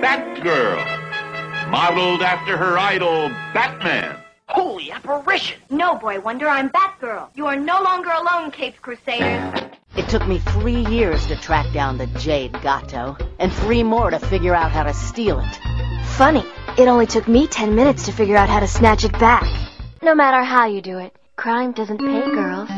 Batgirl, modeled after her idol, Batman. Holy apparition! No, Boy Wonder, I'm Batgirl. You are no longer alone, Caped Crusaders. It took me three years to track down the Jade Gato, and three more to figure out how to steal it. Funny, it only took me 10 minutes to figure out how to snatch it back. No matter how you do it, crime doesn't pay girls.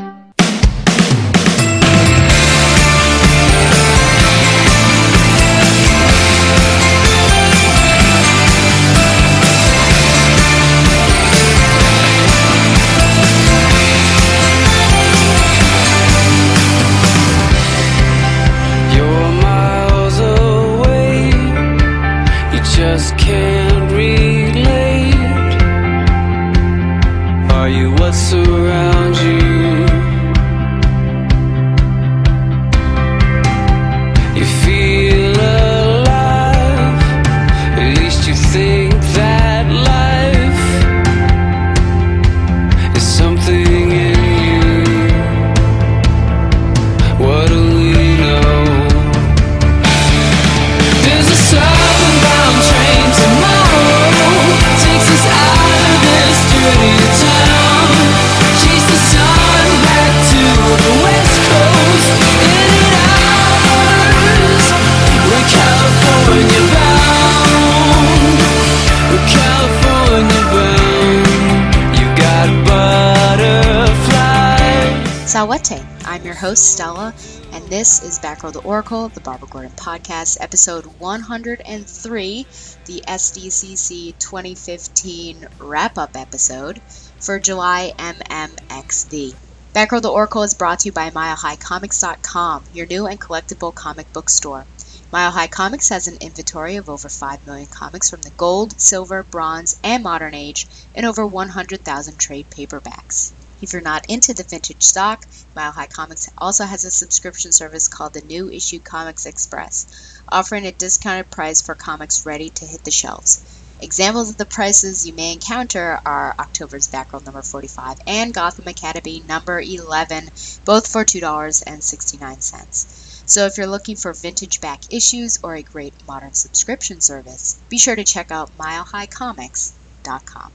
I'm your host, Stella, and this is Batgirl the Oracle, the Barbara Gordon Podcast, episode 103, the SDCC 2015 wrap up episode for July MMXD. Batgirl the Oracle is brought to you by MileHighComics.com, your new and collectible comic book store. Mile High Comics has an inventory of over 5 million comics from the gold, silver, bronze, and modern age, and over 100,000 trade paperbacks. If you're not into the vintage stock, Mile High Comics also has a subscription service called the New Issue Comics Express, offering a discounted price for comics ready to hit the shelves. Examples of the prices you may encounter are October's Batgirl number 45 and Gotham Academy number 11, both for $2.69. So if you're looking for vintage back issues or a great modern subscription service, be sure to check out milehighcomics.com.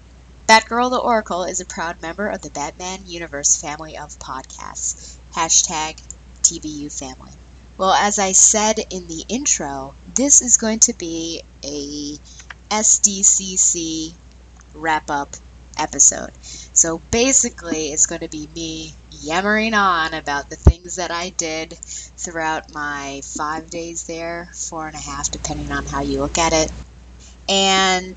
Batgirl the Oracle is a proud member of the Batman Universe family of podcasts. Hashtag TBU family. Well, as I said in the intro, this is going to be a SDCC wrap up episode. So basically, it's going to be me yammering on about the things that I did throughout my five days there, four and a half, depending on how you look at it. And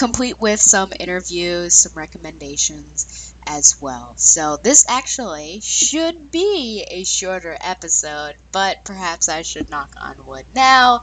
complete with some interviews, some recommendations as well. So this actually should be a shorter episode, but perhaps I should knock on wood now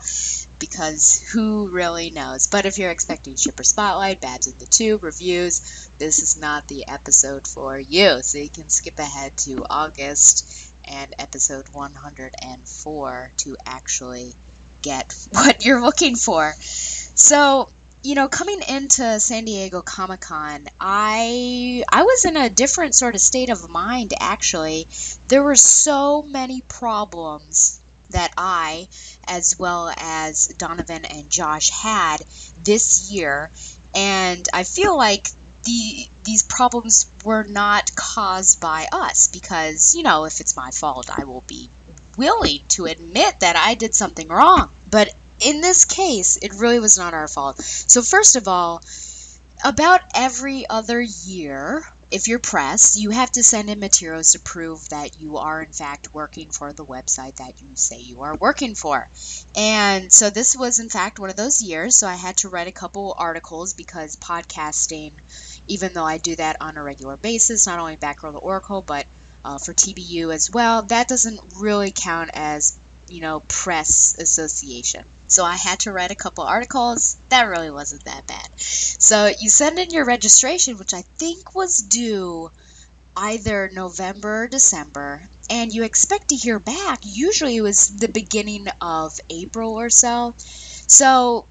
because who really knows? But if you're expecting Shipper Spotlight, Babs in the Tube, reviews, this is not the episode for you. So you can skip ahead to August and episode 104 to actually get what you're looking for. So you know, coming into San Diego Comic Con, I I was in a different sort of state of mind actually. There were so many problems that I, as well as Donovan and Josh, had this year, and I feel like the these problems were not caused by us because you know if it's my fault, I will be willing to admit that I did something wrong. But in this case, it really was not our fault. So, first of all, about every other year, if you're press, you have to send in materials to prove that you are, in fact, working for the website that you say you are working for. And so, this was, in fact, one of those years. So, I had to write a couple articles because podcasting, even though I do that on a regular basis, not only Batgirl the Oracle, but uh, for TBU as well, that doesn't really count as, you know, press association. So I had to write a couple articles. That really wasn't that bad. So you send in your registration, which I think was due either November or December, and you expect to hear back. Usually it was the beginning of April or so. So,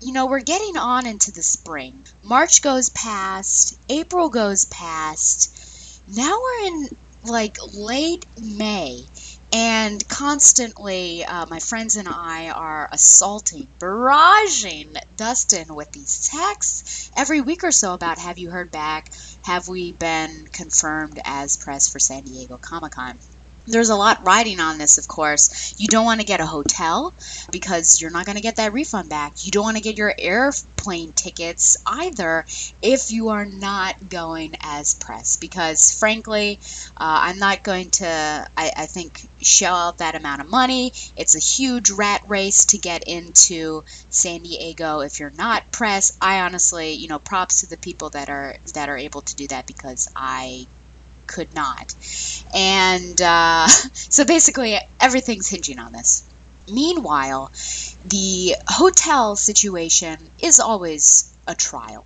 you know, we're getting on into the spring. March goes past, April goes past. Now we're in like late May. And constantly, uh, my friends and I are assaulting, barraging Dustin with these texts every week or so about have you heard back? Have we been confirmed as press for San Diego Comic Con? There's a lot riding on this, of course. You don't want to get a hotel because you're not going to get that refund back. You don't want to get your airplane tickets either if you are not going as press because, frankly, uh, I'm not going to, I, I think, shell out that amount of money. It's a huge rat race to get into San Diego if you're not press. I honestly, you know, props to the people that are that are able to do that because I could not. And uh, so basically, everything's hinging on this. Meanwhile, the hotel situation is always a trial.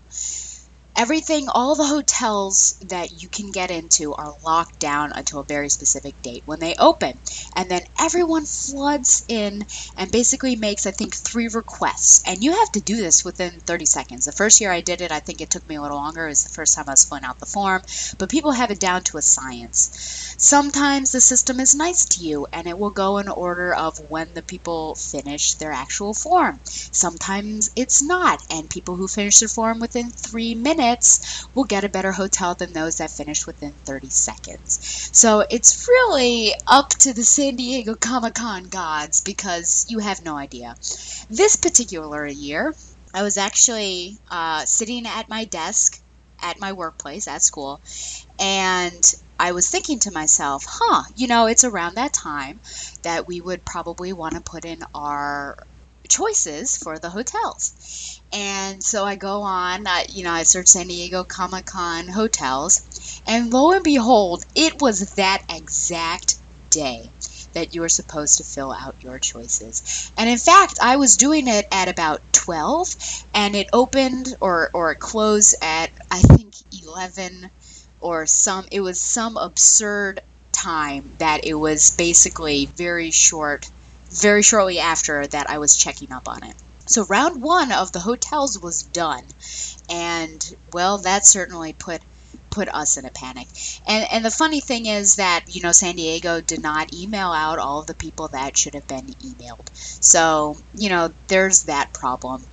Everything, all the hotels that you can get into are locked down until a very specific date when they open. And then everyone floods in and basically makes, I think, three requests. And you have to do this within 30 seconds. The first year I did it, I think it took me a little longer. It was the first time I was filling out the form. But people have it down to a science. Sometimes the system is nice to you and it will go in order of when the people finish their actual form. Sometimes it's not. And people who finish their form within three minutes will get a better hotel than those that finish within 30 seconds. So it's really up to the San Diego Comic Con gods because you have no idea. This particular year, I was actually uh, sitting at my desk at my workplace at school, and I was thinking to myself, huh, you know, it's around that time that we would probably want to put in our choices for the hotels. And so I go on, uh, you know, I search San Diego Comic Con hotels, and lo and behold, it was that exact day that you were supposed to fill out your choices. And in fact, I was doing it at about 12, and it opened or, or it closed at, I think, 11 or some, it was some absurd time that it was basically very short, very shortly after that I was checking up on it. So round one of the hotels was done, and well, that certainly put put us in a panic. And and the funny thing is that you know San Diego did not email out all of the people that should have been emailed. So you know there's that problem.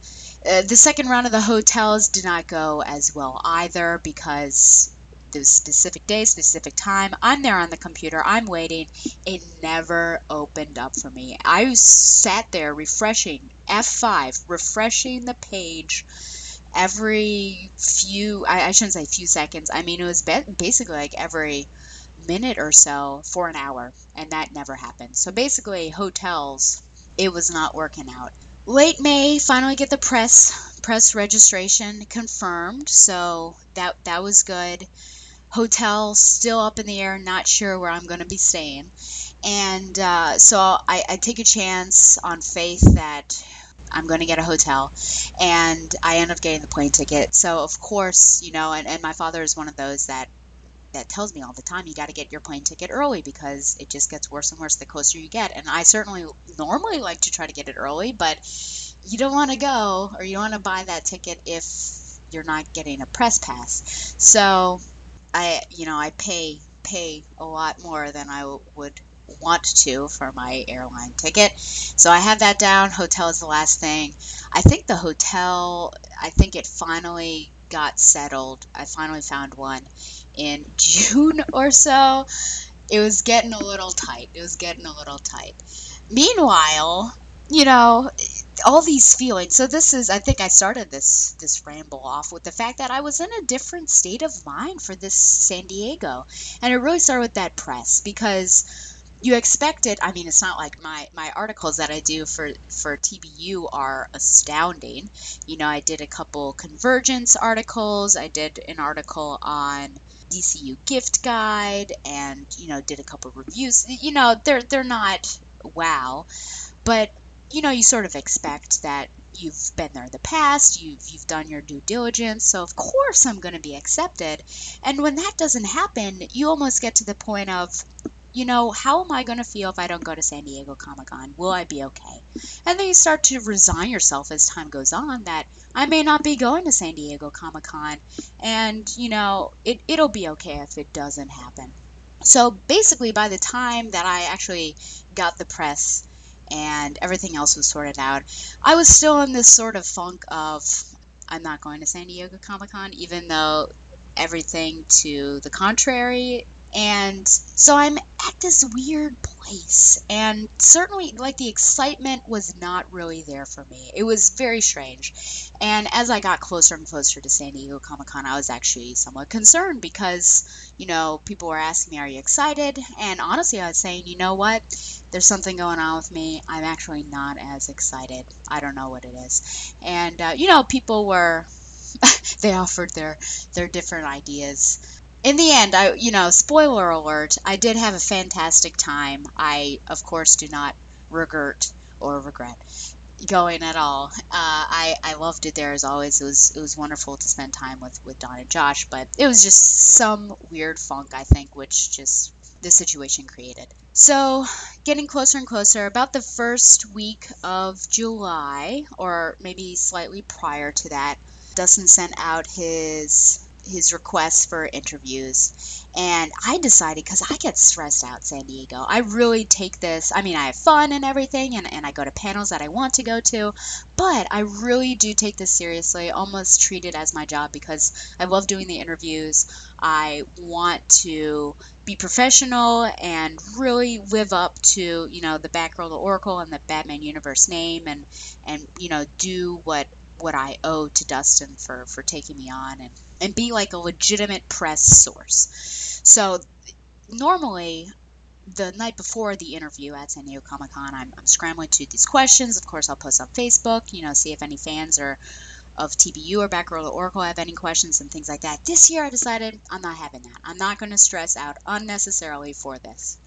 Uh, the second round of the hotels did not go as well either because the specific day, specific time. I'm there on the computer. I'm waiting. It never opened up for me. I sat there refreshing F5, refreshing the page every few, I, I shouldn't say few seconds. I mean, it was ba- basically like every minute or so for an hour, and that never happened. So basically, hotels, it was not working out. Late May, finally get the press press registration confirmed, so that that was good hotel still up in the air, not sure where I'm going to be staying. And uh, so I, I take a chance on faith that I'm going to get a hotel. And I end up getting the plane ticket. So, of course, you know, and, and my father is one of those that that tells me all the time you got to get your plane ticket early because it just gets worse and worse the closer you get. And I certainly normally like to try to get it early, but you don't want to go or you don't want to buy that ticket if you're not getting a press pass. So I you know I pay pay a lot more than I would want to for my airline ticket. So I have that down. Hotel is the last thing. I think the hotel. I think it finally got settled. I finally found one in June or so. It was getting a little tight. It was getting a little tight. Meanwhile, you know, all these feelings. So this is I think I started this this ramble off with the fact that I was in a different state of mind for this San Diego. And it really started with that press because you expect it I mean it's not like my my articles that I do for for TBU are astounding. You know, I did a couple convergence articles. I did an article on DCU gift guide and you know did a couple reviews. You know, they're they're not wow. But you know, you sort of expect that you've been there in the past, you've you've done your due diligence, so of course I'm going to be accepted. And when that doesn't happen, you almost get to the point of you know, how am I going to feel if I don't go to San Diego Comic Con? Will I be okay? And then you start to resign yourself as time goes on that I may not be going to San Diego Comic Con, and, you know, it, it'll be okay if it doesn't happen. So basically, by the time that I actually got the press and everything else was sorted out, I was still in this sort of funk of I'm not going to San Diego Comic Con, even though everything to the contrary and so I'm at this weird place. And certainly, like, the excitement was not really there for me. It was very strange. And as I got closer and closer to San Diego Comic Con, I was actually somewhat concerned because, you know, people were asking me, Are you excited? And honestly, I was saying, You know what? There's something going on with me. I'm actually not as excited. I don't know what it is. And, uh, you know, people were. they offered their their different ideas in the end, I you know, spoiler alert, I did have a fantastic time. I of course do not regret or regret going at all. Uh, I I loved it there as always. It was it was wonderful to spend time with with Don and Josh, but it was just some weird funk I think, which just the situation created. So, getting closer and closer, about the first week of July, or maybe slightly prior to that, Dustin sent out his his requests for interviews. And i decided because i get stressed out san diego. I really take this i mean i have fun and everything and, and i go to panels that i want to go to but i really do take this seriously almost treat it as my job because i love doing the interviews. I want to be professional and really live up to you know the batgirl the oracle and the batman universe name and and you know do what what I owe to Dustin for for taking me on and and be like a legitimate press source. So normally the night before the interview at San Diego Comic Con, I'm, I'm scrambling to these questions. Of course, I'll post on Facebook, you know, see if any fans are of TBU or Batgirl or Oracle have any questions and things like that. This year, I decided I'm not having that. I'm not going to stress out unnecessarily for this.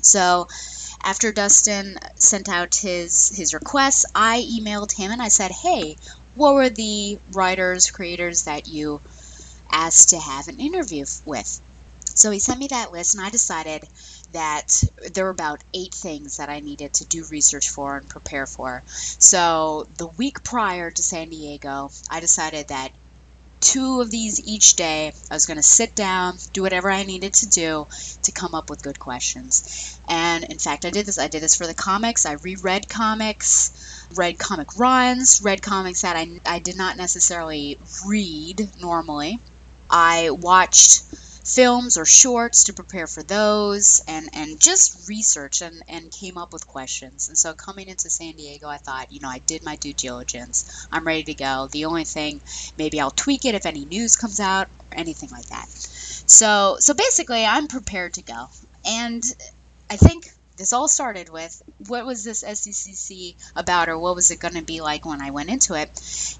So, after Dustin sent out his his requests, I emailed him and I said, "Hey, what were the writers, creators that you asked to have an interview with. So he sent me that list, and I decided that there were about eight things that I needed to do research for and prepare for. So the week prior to San Diego, I decided that two of these each day, I was going to sit down, do whatever I needed to do to come up with good questions. And in fact, I did this. I did this for the comics. I reread comics, read comic runs, read comics that I, I did not necessarily read normally. I watched films or shorts to prepare for those and, and just research and, and came up with questions. And so coming into San Diego, I thought, you know, I did my due diligence. I'm ready to go. The only thing, maybe I'll tweak it if any news comes out or anything like that. So, so basically, I'm prepared to go. And I think this all started with what was this SDCC about or what was it going to be like when I went into it.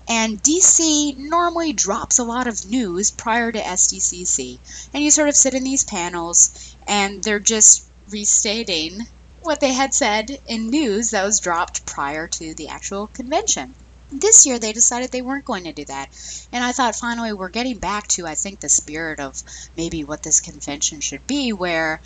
And DC normally drops a lot of news prior to SDCC. And you sort of sit in these panels and they're just restating what they had said in news that was dropped prior to the actual convention. This year they decided they weren't going to do that. And I thought finally we're getting back to, I think, the spirit of maybe what this convention should be, where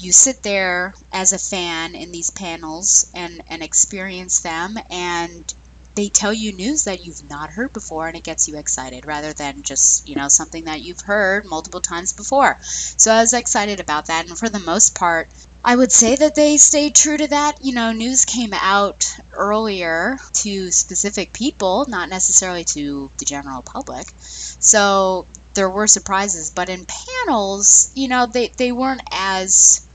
you sit there as a fan in these panels and, and experience them and they tell you news that you've not heard before and it gets you excited rather than just you know something that you've heard multiple times before. So i was excited about that and for the most part i would say that they stayed true to that. You know news came out earlier to specific people not necessarily to the general public. So there were surprises but in panels you know they, they weren't as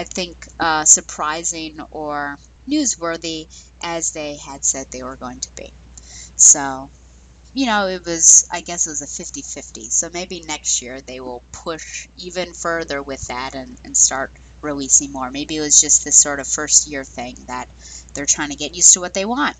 I think, uh, surprising or newsworthy as they had said they were going to be. So, you know, it was, I guess it was a 50 50. So maybe next year they will push even further with that and, and start releasing more. Maybe it was just this sort of first year thing that they're trying to get used to what they want.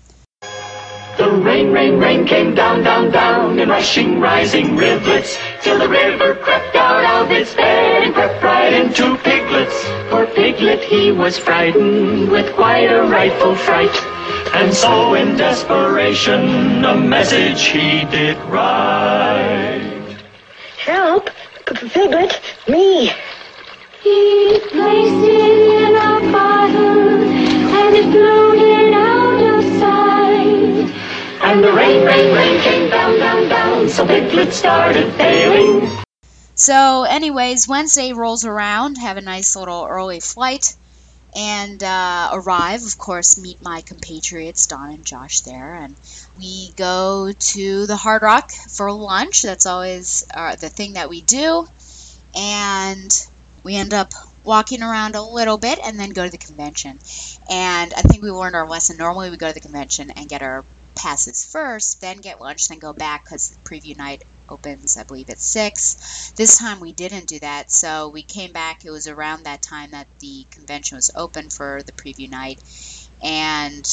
The rain, rain, rain came down, down, down in rushing, rising rivulets till the river crept out of its bed and crept right into Piglet's. Poor Piglet he was frightened with quite a rightful fright. And so in desperation a message he did write. Help! P- Piglet, me! He placed it in a bottle and it floated out of sight. And the rain, rain, rain came down, down, down, so Piglet started bailing. So, anyways, Wednesday rolls around, have a nice little early flight, and uh, arrive. Of course, meet my compatriots Don and Josh there, and we go to the Hard Rock for lunch. That's always uh, the thing that we do, and we end up walking around a little bit and then go to the convention. And I think we learned our lesson. Normally, we go to the convention and get our passes first, then get lunch, then go back because the preview night opens, I believe, at 6. This time we didn't do that, so we came back. It was around that time that the convention was open for the preview night. And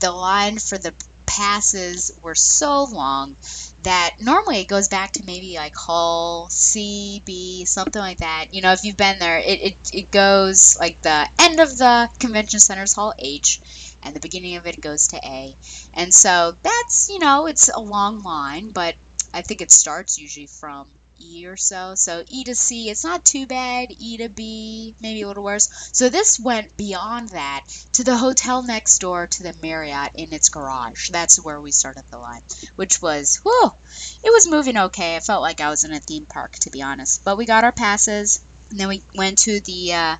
the line for the passes were so long that normally it goes back to maybe like hall C, B, something like that. You know, if you've been there, it, it, it goes like the end of the convention center's hall H and the beginning of it goes to A. And so that's, you know, it's a long line, but I think it starts usually from E or so. So E to C, it's not too bad. E to B, maybe a little worse. So this went beyond that to the hotel next door to the Marriott in its garage. That's where we started the line, which was, whew, it was moving okay. I felt like I was in a theme park, to be honest. But we got our passes, and then we went to the uh,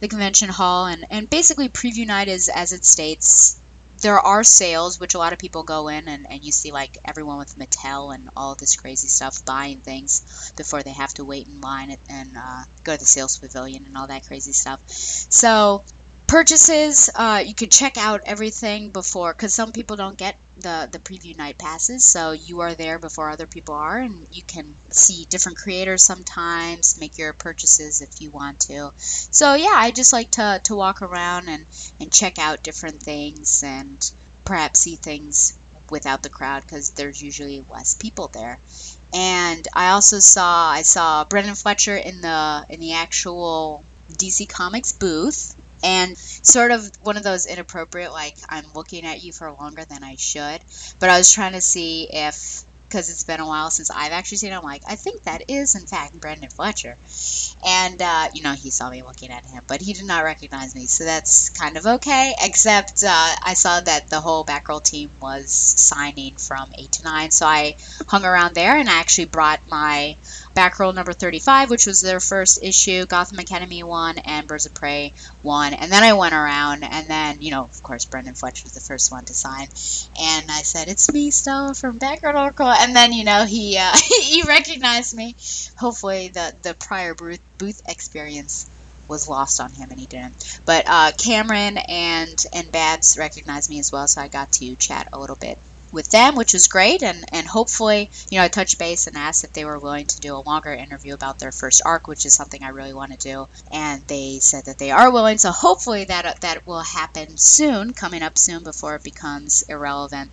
the convention hall, and, and basically preview night is as it states. There are sales, which a lot of people go in, and, and you see like everyone with Mattel and all this crazy stuff buying things before they have to wait in line and, uh, go to the sales pavilion and all that crazy stuff. So purchases uh, you can check out everything before because some people don't get the the preview night passes so you are there before other people are and you can see different creators sometimes make your purchases if you want to. So yeah i just like to to walk around and and check out different things and perhaps see things without the crowd because there's usually less people there. And i also saw i saw brenden fletcher in the in the actual dc comics booth and sort of one of those inappropriate like i'm looking at you for longer than i should. But i was trying to see if because it's been a while since i've actually seen him like i think that is in fact brenden fletcher. And uh, you know he saw me looking at him but he did not recognize me. So that's kind of okay except uh, i saw that the whole back row team was signing from 8 to 9 so i hung around there and i actually brought my row number 35 which was their first issue gotham academy one and birds of prey one. And then i went around and then you know of course brenden fletcher was the first one to sign. And i said it's me stella from background oracle and then you know he uh, he recognized me. Hopefully the the prior booth, booth experience was lost on him and he didn't. But uh, cameron and and babs recognized me as well so i got to chat a little bit with them, which was great. And, and hopefully, you know, I touched base and asked if they were willing to do a longer interview about their first arc, which is something I really want to do. And they said that they are willing. So hopefully that that will happen soon, coming up soon before it becomes irrelevant.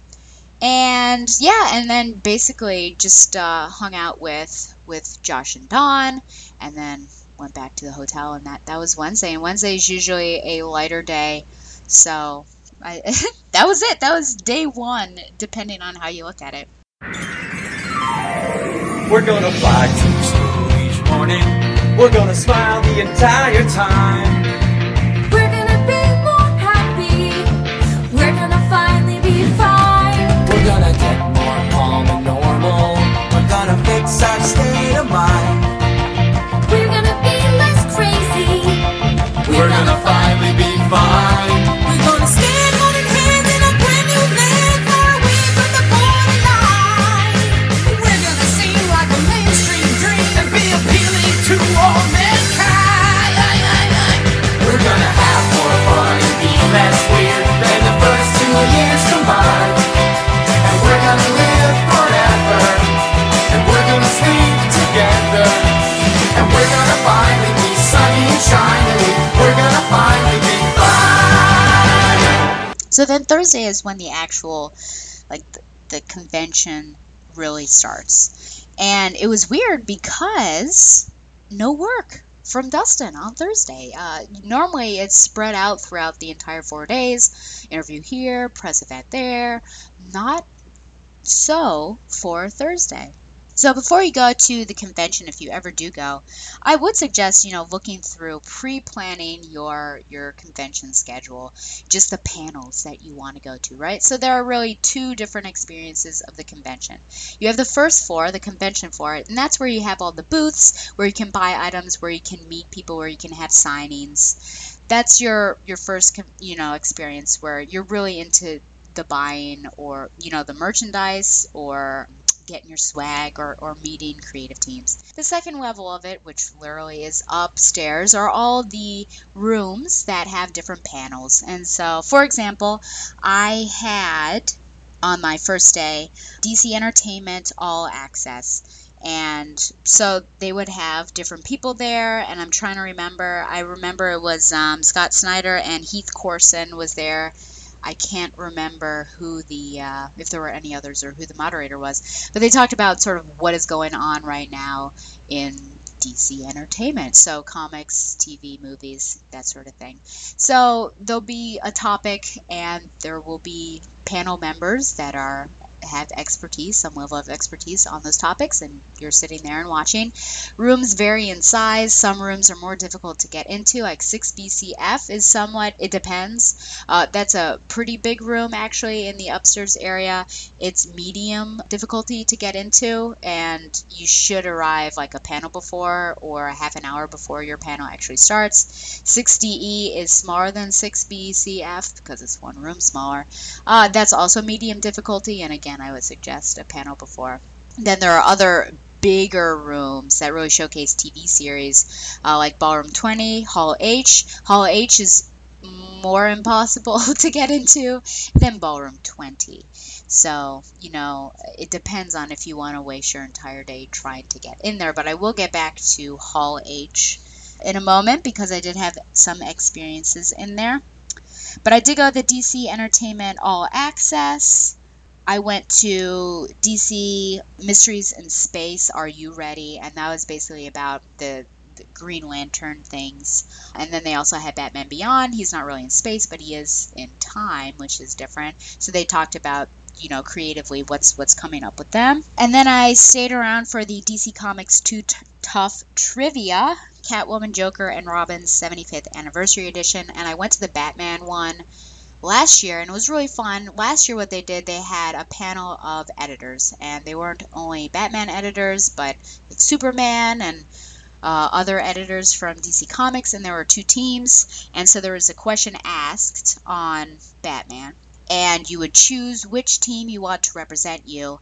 And yeah, and then basically just uh, hung out with with Josh and Don, and then went back to the hotel. And that that was Wednesday. And Wednesday is usually a lighter day, so I, that was it. That was day one, depending on how you look at it. We're gonna fly to school each morning. We're gonna smile the entire time. We're gonna be more happy. We're gonna finally be fine. We're gonna get more calm and normal. We're gonna fix our state of mind. So then Thursday is when the actual, like, the, the convention really starts. And it was weird because no work from Dustin on Thursday. Uh, normally it's spread out throughout the entire four days. Interview here, press event there. Not so for Thursday. So before you go to the convention, if you ever do go, I would suggest you know looking through pre-planning your your convention schedule, just the panels that you want to go to, right? So there are really two different experiences of the convention. You have the first floor, the convention floor, and that's where you have all the booths, where you can buy items, where you can meet people, where you can have signings. That's your your first you know experience where you're really into the buying or you know the merchandise or getting your swag or, or meeting creative teams. The second level of it, which literally is upstairs, are all the rooms that have different panels. And so, for example, I had on my first day DC Entertainment All Access. And so they would have different people there, and I'm trying to remember. I remember it was um, Scott Snyder and Heath Corson was there I can't remember who the uh, if there were any others or who the moderator was, but they talked about sort of what is going on right now in DC entertainment, so comics, TV, movies, that sort of thing. So there'll be a topic, and there will be panel members that are have expertise, some level of expertise on those topics, and you're sitting there and watching. Rooms vary in size. Some rooms are more difficult to get into, like 6BCF is somewhat, it depends. Uh, that's a pretty big room actually in the upstairs area. It's medium difficulty to get into, and you should arrive like a panel before or a half an hour before your panel actually starts. 6DE is smaller than 6BCF because it's one room smaller. Uh, that's also medium difficulty, and again, I would suggest a panel before. Then there are other bigger rooms that really showcase TV series, uh, like Ballroom 20, Hall H. Hall H is more impossible to get into than Ballroom 20. So, you know, it depends on if you want to waste your entire day trying to get in there. But I will get back to Hall H in a moment because I did have some experiences in there. But I did go to the DC Entertainment All Access. I went to DC Mysteries in Space. Are you ready? And that was basically about the, the, Green Lantern things. And then they also had Batman Beyond. He's not really in space, but he is in time, which is different. So they talked about you know creatively what's what's coming up with them. And then I stayed around for the DC Comics 2 t- Tough Trivia. Catwoman, Joker, and Robin's 75th anniversary edition, and I went to the Batman one last year and it was really fun. Last year, what they did, they had a panel of editors, and they weren't only Batman editors, but like Superman and uh, other editors from DC Comics, and there were two teams, and so there was a question asked on Batman, and you would choose which team you want to represent you,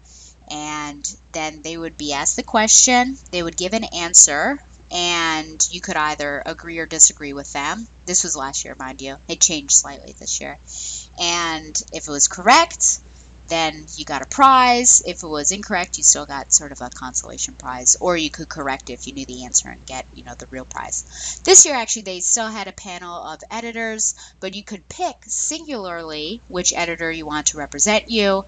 and then they would be asked the question, they would give an answer, and you could either agree or disagree with them. This was last year, mind you. It changed slightly this year. And if it was correct, then you got a prize. If it was incorrect, you still got sort of a consolation prize, or you could correct if you knew the answer and get, you know, the real prize. This year, actually, they still had a panel of editors, but you could pick singularly which editor you want to represent you,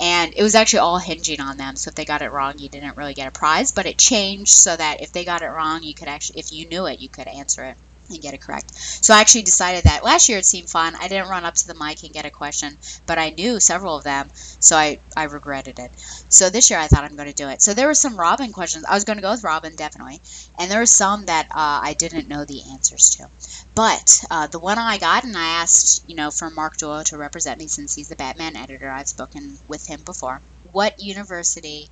and it was actually all hinging on them. So if they got it wrong, you didn't really get a prize, but it changed so that if they got it wrong, you could actually, if you knew it, you could answer it and get it correct. So I actually decided that last year it seemed fun. I didn't run up to the mic and get a question, but I knew several of them, so I, I regretted it. So this year I thought I'm going to do it. So there were some Robin questions. I was going to go with Robin, definitely. And there were some that uh, I didn't know the answers to. But uh, the one I got, and I asked, you know, for Mark Doyle to represent me since he's the Batman editor. I've spoken with him before. What university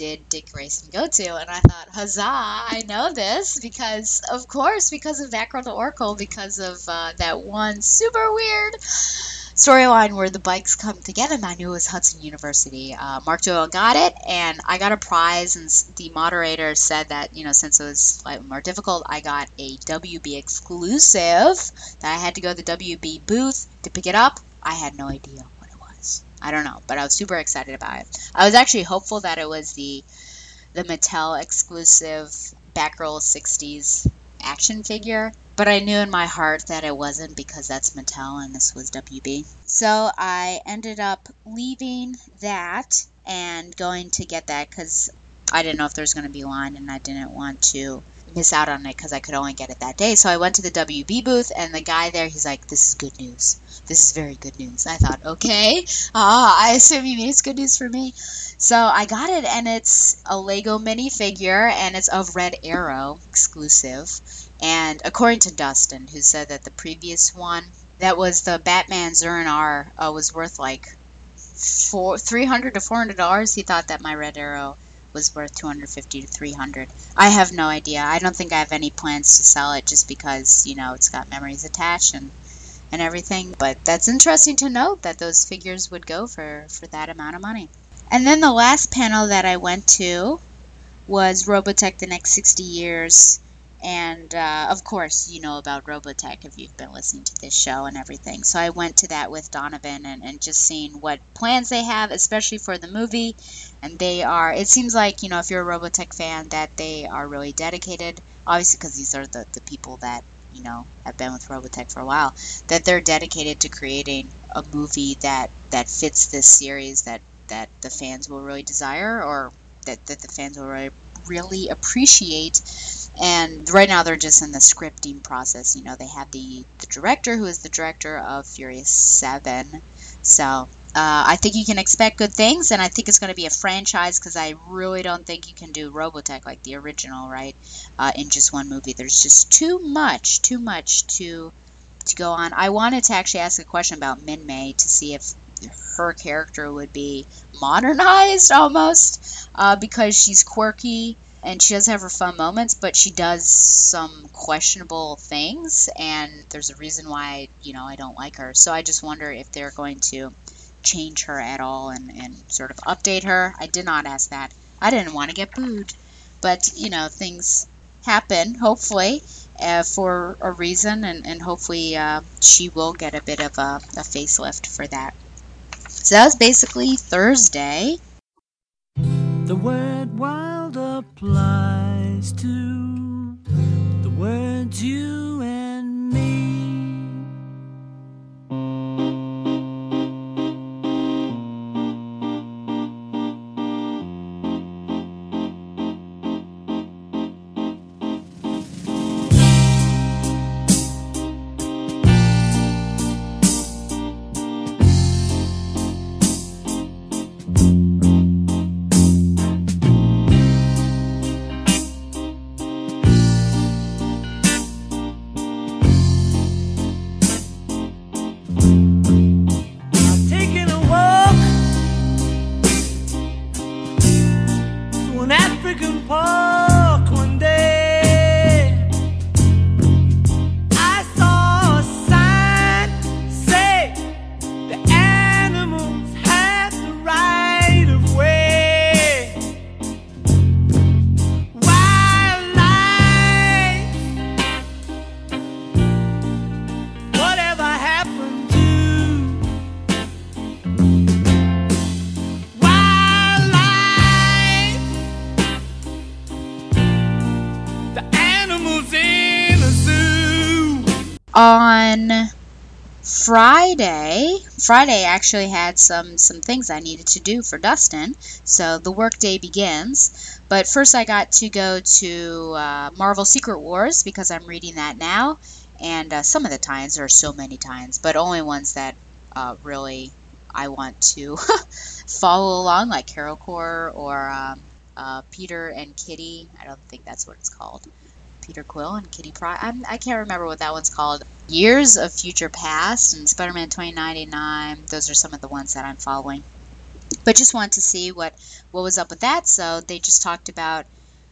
did Dick Grayson go to? And I thought, huzzah, I know this because, of course, because of Batgirl the Oracle, because of uh, that one super weird storyline where the bikes come together. And I knew it was Hudson University. Uh, Mark Doyle got it, and I got a prize. And the moderator said that, you know, since it was slightly more difficult, I got a WB exclusive that I had to go to the WB booth to pick it up. I had no idea I don't know, but I was super excited about it. I was actually hopeful that it was the the Mattel exclusive Batgirl 60s action figure, but I knew in my heart that it wasn't because that's Mattel and this was WB. So I ended up leaving that and going to get that because I didn't know if there was going to be line and I didn't want to miss out on it because I could only get it that day. So I went to the WB booth and the guy there, he's like, "This is good news. This is very good news." I thought, okay, ah, I assume you mean it's good news for me. So I got it, and it's a Lego minifigure, and it's of Red Arrow exclusive. And according to Dustin, who said that the previous one, that was the Batman Zur-En-Arrh, uh, was worth like four, three hundred to four hundred dollars. He thought that my Red Arrow was worth 250 to 300 i have no idea i don't think i have any plans to sell it just because you know it's got memories attached and and everything but that's interesting to note that those figures would go for for that amount of money. And then the last panel that i went to was robotech the next 60 years and uh, of course you know about robotech if you've been listening to this show and everything. So i went to that with donovan and, and just seeing what plans they have especially for the movie. And they are it seems like you know if you're a robotech fan that they are really dedicated obviously because these are the, the people that you know have been with robotech for a while that they're dedicated to creating a movie that that fits this series that that the fans will really desire or that, that the fans will really, really appreciate. And right now they're just in the scripting process you know they have the the director who is the director of furious 7 so uh, I think you can expect good things, and I think it's going to be a franchise because I really don't think you can do Robotech like the original, right? Uh, in just one movie, there's just too much, too much to to go on. I wanted to actually ask a question about Minmei to see if her character would be modernized almost uh, because she's quirky and she does have her fun moments, but she does some questionable things, and there's a reason why you know I don't like her. So I just wonder if they're going to change her at all and, and sort of update her. I did not ask that. I didn't want to get booed, but you know things happen. Hopefully. Uh, for a reason, and, and hopefully uh, she will get a bit of a, a facelift for that. So that was basically Thursday. The word wild applies to the words you on Friday, Friday actually had some some things I needed to do for Dustin, so the workday begins. But first, I got to go to uh, Marvel Secret Wars because I'm reading that now, and uh, some of the times there are so many times, but only ones that uh, really I want to follow along, like Carol Corps or um, uh, Peter and Kitty. I don't think that's what it's called. Peter Quill and Kitty Pryde. I'm, I can't remember what that one's called. Years of Future Past and Spider-Man 2099. Those are some of the ones that I'm following. But just wanted to see what what was up with that. So they just talked about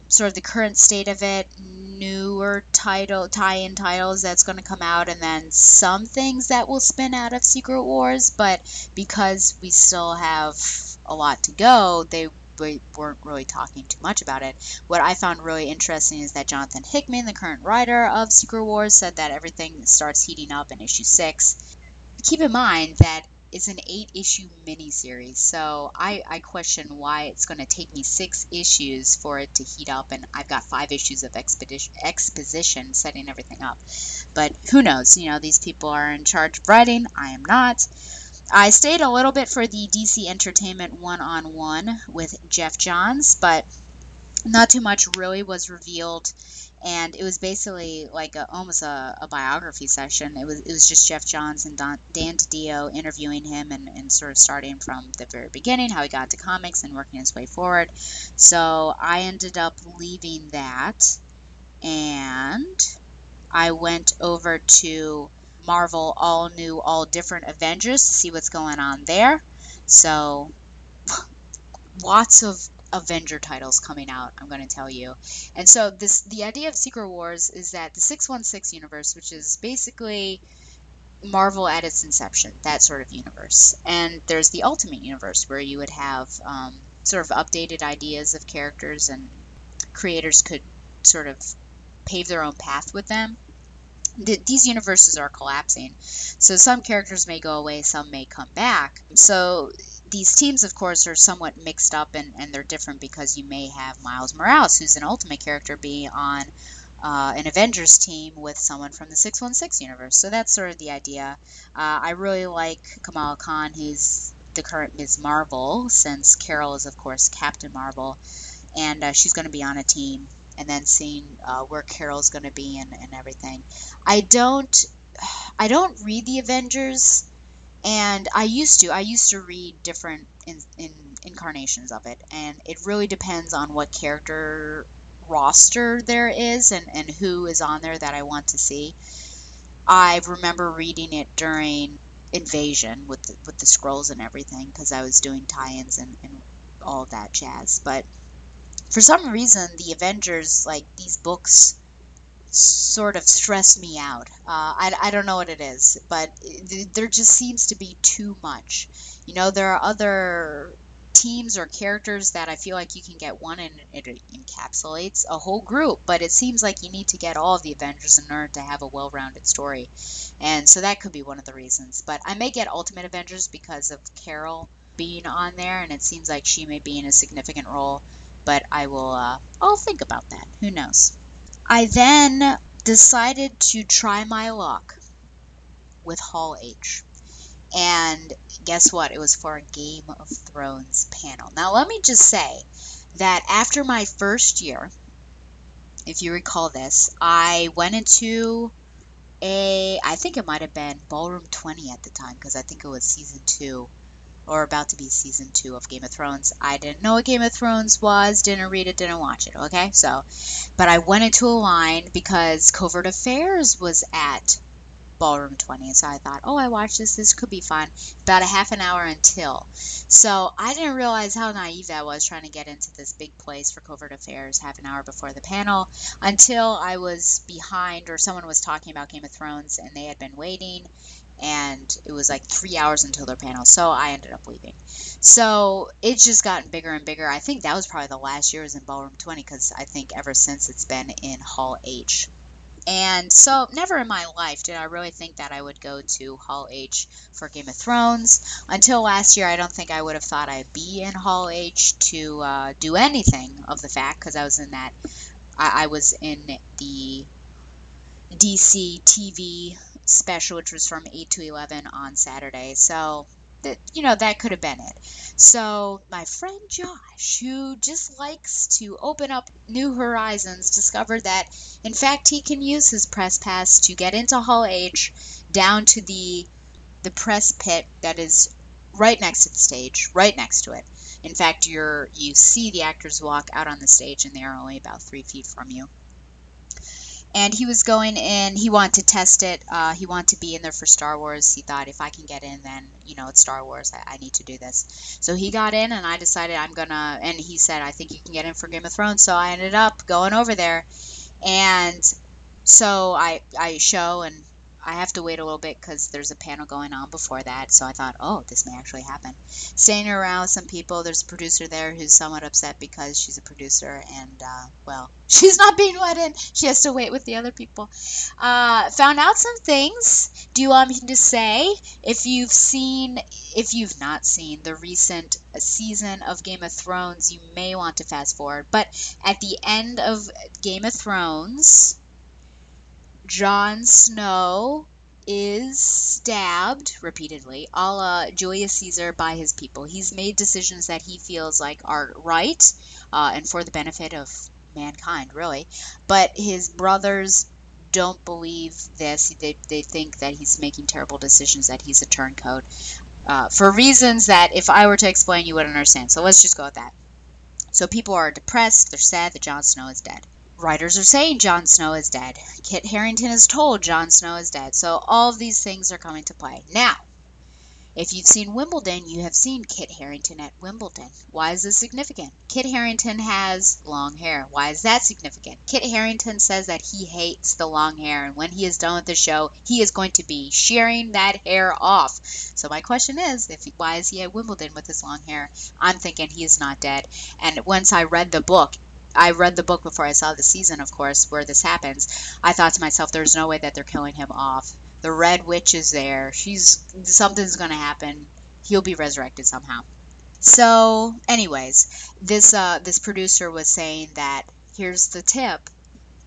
sort of the current state of it, newer title tie-in titles that's going to come out, and then some things that will spin out of Secret Wars. But because we still have a lot to go, they we weren't really talking too much about it. What I found really interesting is that Jonathan Hickman, the current writer of Secret Wars, said that everything starts heating up in issue six. Keep in mind that it's an eight issue miniseries. So I, I question why it's going to take me six issues for it to heat up, and I've got five issues of expedition, exposition setting everything up. But who knows? You know, these people are in charge of writing. I am not. I stayed a little bit for the DC Entertainment one on one with Geoff Johns, but not too much really was revealed and it was basically like a, almost a, a, biography session. It was it was just Geoff Johns and Don, Dan DiDio interviewing him and, and sort of starting from the very beginning, how he got into comics and working his way forward. So I ended up leaving that, and I went over to Marvel All New, All Different Avengers to see what's going on there. So lots of Avenger titles coming out, I'm going to tell you. And so this the idea of Secret Wars is that the 616 universe, which is basically Marvel at its inception, that sort of universe. And there's the Ultimate Universe where you would have um, sort of updated ideas of characters and creators could sort of pave their own path with them. Th- these universes are collapsing. So some characters may go away, some may come back. So these teams, of course, are somewhat mixed up and, and they're different because you may have Miles Morales, who's an Ultimate character, be on uh, an Avengers team with someone from the 616 universe. So that's sort of the idea. Uh, I really like Kamala Khan, who's the current Ms. Marvel, since Carol is, of course, Captain Marvel, and uh, she's going to be on a team. And then seeing uh, where Carol's going to be and, and everything. I don't, I don't read the Avengers and I used to I used to read different in, in incarnations of it, and it really depends on what character roster there is and, and who is on there that I want to see. I remember reading it during Invasion with the, with the scrolls and everything because I was doing tie-ins and, and all that jazz. But for some reason, the Avengers like these books sort of stress me out. Uh, I, I don't know what it is, but there just seems to be too much. You know, there are other teams or characters that I feel like you can get one and it encapsulates a whole group, but it seems like you need to get all of the Avengers in order to have a well rounded story. And so that could be one of the reasons. But I may get Ultimate Avengers because of Carol being on there, and it seems like she may be in a significant role. But I will, uh, I'll think about that. Who knows? I then decided to try my luck with Hall H. And guess what? It was for a Game of Thrones panel. Now, let me just say that after my first year, if you recall this, I went into a, I think it might have been Ballroom 20 at the time, because I think it was season two or about to be season two of Game of Thrones. I didn't know what Game of Thrones was, didn't read it, didn't watch it, okay? So, but I went into a line because Covert Affairs was at Ballroom 20. So I thought, oh, I watched this. This could be fun. About a half an hour until. So I didn't realize how naive I was trying to get into this big place for Covert Affairs half an hour before the panel until I was behind or someone was talking about Game of Thrones and they had been waiting and it was like three hours until their panel, so I ended up leaving. So it's just gotten bigger and bigger. I think that was probably the last year was in Ballroom 20 because I think ever since it's been in Hall H. And so, never in my life did I really think that I would go to Hall H for Game of Thrones. Until last year, I don't think I would have thought I'd be in Hall H to uh, do anything of the fact because I was in that. I, I was in the DC TV special, which was from 8 to 11 on Saturday. So, that, you know, that could have been it. So, my friend Josh, who just likes to open up new horizons, discovered that, in fact, he can use his press pass to get into Hall H down to the the press pit that is right next to the stage, right next to it. In fact, you're you see the actors walk out on the stage, and they are only about three feet from you and he was going in he wanted to test it uh, he wanted to be in there for star wars. He thought if i can get in then you know it's star wars. I, I, need to do this. So he got in and i decided i'm gonna and he said i think you can get in for game of thrones. So i ended up going over there. And so i i show and I have to wait a little bit because there's a panel going on before that. So I thought, oh, this may actually happen. Staying around some people. There's a producer there who's somewhat upset because she's a producer and, uh, well, she's not being let in. She has to wait with the other people. Uh, found out some things. Do you want me to say if you've seen, if you've not seen the recent season of Game of Thrones, you may want to fast forward. But at the end of Game of Thrones, Jon Snow is stabbed repeatedly, a la Julius Caesar, by his people. He's made decisions that he feels like are right uh, and for the benefit of mankind, really. But his brothers don't believe this. They, they think that he's making terrible decisions, that he's a turncoat. Uh, for reasons that, if I were to explain, you wouldn't understand. So let's just go with that. So people are depressed, they're sad that Jon Snow is dead writers are saying Jon Snow is dead. Kit Harington is told Jon Snow is dead. So all of these things are coming to play. Now, if you've seen Wimbledon, you have seen Kit Harington at Wimbledon. Why is this significant? Kit Harington has long hair. Why is that significant? Kit Harington says that he hates the long hair, and when he is done with the show, he is going to be shearing that hair off. So my question is, if why is he at Wimbledon with his long hair? I'm thinking he is not dead. And once I read the book, I read the book before I saw the season, of course, where this happens. I thought to myself, there's no way that they're killing him off. The Red Witch is there. She's something's going to happen. He'll be resurrected somehow. So, anyways, this uh, this producer was saying that here's the tip: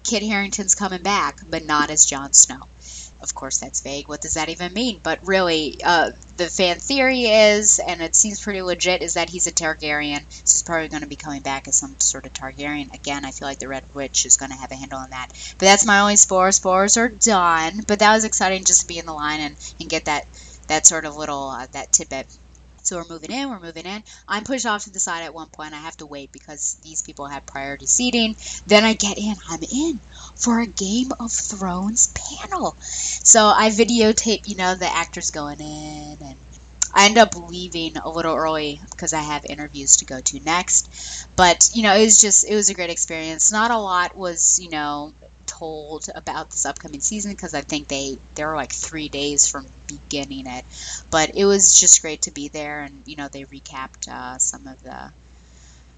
Kit Harington's coming back, but not as Jon Snow. Of course, that's vague. What does that even mean? But really, uh, the fan theory is, and it seems pretty legit, is that he's a Targaryen. So he's probably going to be coming back as some sort of Targaryen. Again, I feel like the Red Witch is going to have a handle on that. But that's my only spore. Spores are done. But that was exciting just to be in the line and, and get that that sort of little uh, that tidbit. So we're moving in, we're moving in. I'm pushed off to the side at one point. I have to wait because these people had priority seating. Then I get in. I'm in for a Game of Thrones panel. So I videotape, you know, the actors going in and I end up leaving a little early because I have interviews to go to next. But, you know, it was just it was a great experience. Not a lot was, you know, told about this upcoming season because I think they they were like three days from beginning it, but it was just great to be there and you know they recapped uh, some of the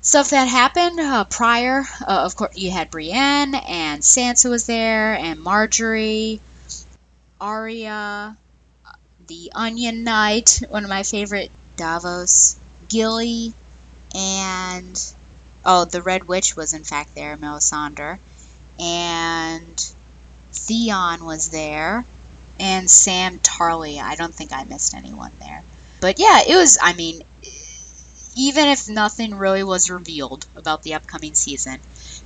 stuff that happened uh, prior. Uh, of course, you had Brienne and Sansa was there and Margaery, Arya, the Onion Knight, one of my favorite Davos, Gilly, and oh, the Red Witch was in fact there, Melisandre and Theon was there, and Sam Tarly. I don't think I missed anyone there. But yeah, it was, I mean, even if nothing really was revealed about the upcoming season,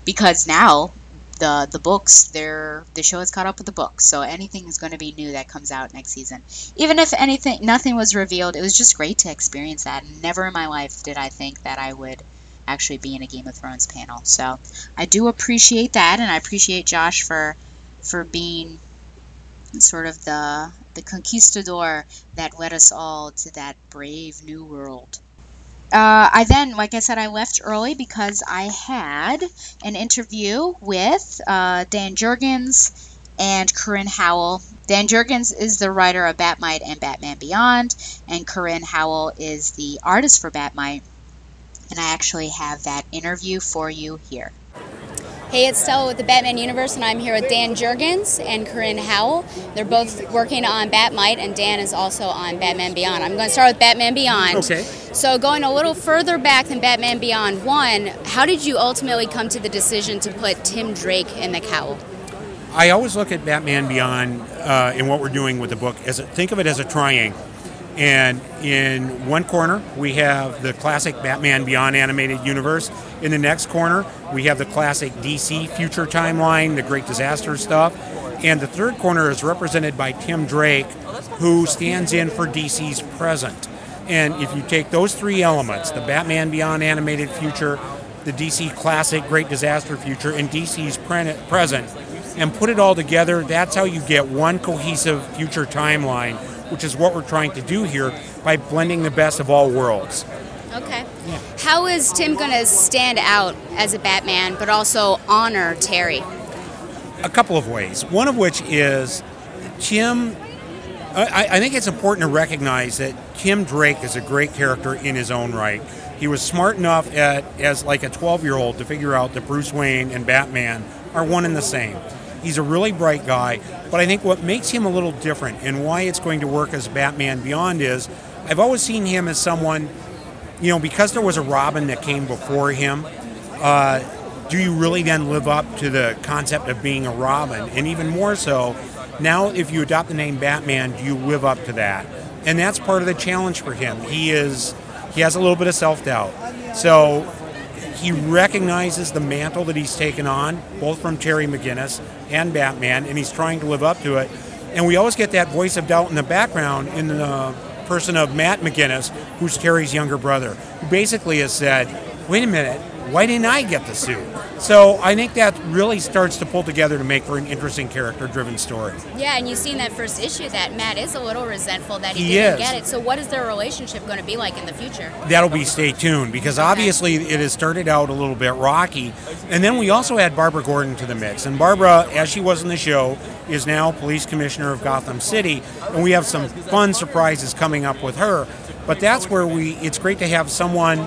because now the the books they're the show has caught up with the books so anything is going to be new that comes out next season even if anything nothing was revealed it was just great to experience that never in my life did i think that i would actually be in a Game of Thrones panel. So I do appreciate that, and I appreciate Josh for for being sort of the the conquistador that led us all to that brave new world. Uh, I then, like I said, I left early because I had an interview with uh, Dan Jurgens and Corin Howell. Dan Jurgens is the writer of Batmite and Batman Beyond, and Corin Howell is the artist for Batmite and I actually have that interview for you here. Hey, it's Stella with the Batman Universe, and I'm here with Dan Jurgens and Corin Howell. They're both working on Batmite, and Dan is also on Batman Beyond. I'm going to start with Batman Beyond. Okay. So, going a little further back than Batman Beyond 1, how did you ultimately come to the decision to put Tim Drake in the cowl? I always look at Batman Beyond uh, and what we're doing with the book as a, think of it as a triangle. And in one corner, we have the classic Batman Beyond animated universe. In the next corner, we have the classic DC future timeline, the great disaster stuff. And the third corner is represented by Tim Drake, who stands in for DC's present. And if you take those three elements, the Batman Beyond animated future, the DC classic great disaster future, and DC's pre- present, and put it all together, that's how you get one cohesive future timeline which is what we're trying to do here by blending the best of all worlds. Okay. How is Tim going to stand out as a Batman, but also honor Terry? A couple of ways. One of which is Tim, I, I think it's important to recognize that Tim Drake is a great character in his own right. He was smart enough at, as like a 12 year old to figure out that Bruce Wayne and Batman are one and the same. He's a really bright guy, but I think what makes him a little different and why it's going to work as Batman Beyond is I've always seen him as someone, you know, because there was a Robin that came before him. Uh, do you really then live up to the concept of being a Robin? And even more so, now if you adopt the name Batman, do you live up to that? And that's part of the challenge for him. He is he has a little bit of self doubt. So he recognizes the mantle that he's taken on, both from Terry McGinnis and Batman, and he's trying to live up to it. And we always get that voice of doubt in the background in the person of Matt McGinnis, who's Terry's younger brother, who basically has said, wait a minute, why didn't I get the suit? So I think that really starts to pull together to make for an interesting character driven story. Yeah, and you see in that first issue that Matt is a little resentful that he, He didn't is. get it. So what is their relationship going to be like in the future? That'll be stay tuned because obviously it has started out a little bit rocky. And then we also add Barbara Gordon to the mix. And Barbara, as she was in the show, is now police commissioner of Gotham City. And we have some fun surprises coming up with her. But that's where we, it's great to have someone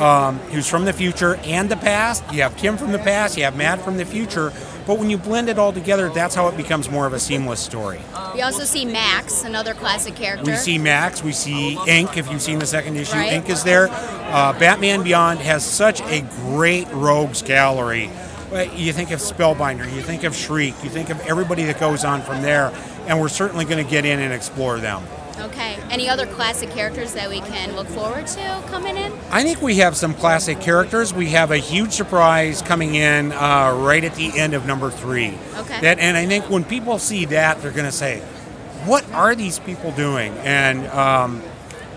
um, who's from the future and the past. You have Tim from the past, you have Matt from the future. But when you blend it all together, that's how it becomes more of a seamless story. We also see Max, another classic character. We see Max, we see Ink, if you've seen the second issue. Right. Ink is there. Uh, Batman Beyond has such a great rogues gallery. You think of Spellbinder, you think of Shriek, you think of everybody that goes on from there, and we're certainly going to get in and explore them. Okay. Any other classic characters that we can look forward to coming in? I think we have some classic characters. We have a huge surprise coming in uh, right at the end of number three. Okay. That, and I think when people see that, they're going to say, "What are these people doing?" And um,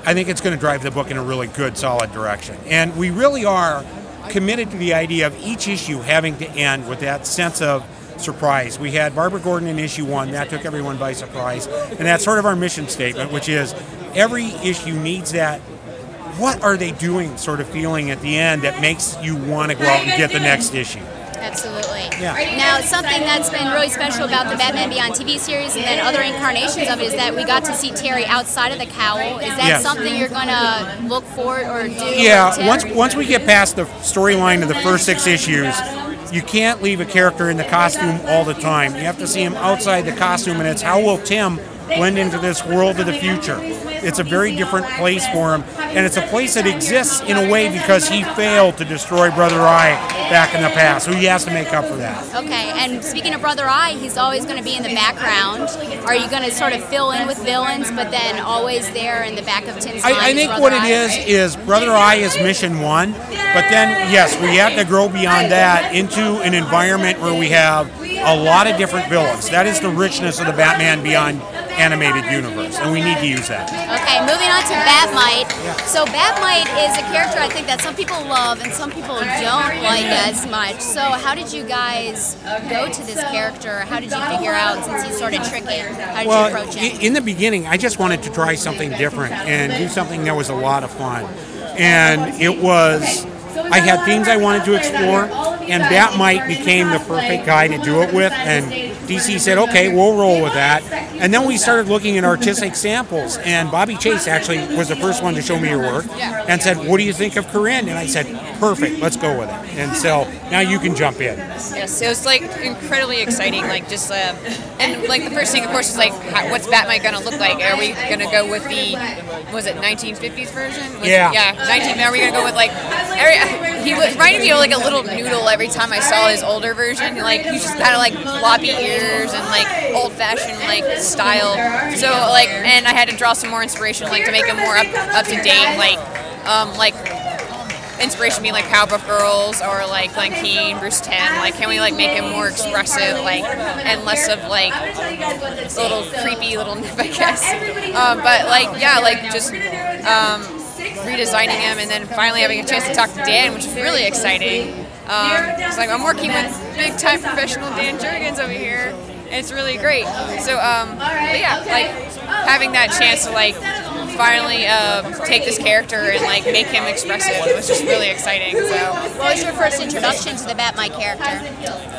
I think it's going to drive the book in a really good, solid direction. And we really are committed to the idea of each issue having to end with that sense of surprise. We had Barbara Gordon in issue one, that took everyone by surprise. And that's sort of our mission statement, which is every issue needs that what are they doing sort of feeling at the end that makes you want to go out and get the next issue. Absolutely. Yeah. Now, something that's been really special about the Batman Beyond TV series and then other incarnations of it is that we got to see Terry outside of the cowl. Is that Yes. something you're going to look for or do? Yeah, once once we get past the storyline of the first six issues, you can't leave a character in the costume all the time. You have to see him outside the costume, and it's how will Tim blend into this world of the future. It's a very different place for him, and it's a place that exists in a way because he failed to destroy Brother Eye back in the past, so he has to make up for that. Okay, and speaking of Brother Eye, he's always going to be in the background. Are you going to sort of fill in with villains, but then always there in the back of Tim's mind? I, I think Brother what it Eye? is is Brother Eye is mission one, but then yes, we have to grow beyond that into an environment where we have a lot of different villains. That is the richness of the Batman Beyond animated universe, and we need to use that. Okay, moving on to Batmite. So Batmite is a character I think that some people love and some people don't like as much. So how did you guys go to this character? How did you figure out since he's sort of tricky? How did you approach him? in the beginning, I just wanted to try something different and do something that was a lot of fun. And it was, I had themes I wanted to explore, and Bat Batmite became the perfect guy to do it with. And DC said, okay, we'll roll with that. And then we started looking at artistic samples, and Bobbie Chase actually was the first one to show me your work and said, what do you think of Corin? And I said, perfect, let's go with it. And so now you can jump in. Yes, it was like incredibly exciting. Like just, um, and like the first thing, of course, is like, how, what's Batman gonna look like? Are we gonna go with the, was it 1950s version? Was it- Yeah. yeah, 19. Are we gonna go with like, every, he was reminded me of like a little noodle every time I saw his older version. Like he's just kind of like floppy ears and like old-fashioned like style. So like, and I had to draw some more inspiration, like to make him more up up to date, like, um, like inspiration being like Powerpuff Girls or like Glen Keane, Bruce Timm. Like, can we like make him more expressive, like, and less of like little creepy little nip, I guess. Um, but like, yeah, like just um, redesigning him and then finally having a chance to talk to Dan, which is really exciting. Um, it's like I'm working with big time professional Dan Jurgens over here. And it's really great. So, um, but yeah, like having that chance to like finally uh, take this character and like make him expressive. It was just really exciting. So, What was your first introduction to the Batmite character?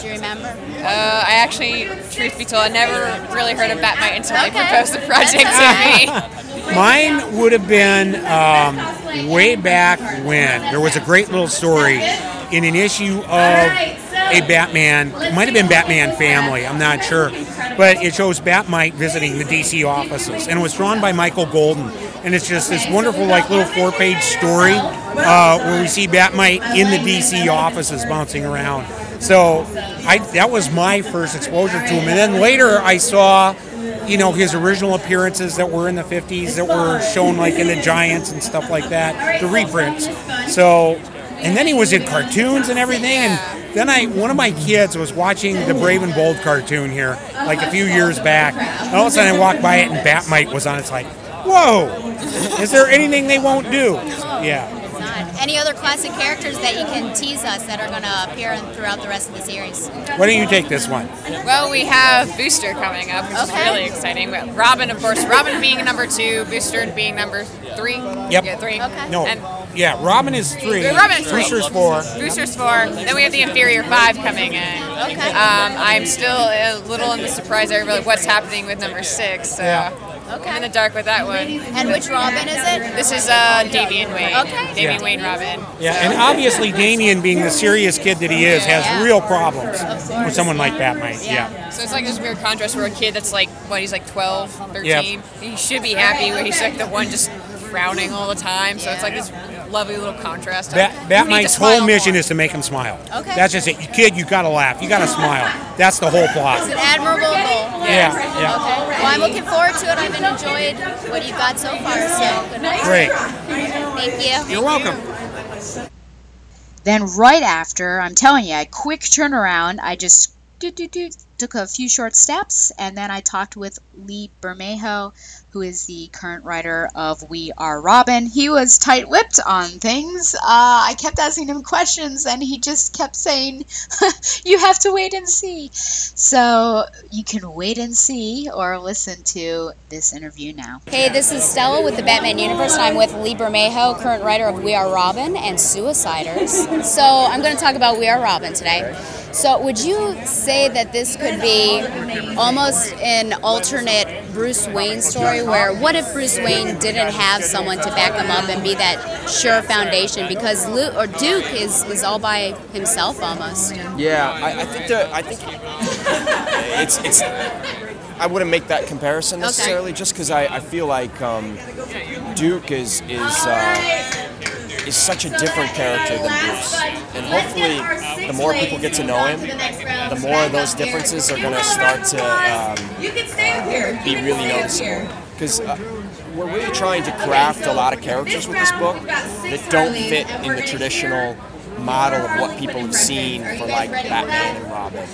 Do you remember? uh, I actually, truth be told, I never really heard of Batmite until they Okay. proposed the project to me. Mine would have been um, way back when there was a great little story in an issue of a Batman. Might have been Batman Family. I'm not sure, but it shows Batmite visiting the DC offices, and it was drawn by Michael Golden. And it's just this wonderful, like little four-page story uh, where we see Batmite in the DC offices bouncing around. So I, that was my first exposure to him, and then later I saw you know his original appearances that were in the 50s that were shown like in the giants and stuff like that the reprints so and then he was in cartoons and everything and then i one of my kids was watching the brave and bold cartoon here like a few years back. And all of a sudden i walked by it and batmite was on. It's like whoa! Is there anything they won't do? Yeah. Any other classic characters that you can tease us that are going to appear in, throughout the rest of the series? why don't you take this one Well, we have Booster coming up, which Okay. is really exciting. But Robin, of course, Robin being number two, Booster being number three. Yep. Yeah, three. no And yeah robin is three Robin is three. Booster's four Boosters four. Then we have the Inferior Five coming in. Okay. Um, I'm still a little in the surprise area of what's happening with number six. So Yeah. I'm in the dark with that one. And which Robin is it? This is uh, Damian Wayne. Okay. Damian Yeah. Wayne Robin. Yeah, and obviously Damian, being the serious kid that he is, has real problems with someone like Batmite. Yeah. So it's like this weird contrast where a kid that's like, what, he's like 12, 13. Yep. He should be happy where he's like the one just frowning all the time. So it's like this lovely little contrast. of, Bat- you need to Batmite's smile whole mission more. is to make him smile. Okay. That's just it. You kid, you gotta laugh. You gotta smile. That's the whole plot. It's an admirable goal. Yeah, yeah. Okay. Well, I'm looking forward to it. I've enjoyed what you've got so far. So good night. Great. Thank you. You're welcome. Then right after, I'm telling you, a quick turnaround. I just do, do, do, took a few short steps, and then I talked with Lee Bermejo, who is the current writer of We Are Robin. He was tight-lipped on things. Uh, I kept asking him questions, and he just kept saying, "You have to wait and see." So you can wait and see, or listen to this interview now. Hey, this is Stella with the Batman Universe, and I'm with Lee Bermejo, current writer of We Are Robin and Suiciders. So I'm going to talk about We Are Robin today. So would you say that this could be almost an alternate Bruce Wayne story, where what if Bruce Wayne didn't have someone to back him up and be that sure foundation? Because Luke or Duke is is all by himself almost. Yeah, I, I think that I think it's it's. I wouldn't make that comparison necessarily, just because I, I feel like um, Duke is is uh, is such a different character than Bruce, and hopefully, the more people get to know him, the more those differences are going to start to um, be really noticeable. Because uh, we're really trying to craft a lot of characters with this book that don't fit in the traditional model of what people have seen for like Batman and Robin.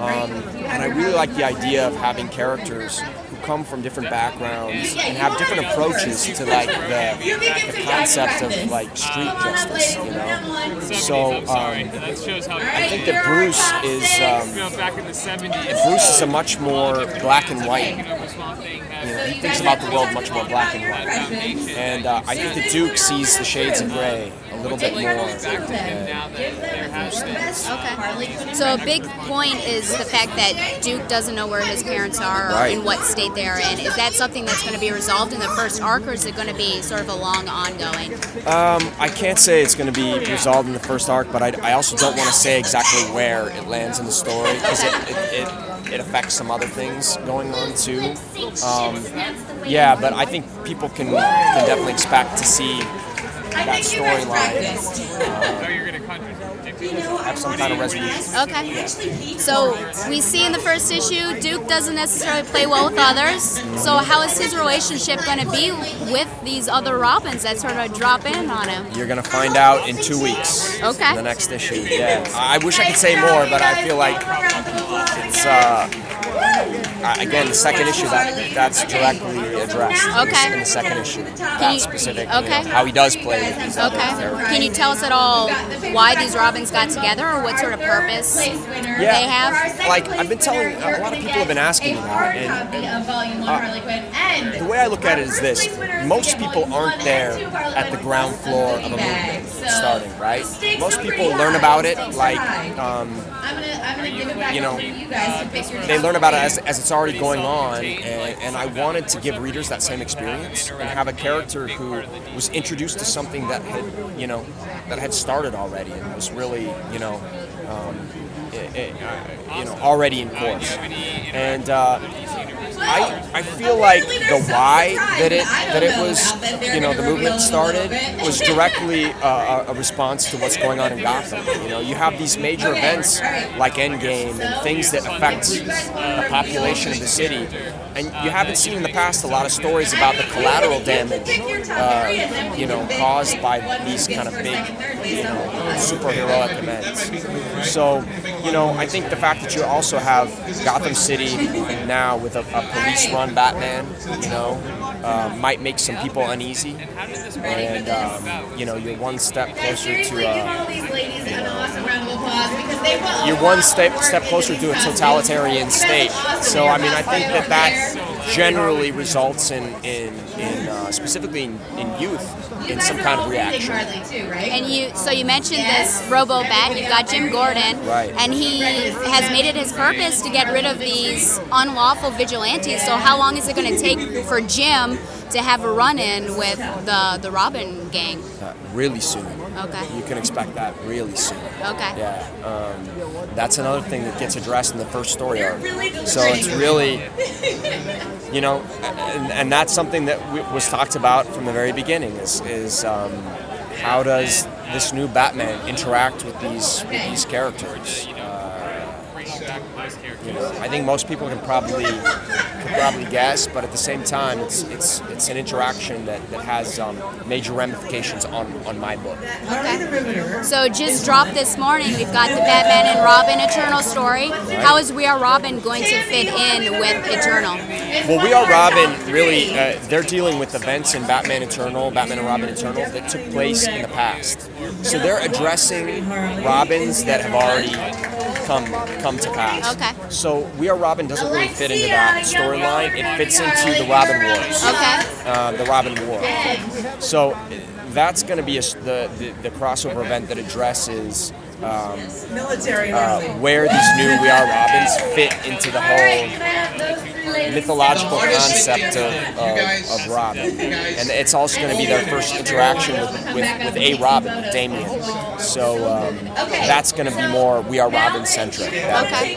Um, and I really like the idea of having characters come from different backgrounds and have different approaches to like the, the concept of like street justice, you know. So um, I think that Bruce is um, Bruce is a much more black and white. You know, he thinks about the world much more black and white, and uh, I think that Duke sees the shades of gray a little bit more than Bruce does. Okay. So a big point is the fact that Duke doesn't know where his parents are or Right. in what state they are in. Is that something that's going to be resolved in the first arc, or is it going to be sort of a long ongoing? Um, I can't say it's going to be resolved in the first arc, but I, I also don't want to say exactly where it lands in the story because it, it, it, it affects some other things going on too. Um, yeah, but I think people can can definitely expect to see that storyline. uh, have some kind of resolution. Okay. So we see in the first issue, Duke doesn't necessarily play well with others. So how is his relationship going to be with these other Robins that sort of drop in on him? You're gonna find out in two weeks. Okay. in The next issue. Yeah. I I wish I could say more, but I feel like it's uh, uh, again, the second issue that that's directly addressed in the- Okay. in the second issue. That you- specific, you know, okay. how he does play with these other Okay. Can you tell us at all why these Robins got together or what sort of purpose they have? Like I've been telling, a lot of people have been asking me that, and, and uh, the way I look at it is this: most people aren't there at the ground floor of a movement starting, right? Most people learn about it like, um, you know, to I'm gonna give it back you guys to pick your they learn about it as, as it's already going on, and, and I wanted to give readers that same experience and have a character who was introduced to something that had, you know, that had started already and was really, you know, um, you know, already in course. And uh, I, I feel like the why that it that it was, you know, the movement started was directly uh, a, a response to what's going on in Gotham. You know, you have these major events like Endgame and things that affect the population of the city, and you haven't seen in the past a lot of stories about the collateral damage, uh, you know, caused by these kind of big, you know, superheroic events. So, you know, I think the fact that you also have Gotham City now with a, a police-run Batman, you know, uh, might make some people uneasy, and um, you know, you're one step closer to. Uh, you're one step step closer to a totalitarian state. So I mean, I think that that generally results in in, in uh, specifically in, in youth in some kind of reaction. Too, right? And you, so you mentioned this Robo Bat. You've got Jim Gordon, Right. and he has made it his purpose to get rid of these unlawful vigilantes. So how long is it going to take for Jim to have a run-in with the the Robin gang? Uh, really soon. Okay. You can expect that really soon. Okay. Yeah. Um, that's another thing that gets addressed in the first story arc. So it's really, you know, and, and that's something that w- was talked about from the very beginning. Is is um, how does this new Batman interact with these with these characters? You know, I think most people can probably can probably guess, but at the same time, it's it's it's an interaction that, that has um, major ramifications on, on my book. Okay. So just dropped this morning. We've got the Batman and Robin Eternal story. How is We Are Robin going to fit in with Eternal? Well, We Are Robin really, uh, they're dealing with events in Batman Eternal, Batman and Robin Eternal that took place in the past. So they're addressing Robins that have already come come to pass. Okay. So We Are Robin doesn't really fit into that storyline. It fits into the Robin Wars. Okay. Uh, the Robin War. So that's going to be a the, the the crossover event that addresses. Um, uh, where these new We Are Robins fit into the whole mythological concept of, of, of Robin. And it's also going to be their first interaction with, with, with a Robin, with Damian. So um, that's going to be more We Are Robin centric. Okay.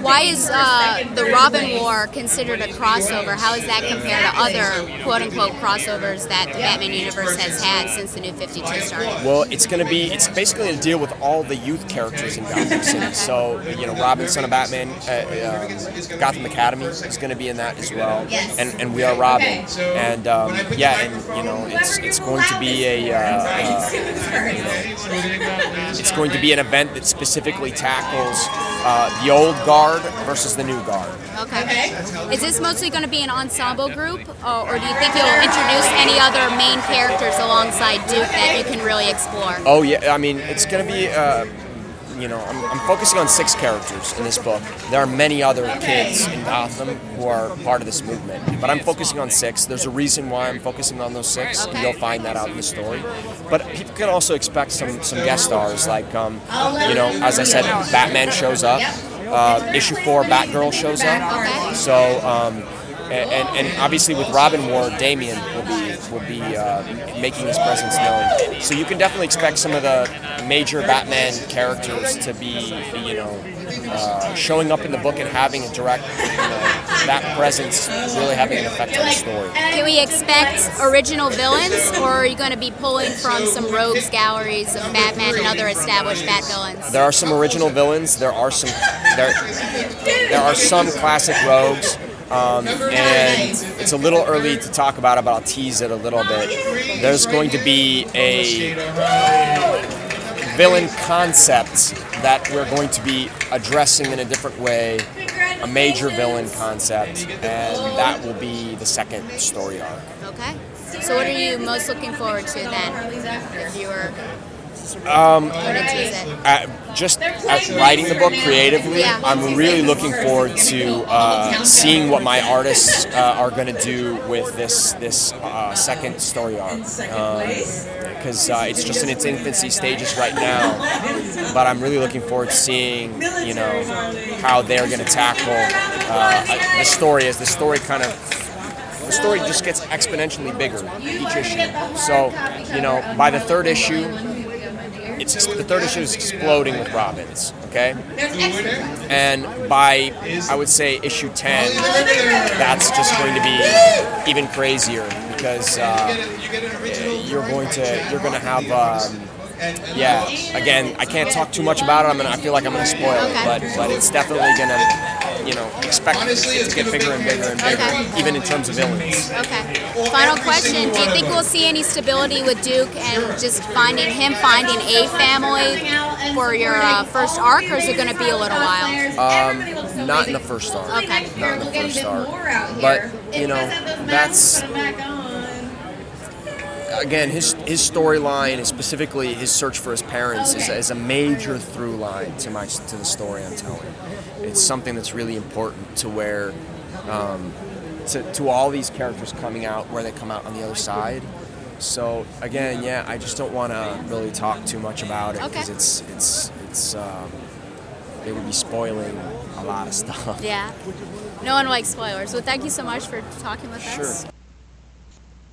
Why is uh, the Robin War considered a crossover? How does that compare to other quote unquote crossovers that the Batman universe has had since the New 52 started? Well, it's going to be, it's basically a deal with all the youth characters in Gotham City. So, you know, Robin, Son of Batman, uh, um, Gotham Academy is going to be in that as well. And, and We Are Robin. And um, yeah, and, you know, it's, it's going to be a, uh, uh, you know, it's going to be an event that specifically tackles uh, the old guard versus the new guard. Okay. Is this mostly going to be an ensemble group, or, or do you think you'll introduce any other main characters alongside Duke that you can really explore? Oh yeah, I mean it's going to be. Uh, you know, I'm, I'm focusing on six characters in this book. There are many other kids in Gotham who are part of this movement, but I'm focusing on six. There's a reason why I'm focusing on those six. and You'll find that out in the story. But people can also expect some some guest stars, like um, you know, as I said, Batman shows up. Uh, issue four, Batgirl shows up. So. Um, and, and, obviously with Robin War, Damian will be will be uh, making his presence known. So you can definitely expect some of the major Batman characters to be, you know, uh, showing up in the book and having a direct, you know, that presence really having an effect on the story. Can we expect original villains, or are you going to be pulling from some rogues galleries of Batman and other established Bat villains? There are some original villains. There are some there, there are some classic rogues. Um, and it's a little early to talk about it, but I'll tease it a little bit. There's going to be a villain concept that we're going to be addressing in a different way, a major villain concept, and that will be the second story arc. Okay. So what are you most looking forward to then, if you were Um, going to tease it? at, just at writing the book creatively, Yeah. I'm really looking forward to uh, seeing what my artists uh, are going to do with this this uh, second story arc. Because uh, it's just in its infancy stages right now, but I'm really looking forward to seeing you know how they're going to tackle uh, the story as the story kind of the story just gets exponentially bigger each issue. So, you know, by the third issue, it's the third issue is exploding with Robins. Okay, and by I would say issue ten, that's just going to be even crazier because uh, you're going to you're going to have. Um, yeah, again, I can't talk too much about it. I'm gonna, I feel like I'm going to spoil it, but but it's definitely going to, you know, expect it to get bigger and bigger and bigger, even in terms of villains. Okay. Final question: Do you think we'll see any stability with Duke and just finding him finding a family for your uh, first arc, or is it going to be a little while? Um, not in the first arc. Okay. Not in the first arc. But you know, that's again his his storyline, specifically his search for his parents, is, is a major through line to my to the story I'm telling. It's something that's really important to where. Um, to, to all these characters coming out where they come out on the other side. So again, yeah, I just don't want to really talk too much about it because Okay. it's it's it's um, it would be spoiling a lot of stuff. Yeah. No one likes spoilers. Well, thank you so much for talking with us.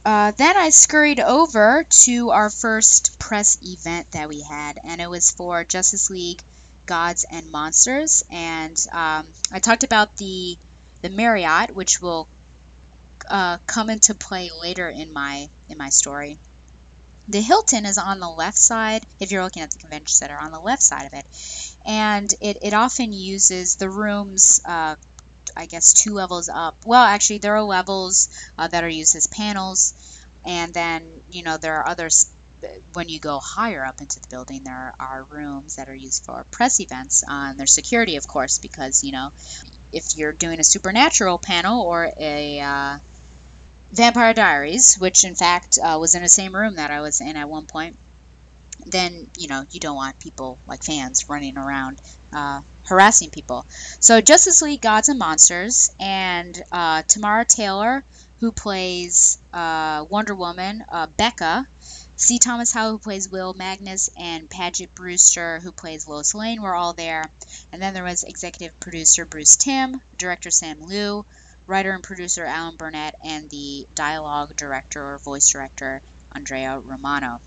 Uh, then I scurried over to our first press event that we had, and it was for Justice League Gods and Monsters. And um, I talked about the the Marriott, which will uh, come into play later in my in my story. The Hilton is on the left side, if you're looking at the convention center, on the left side of it. And it, it often uses the rooms, uh, I guess, two levels up. Well, actually, there are levels uh, that are used as panels. And then, you know, there are others. When you go higher up into the building, there are rooms that are used for press events. Uh, and there's security, of course, because, you know, if you're doing a supernatural panel or a. Uh, Vampire Diaries, which in fact uh, was in the same room that I was in at one point, then you know you don't want people like fans running around uh, harassing people. So Justice League Gods and Monsters and uh, Tamara Taylor, who plays uh, Wonder Woman, uh, Bekka. C. Thomas Howell, who plays Will Magnus, and Paget Brewster, who plays Lois Lane, were all there. And then there was executive producer Bruce Timm, director Sam Liu, writer and producer Alan Burnett, and the dialogue director or voice director Andrea Romano.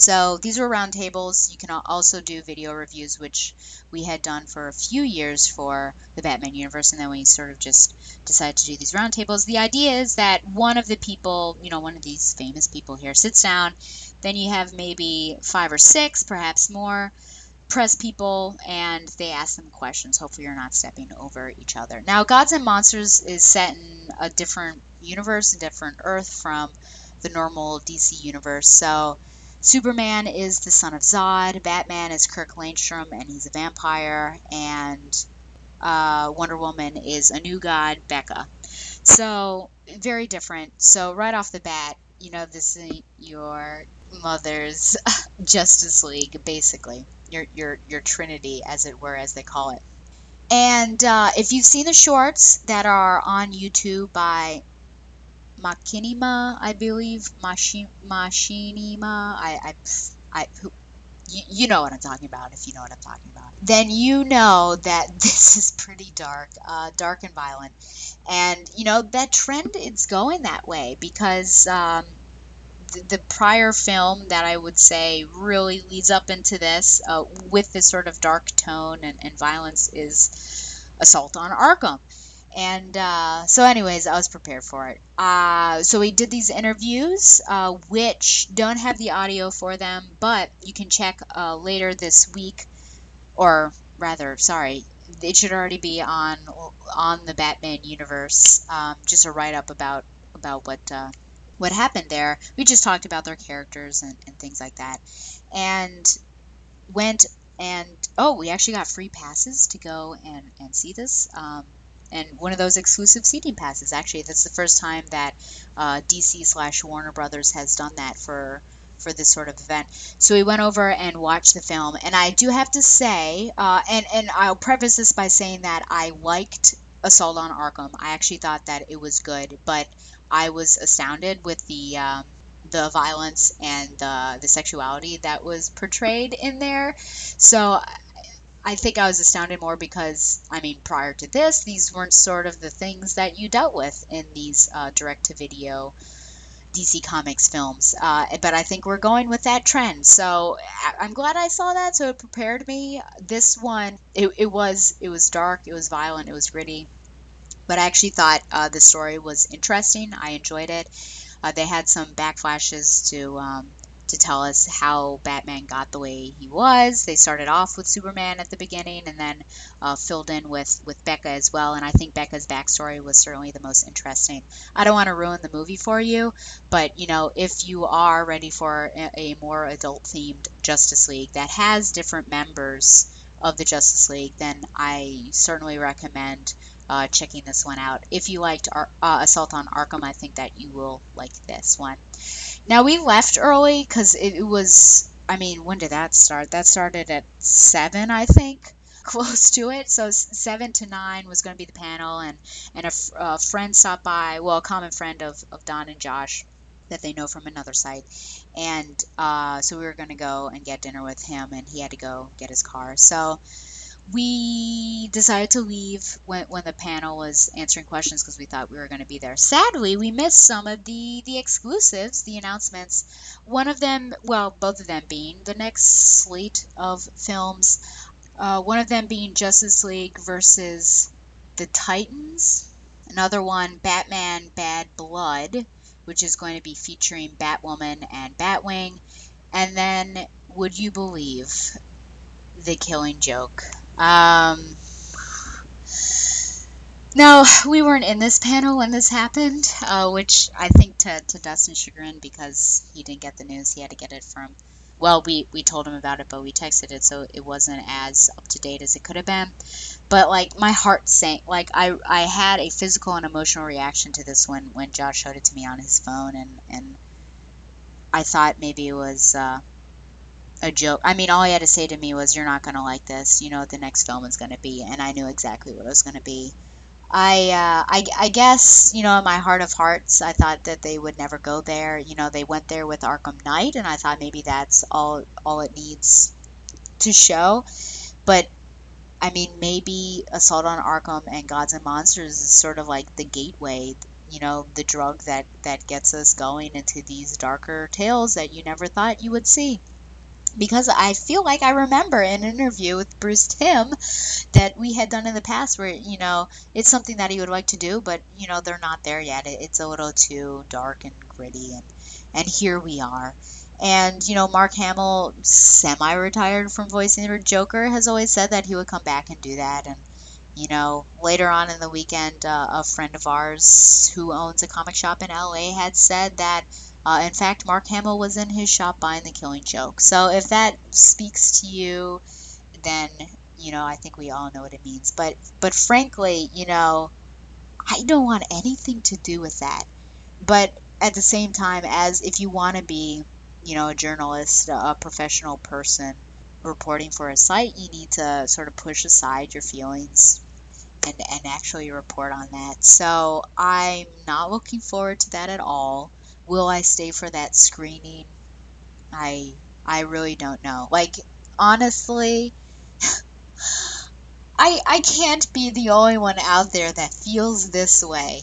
So these were roundtables. You can also do video reviews, which we had done for a few years for the Batman universe, and then we sort of just decided to do these roundtables. The idea is that one of the people, you know, one of these famous people here sits down, then you have maybe five or six, perhaps more, press people and they ask them questions. Hopefully, you're not stepping over each other. Now, Gods and Monsters is set in a different universe, a different Earth from the normal DC universe. So, Superman is the son of Zod, Batman is Kirk Langstrom, and he's a vampire, and uh, Wonder Woman is a new god, Bekka. So, very different. So, right off the bat, you know, this is your mother's Justice League, basically your your your Trinity, as it were, as they call it. And uh, if you've seen the shorts that are on YouTube by Machinima, I believe Machi- Machinima, I I, I who, you, you know what I'm talking about if you know what I'm talking about. Then you know that this is pretty dark, uh, dark and violent, and you know that trend is going that way because. Um, the, the prior film that I would say really leads up into this uh, with this sort of dark tone and, and violence is Assault on Arkham. And uh, so, anyways, I was prepared for it. Uh, so, we did these interviews, uh, which don't have the audio for them, but you can check uh, later this week, or rather, sorry, it should already be on on the Batman universe. Um, just a write up about about what uh, what happened there. We just talked about their characters and, and things like that. And went and oh, we actually got free passes to go and and see this. Um, and one of those exclusive seating passes. Actually, that's the first time that uh, DC slash Warner Brothers has done that for for this sort of event. So we went over and watched the film, and I do have to say, uh, and and I'll preface this by saying that I liked Assault on Arkham. I actually thought that it was good, but I was astounded with the. Um, the violence and the, the sexuality that was portrayed in there. So I think I was astounded more because, I mean, prior to this, these weren't sort of the things that you dealt with in these uh, direct to video DC Comics films. Uh, but I think we're going with that trend. So I'm glad I saw that. So it prepared me. This one, it, it was it was dark, it was violent, it was gritty. But I actually thought uh, the story was interesting. I enjoyed it. Uh, they had some backflashes to um, to tell us how Batman got the way he was. They started off with Superman at the beginning, and then uh, filled in with with Bekka as well. And I think Bekka's backstory was certainly the most interesting. I don't want to ruin the movie for you, but you know, if you are ready for a, more adult themed Justice League that has different members of the Justice League, then I certainly recommend uh, checking this one out. If you liked Ar- uh, Assault on Arkham, I think that you will like this one. Now we left early because it, was. I mean, when did that start? That started at seven, I think, close to it. So seven to nine was going to be the panel, and and a friend stopped by. Well, a common friend of of Don and Josh that they know from another site, and uh, so we were going to go and get dinner with him, and he had to go get his car. So we decided to leave when, when the panel was answering questions because we thought we were going to be there. Sadly, we missed some of the the exclusives, the announcements. One of them, well, both of them being the next slate of films. Uh, one of them being Justice League versus the Titans. Another one, Batman Bad Blood, which is going to be featuring Batwoman and Batwing. And then, would you believe, the Killing Joke? Um, no, we weren't in this panel when this happened, uh, which I think to, to Dustin's chagrin because he didn't get the news. He had to get it from, well, we, we told him about it, but we texted it, so it wasn't as up to date as it could have been. But like my heart sank. Like I, I had a physical and emotional reaction to this when, when Josh showed it to me on his phone, and, and I thought maybe it was uh, a joke. I mean, all he had to say to me was, "You're not to like this. You know what the next film is to be," and I knew exactly what it was to be. I, uh, I, I guess, you know, in my heart of hearts, I thought that they would never go there. You know, they went there with Arkham Knight, and I thought maybe that's all, all it needs to show. But, I mean, maybe Assault on Arkham and Gods and Monsters is sort of like the gateway, you know, the drug that, that gets us going into these darker tales that you never thought you would see because I feel like I remember an interview with Bruce Timm that we had done in the past where, you know, it's something that he would like to do, but, you know, they're not there yet. It's a little too dark and gritty, and, and here we are. And, you know, Mark Hamill, semi retired from voicing the Joker, has always said that he would come back and do that. And, you know, later on in the weekend, uh, a friend of ours who owns a comic shop in LA had said that uh, in fact, Mark Hamill was in his shop buying The Killing Joke. So if that speaks to you, then you know I think we all know what it means. But but frankly, you know, I don't want anything to do with that. But at the same time, as if you want to be, you know, a journalist, a professional person reporting for a site, you need to sort of push aside your feelings and and actually report on that. So I'm not looking forward to that at all will I stay for that screening? I I really don't know. Like honestly, I I can't be the only one out there that feels this way.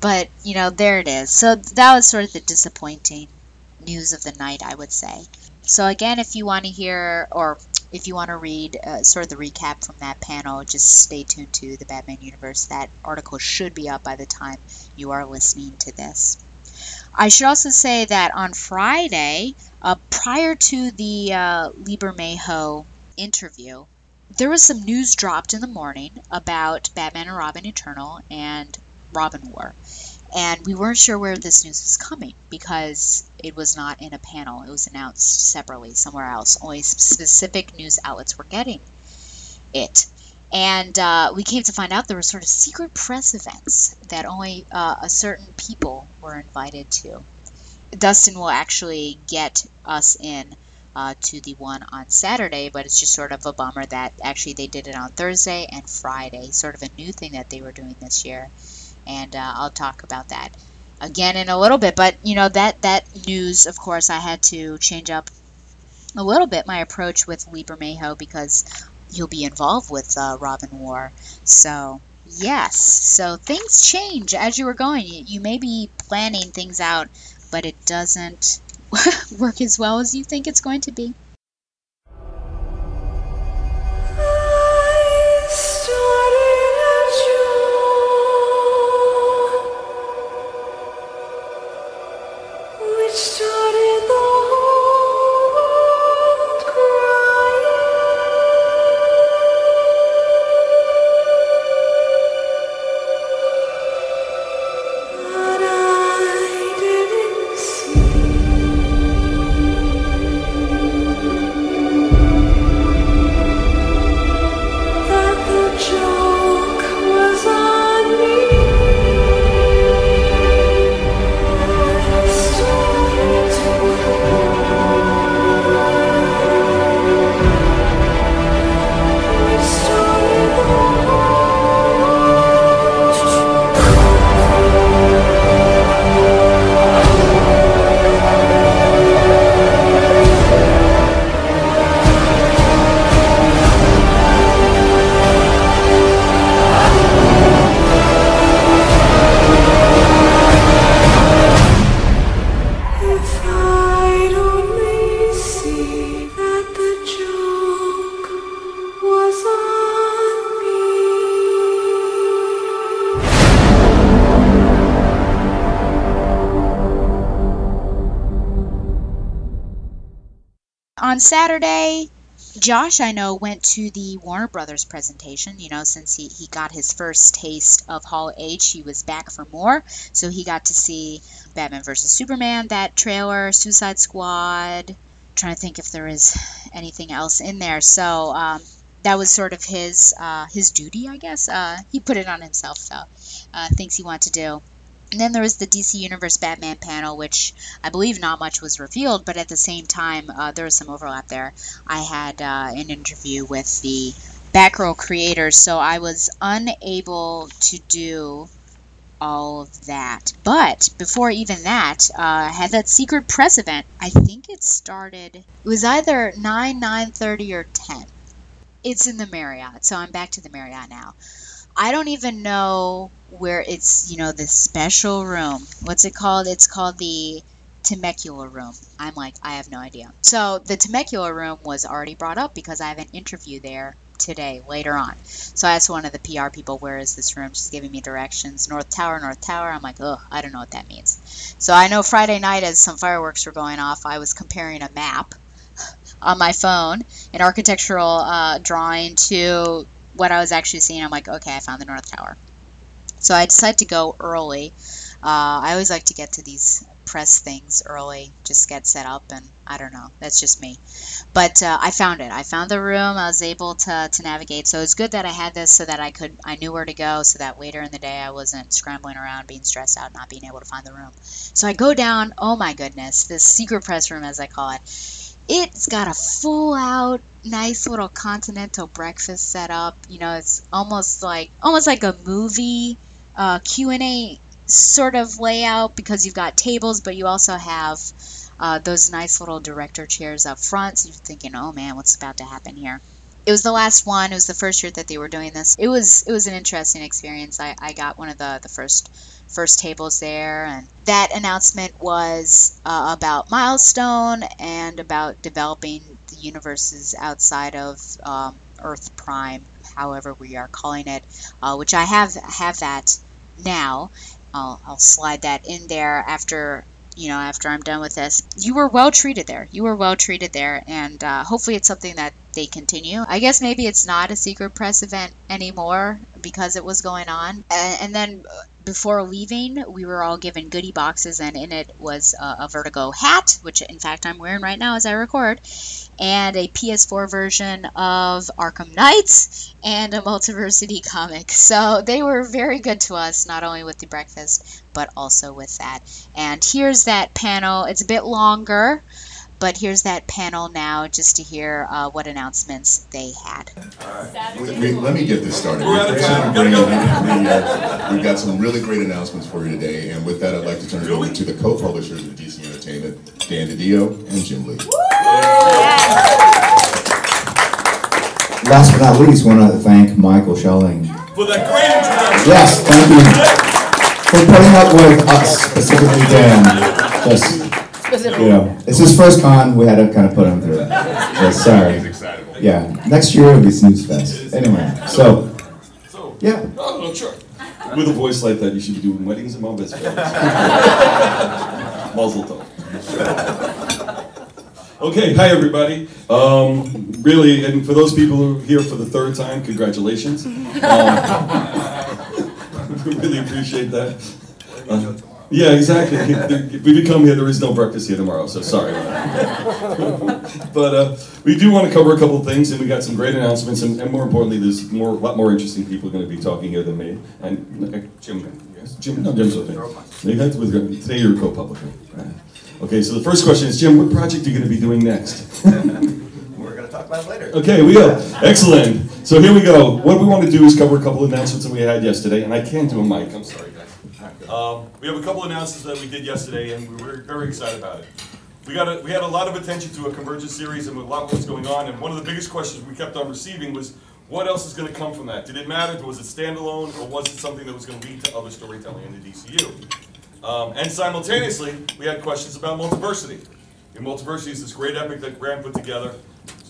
But, you know, there it is. So that was sort of the disappointing news of the night, I would say. So again, if you want to hear or if you want to read uh, sort of the recap from that panel, just stay tuned to the Batman Universe. That article should be up by the time you are listening to this. I should also say that on Friday, uh, prior to the uh, Lee Bermejo interview, there was some news dropped in the morning about Batman and Robin Eternal and Robin War. and we weren't sure where this news was coming because it was not in a panel. It was announced separately somewhere else. Only specific news outlets were getting it. And uh, we came to find out there were sort of secret press events that only uh, a certain people were invited to. Dustin will actually get us in uh, to the one on Saturday, but it's just sort of a bummer that actually they did it on Thursday and Friday, sort of a new thing that they were doing this year. And uh, I'll talk about that again in a little bit. But you know that that news, of course, I had to change up a little bit my approach with Lee Bermejo because he'll be involved with uh, Robin War. So yes, so things change as you were going. You, you may be planning things out, but it doesn't work as well as you think it's going to be. Saturday, Josh, I know, went to the Warner Brothers presentation. You know, since he, he got his first taste of Hall H, he was back for more. So he got to see Batman vs. Superman, that trailer, Suicide Squad. trying to think if there is anything else in there. So um, that was sort of his uh, his duty, I guess. Uh, he put it on himself, so uh, things he wanted to do. And then there was the DC Universe Batman panel, which I believe not much was revealed, but at the same time, uh, there was some overlap there. I had uh, an interview with the Batgirl creators, so I was unable to do all of that. But before even that, uh, I had that secret press event. I think it started. It was either nine, nine thirty, or ten. It's in the Marriott, so I'm back to the Marriott now. I don't even know where it's, you know, the special room. What's it called? It's called the Temecula room. I'm like, I have no idea. So the Temecula room was already brought up because I have an interview there today, later on. So I asked one of the PR people, where is this room? She's giving me directions. North Tower, North Tower. I'm like, ugh, I don't know what that means. So I know Friday night, as some fireworks were going off, I was comparing a map on my phone, an architectural uh, drawing to what I was actually seeing. I'm like, okay, I found the North Tower. So I decided to go early. Uh, I always like to get to these press things early, just get set up, and I don't know. That's just me. But uh, I found it. I found the room. I was able to, to navigate. So it's good that I had this so that I could I knew where to go, so that later in the day I wasn't scrambling around, being stressed out, not being able to find the room. So I go down. Oh my goodness, this secret press room, as I call it. It's got a full out nice little continental breakfast set up. You know, it's almost like almost like a movie uh, Q&A sort of layout because you've got tables, but you also have uh, those nice little director chairs up front. So you're thinking, oh man, what's about to happen here? It was the last one. It was the first year that they were doing this. It was it was an interesting experience. I, I got one of the the first first tables there, and that announcement was uh, about Milestone and about developing the universes outside of um, Earth Prime, however we are calling it, uh, which I have have that now. I'll, I'll slide that in there after you know after I'm done with this. You were well treated there. You were well treated there, and uh, hopefully it's something that they continue. I guess maybe it's not a secret press event anymore because it was going on. And, and then before leaving, we were all given goodie boxes, and in it was a, Vertigo hat, which in fact I'm wearing right now as I record, and a PS4 version of Arkham Knights and a Multiversity comic. So they were very good to us, not only with the breakfast, but also with that. And here's that panel. It's a bit longer, but here's that panel now just to hear uh, what announcements they had. Wait, wait, let me get this started. We're bringing you here. We've got some really great announcements for you today, and with that, I'd like to turn it over to the co-publishers of DC Entertainment, Dan DiDio and Jim Lee. Last but not least, want to thank Michael Schelling. For that great introduction. Yes, thank you for putting up with us, specifically Dan. Just, you know, it's his first con, we had to kind of put him through it. So, sorry. Yeah, next year it'll be Snooze Fest. Anyway, so, yeah. Oh, no, sure. With a voice like that, you should be doing weddings and my best friends. Mazel tov. Okay, hi everybody. Um, really, and for those people who are here for the third time, congratulations. Um, we really appreciate that. Uh, yeah, exactly. If we come here, there is no breakfast here tomorrow, so sorry. but uh, we do want to cover a couple of things, and we got some great announcements, and, and more importantly, there's more, a lot more interesting people going to be talking here than me. And uh, Jim, yes, Jim, no, Jim's okay. With today you're a. Right. Okay, so the first question is, Jim, what project are you going to be doing next? We're going to talk about it later. Okay, we go. Excellent. So here we go. What we want to do is cover a couple of announcements that we had yesterday, and I can't do a mic. I'm sorry. Um, we have a couple announcements that we did yesterday, and we were very excited about it. We got a, we had a lot of attention to a convergence series, and a lot was going on. And one of the biggest questions we kept on receiving was, what else is going to come from that? Did it matter? Was it standalone, or was it something that was going to lead to other storytelling in the DCU? Um, and simultaneously, we had questions about multiversity. And multiversity is this great epic that Grant put together.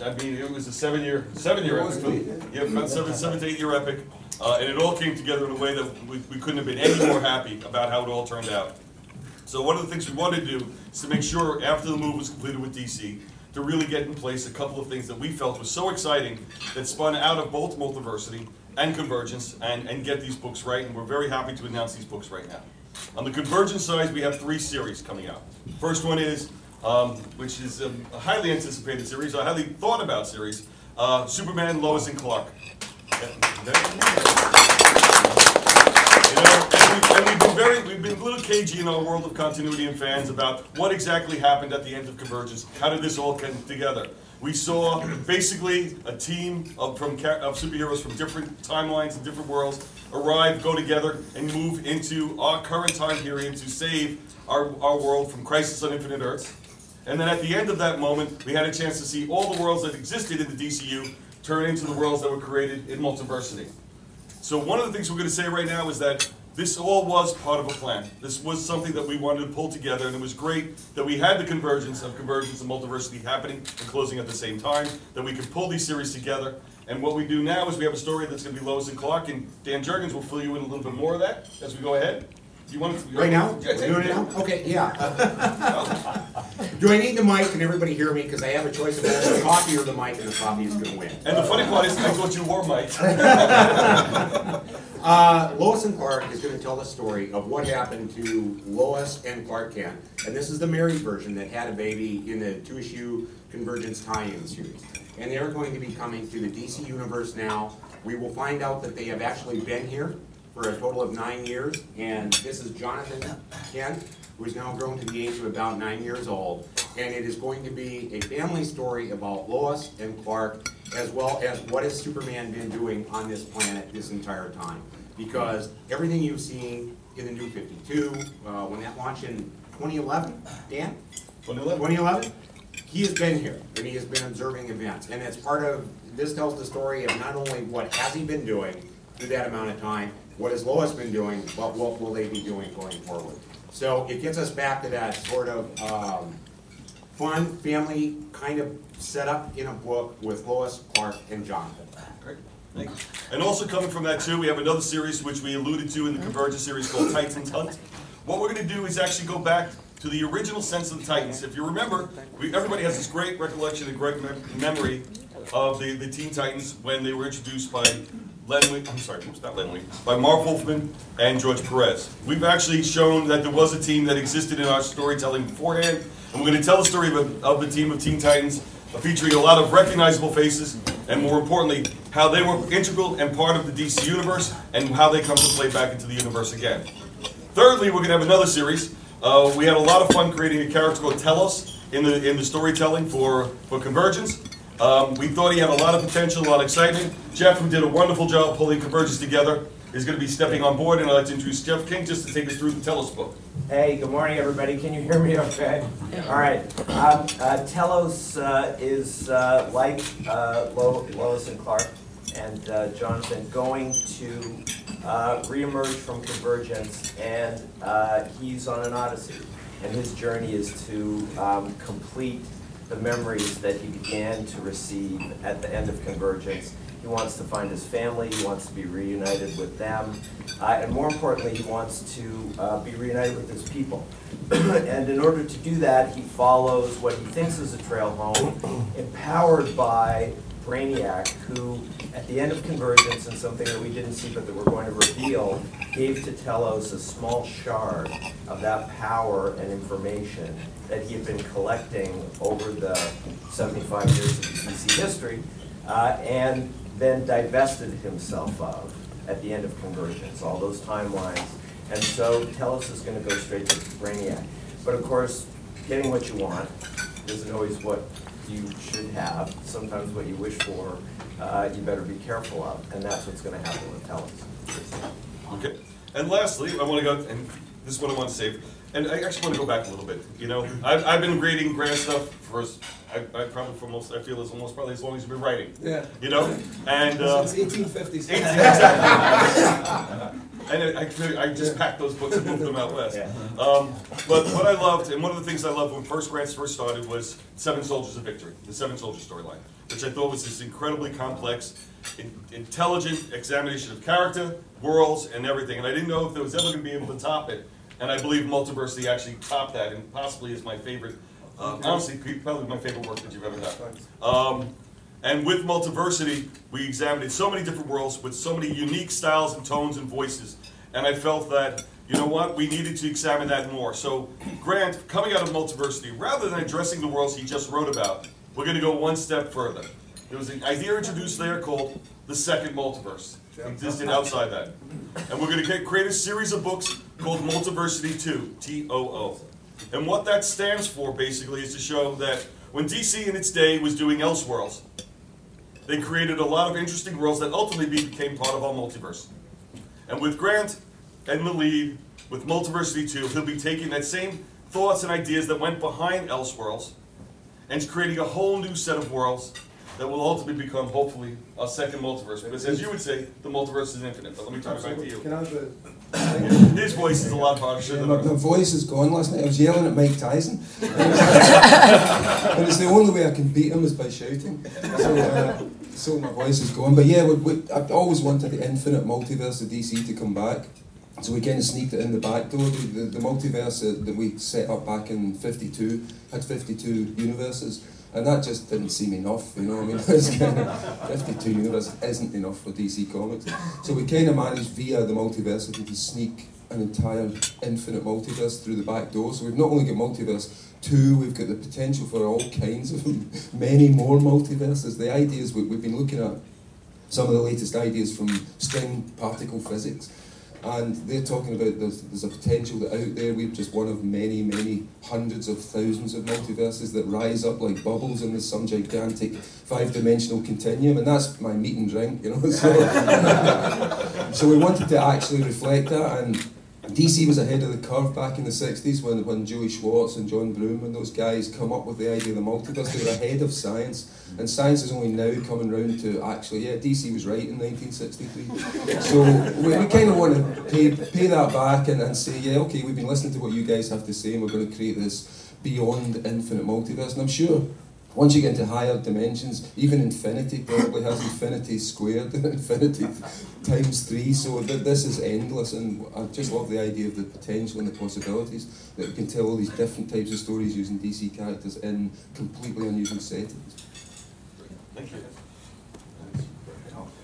I mean, it was a seven-year, seven-year epic. Yeah, about seven, seven to eight-year epic, uh, and it all came together in a way that we, we couldn't have been any more happy about how it all turned out. So one of the things we wanted to do is to make sure after the move was completed with DC, to really get in place a couple of things that we felt was so exciting that spun out of both multiversity and convergence and, and get these books right, and we're very happy to announce these books right now. On the convergence side, we have three series coming out. First one is, um, which is a highly anticipated series, a highly thought about series, uh, Superman, Lois, and Clark. You know, and we've, and we've been very, we've been a little cagey in our world of continuity and fans about what exactly happened at the end of Convergence. How did this all come together? We saw basically a team of, from, of superheroes from different timelines and different worlds arrive, go together, and move into our current time period to save our, our world from Crisis on Infinite Earths. And then at the end of that moment, we had a chance to see all the worlds that existed in the DCU turn into the worlds that were created in Multiversity. So one of the things we're going to say right now is that this all was part of a plan. This was something that we wanted to pull together, and it was great that we had the convergence of convergence and multiversity happening and closing at the same time, that we could pull these series together. And what we do now is we have a story that's going to be Lois and Clark, and Dan Jurgens will fill you in a little bit more of that as we go ahead. Do you want to Right now? Yeah, We're take doing it now? Okay, yeah. Do I need the mic? Can everybody hear me? Because I have a choice of the coffee or the mic, and the coffee is gonna win. And the funny part is, I thought you wore Mike. Uh, Lois and Clark is gonna tell the story of what happened to Lois and Clark Kent. And this is the married version that had a baby in the two-issue Convergence tie-in series. And they're going to be coming to the DC universe now. We will find out that they have actually been here for a total of nine years. And this is Jonathan Kent, who is now grown to the age of about nine years old. And it is going to be a family story about Lois and Clark, as well as what has Superman been doing on this planet this entire time. Because everything you've seen in the New 52, uh, when that launched in 2011, Dan? 2011. 2011? He has been here, and he has been observing events. And it's part of, this tells the story of not only what has he been doing through that amount of time, what has Lois been doing, but what will they be doing going forward. So it gets us back to that sort of um, fun, family kind of setup in a book with Lois, Clark, and Jonathan. Great, thank you. And also coming from that too, we have another series which we alluded to in the Convergence series called Titans Hunt. What we're going to do is actually go back to the original sense of the Titans. If you remember, we, everybody has this great recollection and great mem- memory of the, the Teen Titans when they were introduced by Len Wein, I'm sorry, it's not Len Wein, by Marv Wolfman and George Perez. We've actually shown that there was a team that existed in our storytelling beforehand, and we're going to tell the story of, a, of the team of Teen Titans, featuring a lot of recognizable faces, and more importantly, how they were integral and part of the DC universe, and how they come to play back into the universe again. Thirdly, we're going to have another series. Uh, we had a lot of fun creating a character called Telos in the in the storytelling for for Convergence. Um, we thought he had a lot of potential, a lot of excitement. Jeff, who did a wonderful job pulling Convergence together, is going to be stepping on board, and I'd like to introduce Jeff King just to take us through the Telos book. Hey, good morning, everybody. Can you hear me okay? All right. Um, uh, Telos uh, is uh, like uh, Lo- Lois and Clark and uh, Jonathan going to uh, reemerge from Convergence, and uh, he's on an odyssey. And his journey is to um, complete the memories that he began to receive at the end of Convergence. He wants to find his family, he wants to be reunited with them, uh, and more importantly, he wants to uh, be reunited with his people. and in order to do that, he follows what he thinks is a trail home, empowered by Brainiac, who, at the end of Convergence, and something that we didn't see but that we're going to reveal, gave to Telos a small shard of that power and information that he had been collecting over the 75 years of DC history, uh, and then divested himself of at the end of Convergence, all those timelines. And so Telos is going to go straight to Brainiac. But of course, getting what you want isn't always what you should have. Sometimes what you wish for, uh, you better be careful of, and that's what's going to happen with Telos. Okay. And lastly, I want to go, and this is what I want to say, and I actually want to go back a little bit. You know, I've, I've been grading grant stuff for, as- I, I probably for most, I feel as almost probably as long as you've been writing. Yeah. You know, and. uh, Since 1850s. 18, exactly. And I, I just packed those books and moved them out west. Um, but what I loved, and one of the things I loved when first grants first started was Seven Soldiers of Victory, the Seven Soldiers storyline, which I thought was this incredibly complex, in, intelligent examination of character, worlds, and everything. And I didn't know if there was ever going to be able to top it. And I believe Multiversity actually topped that, and possibly is my favorite. Uh, honestly, probably my favorite work that you've ever done. Um, and with Multiversity, we examined so many different worlds with so many unique styles and tones and voices. And I felt that, you know what, we needed to examine that more. So, Grant, coming out of Multiversity, rather than addressing the worlds he just wrote about, we're going to go one step further. There was an idea introduced there called the second multiverse. Existed outside that. And we're going to create a series of books called Multiversity 2, T O O. And what that stands for, basically, is to show that when DC in its day was doing Elseworlds, they created a lot of interesting worlds that ultimately became part of our multiverse. And with Grant and the lead, with Multiversity 2, he'll be taking that same thoughts and ideas that went behind Elseworlds and creating a whole new set of worlds that will ultimately become, hopefully, a second multiverse. Because as you would say, the multiverse is infinite. But let me turn it back to you. Can I have the His voice is a lot harsher Yeah, than my, ours. my voice is gone last night. I was yelling at Mike Tyson. and it's the only way I can beat him is by shouting. So, uh, so my voice is gone. But yeah, we, we, I've always wanted the infinite multiverse of DC to come back. So we kind of sneaked it in the back door. The, the, the multiverse that, that we set up back in 52 had 52 universes. And that just didn't seem enough, you know I mean? It's kind of, 52 universes isn't enough for DC Comics. So we kind of managed via the multiversity to sneak an entire infinite multiverse through the back door. So we've not only got multiverse two, we've got the potential for all kinds of many more multiverses. The ideas we, we've been looking at some of the latest ideas from string particle physics. And they're talking about there's, there's a potential that out there we're just one of many, many hundreds of thousands of multiverses that rise up like bubbles in this some gigantic five-dimensional continuum, and that's my meat and drink, you know. So, so we wanted to actually reflect that, and DC was ahead of the curve back in the 60s when, when Julie Schwartz and John Broome and those guys come up with the idea of the multiverse. They were ahead of science, and science is only now coming round to actually, yeah, DC was right in 1963. So we, we kind of want to pay, pay that back and, and say, yeah, okay, we've been listening to what you guys have to say, and we're going to create this beyond infinite multiverse. And I'm sure once you get into higher dimensions, even infinity probably has infinity squared, and infinity times three. So th- this is endless, and I just love the idea of the potential and the possibilities that we can tell all these different types of stories using DC characters in completely unusual settings. Thank you.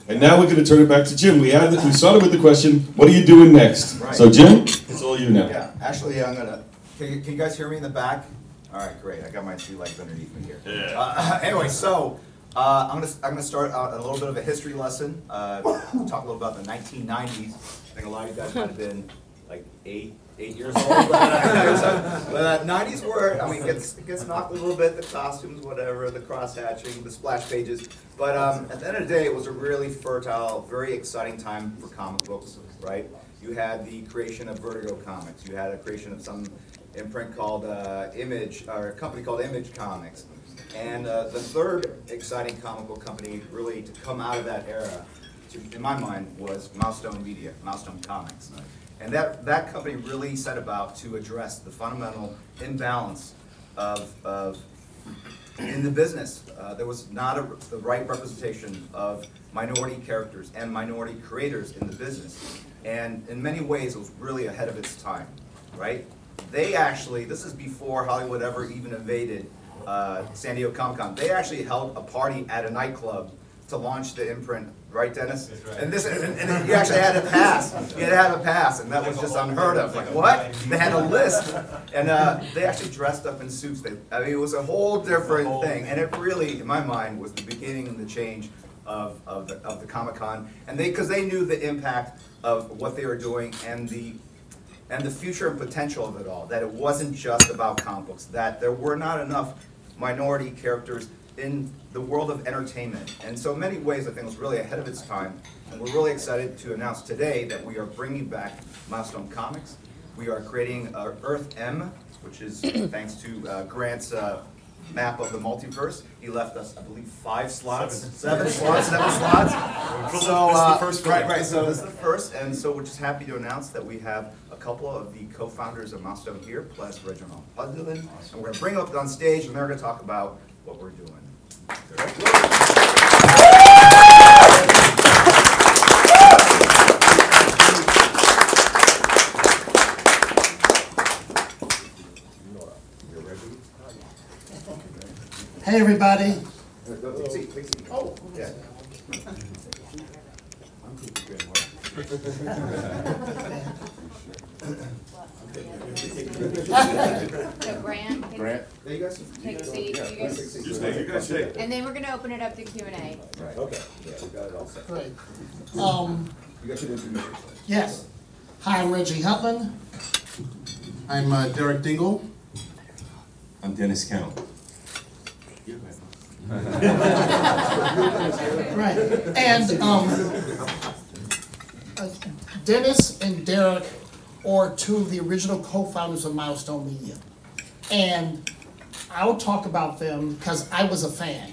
And now we're going to turn it back to Jim. We had we started with the question, what are you doing next? Right. So Jim, it's all you now. Yeah, actually, I'm gonna. Can you, can you guys hear me in the back? All right, great. I got my two legs underneath me here. Yeah. Uh, anyway, so uh, I'm gonna I'm gonna start out a little bit of a history lesson. Uh, talk a little about the 1990s. I think a lot of you guys might have been like eight eight years old. but uh, 90s were I mean it gets it gets knocked a little bit. The costumes, whatever, the cross hatching, the splash pages. But um, at the end of the day, it was a really fertile, very exciting time for comic books. Right? You had the creation of Vertigo Comics. You had a creation of some imprint called uh, Image, or a company called Image Comics. And uh, the third exciting comic book company really to come out of that era, to, in my mind, was Milestone Media, Milestone Comics. And that, that company really set about to address the fundamental imbalance of, of in the business, uh, there was not a, the right representation of minority characters and minority creators in the business. And in many ways, it was really ahead of its time, right? They actually, this is before Hollywood ever even invaded uh, San Diego Comic Con. They actually held a party at a nightclub to launch the imprint, right, Dennis? And this, and, and you actually had a pass. You had to have a pass, and that was just unheard of. Like what? They had a list, and uh, they actually dressed up in suits. They, I mean, it was a whole different thing, and it really, in my mind, was the beginning and the change of, of the, of the Comic Con, and they because they knew the impact of what they were doing and the and the future and potential of it all. That it wasn't just about comic books. That there were not enough minority characters in the world of entertainment. And so, in many ways, I think it was really ahead of its time. And we're really excited to announce today that we are bringing back Milestone Comics. We are creating uh, Earth M, which is thanks to uh, Grant's uh, map of the multiverse. He left us, I believe, five slots, Seven. seven slots, seven slots. This is So, the uh, first right, right. So this is the first, and so we're just happy to announce that we have a couple of the co-founders of Milestone here, plus Reginald Hudlin, and we're going to bring them up on stage, and they're going to talk about what we're doing. Hey, everybody. Oh, yeah. So Grant. Grant. Yeah, you guys. Take a seat. Yeah, You guys- take seat. Just take- you guys take. And then we're gonna open it up to Q and A. Right, okay, yeah, we got it all set. Great. Um, You guys should introduce yourself. yes. Hi, I'm Reggie Hudlin. I'm uh, Derek Dingle. I'm Denys Cowan. Right. And um, uh, Dennis and Derek are two of the original co-founders of Milestone Media. And I'll talk about them because I was a fan.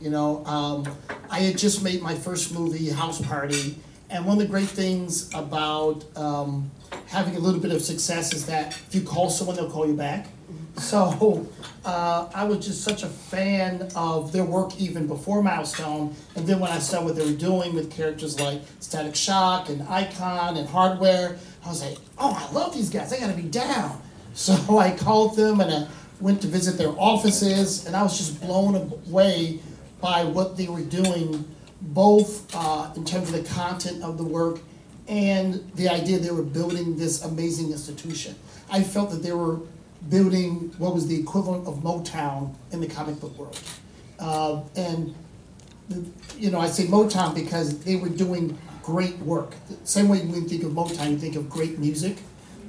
You know, um, I had just made my first movie, House Party, and one of the great things about um, having a little bit of success is that if you call someone, they'll call you back. So uh, I was just such a fan of their work even before Milestone, and then when I saw what they were doing with characters like Static Shock and Icon and Hardware, I was like, oh, I love these guys. I got to be down. So I called them and I went to visit their offices, and I was just blown away by what they were doing, both uh, in terms of the content of the work and the idea they were building this amazing institution. I felt that they were building what was the equivalent of Motown in the comic book world. Uh, and, you know, I say Motown because they were doing great work. Same way when you think of Motown, you think of great music.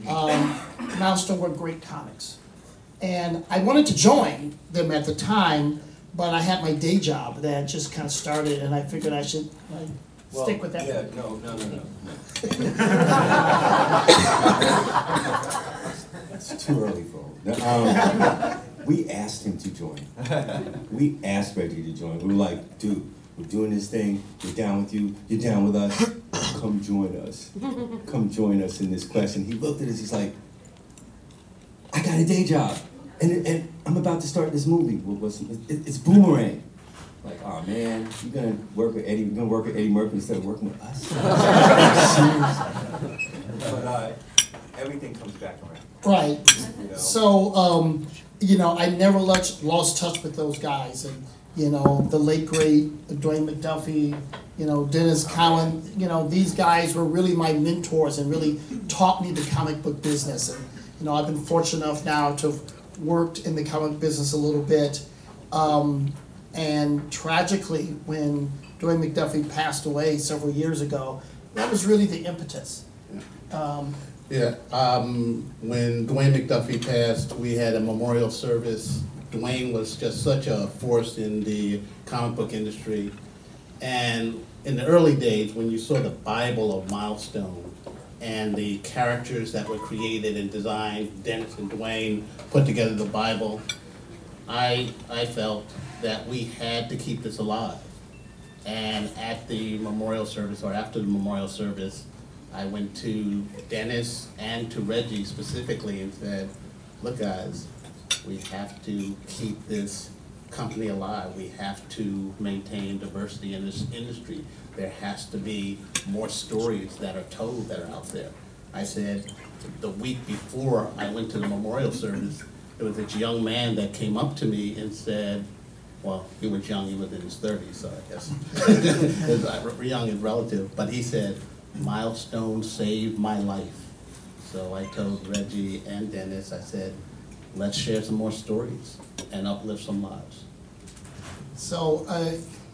Um, Milestone were great comics. And I wanted to join them at the time, but I had my day job that just kind of started, and I figured I should like, stick with that. Yeah, no, no, no, no. It's too early for him. No, um, we asked him to join. We asked Reggie to join. We were like, dude, we're doing this thing. We're down with you. You're down with us. Come join us. Come join us in this quest. And he looked at us. He's like, I got a day job, and, and I'm about to start this movie. What was it, it's Boomerang. Like, oh man, you're gonna work with Eddie. You're gonna work with Eddie Murphy instead of working with us. But uh, everything comes back around. Right. You know? So, um, you know, I never lost, lost touch with those guys. And, you know, the late great Dwayne McDuffie, you know, Denys Cowan, you know, these guys were really my mentors and really taught me the comic book business. And, you know, I've been fortunate enough now to have worked in the comic business a little bit. Um, and tragically, when Dwayne McDuffie passed away several years ago, that was really the impetus. Um, Yeah, um, when Dwayne McDuffie passed, we had a memorial service. Dwayne was just such a force in the comic book industry. And in the early days, when you saw the Bible of Milestone and the characters that were created and designed, Dennis and Dwayne put together the Bible, I, I felt that we had to keep this alive. And at the memorial service, or after the memorial service, I went to Dennis and to Reggie specifically and said, look, guys, we have to keep this company alive. We have to maintain diversity in this industry. There has to be more stories that are told that are out there. I said, the week before I went to the memorial service, there was this young man that came up to me and said, well, he was young, he was in his thirties, so I guess, young is relative, but he said, Milestone saved my life. So I told Reggie and Dennis, I said, let's share some more stories and uplift some lives. So, uh,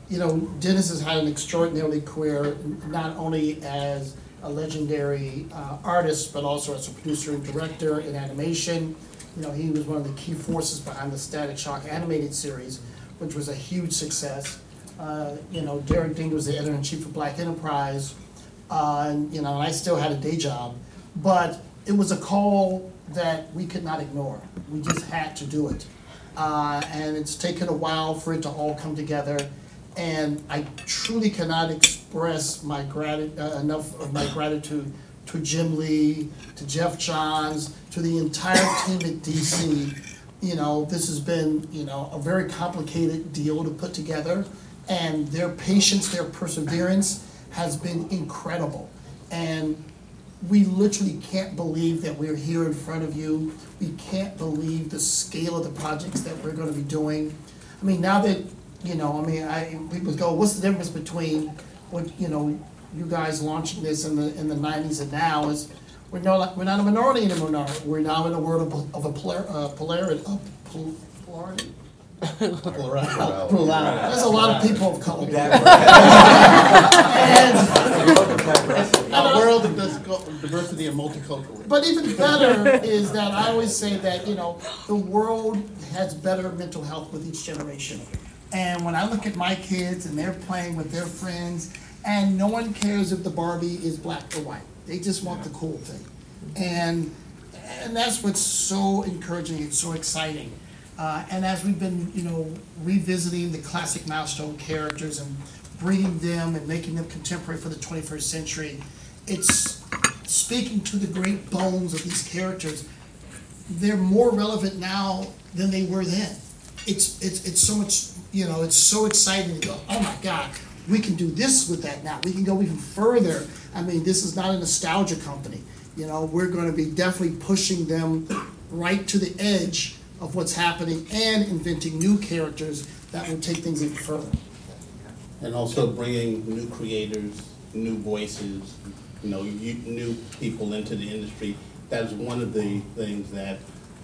you know, Dennis has had an extraordinary career, not only as a legendary uh, artist, but also as a producer and director in animation. You know, he was one of the key forces behind the Static Shock animated series, which was a huge success. Uh, You know, Derek Ding was the editor-in-chief of Black Enterprise, uh, and, you know, and I still had a day job. But it was a call that we could not ignore. We just had to do it. Uh, and it's taken a while for it to all come together. And I truly cannot express my grati- uh, enough of my gratitude to Jim Lee, to Geoff Johns, to the entire team at DC. You know, this has been, you know, a very complicated deal to put together. And their patience, their perseverance has been incredible. And we literally can't believe that we're here in front of you. We can't believe the scale of the projects that we're gonna be doing. I mean, now that, you know, I mean, I, people go, what's the difference between what, you know, you guys launching this in the, in the nineties and now is, we're no, we're not a minority anymore. We're now in a world of, of a polar, uh, polarity, of pol- polarity? Plurality. There's a lot of people of color. A world of diversity and multicultural. But even better is that I always say that, you know, the world has better mental health with each generation. And when I look at my kids and they're playing with their friends, and no one cares if the Barbie is black or white. They just want the cool thing. And, and that's what's so encouraging, it's so exciting. Uh, and as we've been, you know, revisiting the classic milestone characters and bringing them and making them contemporary for the 21st century, it's speaking to the great bones of these characters. They're more relevant now than they were then. It's, it's, it's so much, you know, it's so exciting to go, oh my God, we can do this with that now. We can go even further. I mean, this is not a nostalgia company. You know, we're going to be definitely pushing them right to the edge of what's happening and inventing new characters that will take things even further. And also bringing new creators, new voices, you know, you, new people into the industry. That's one of the things that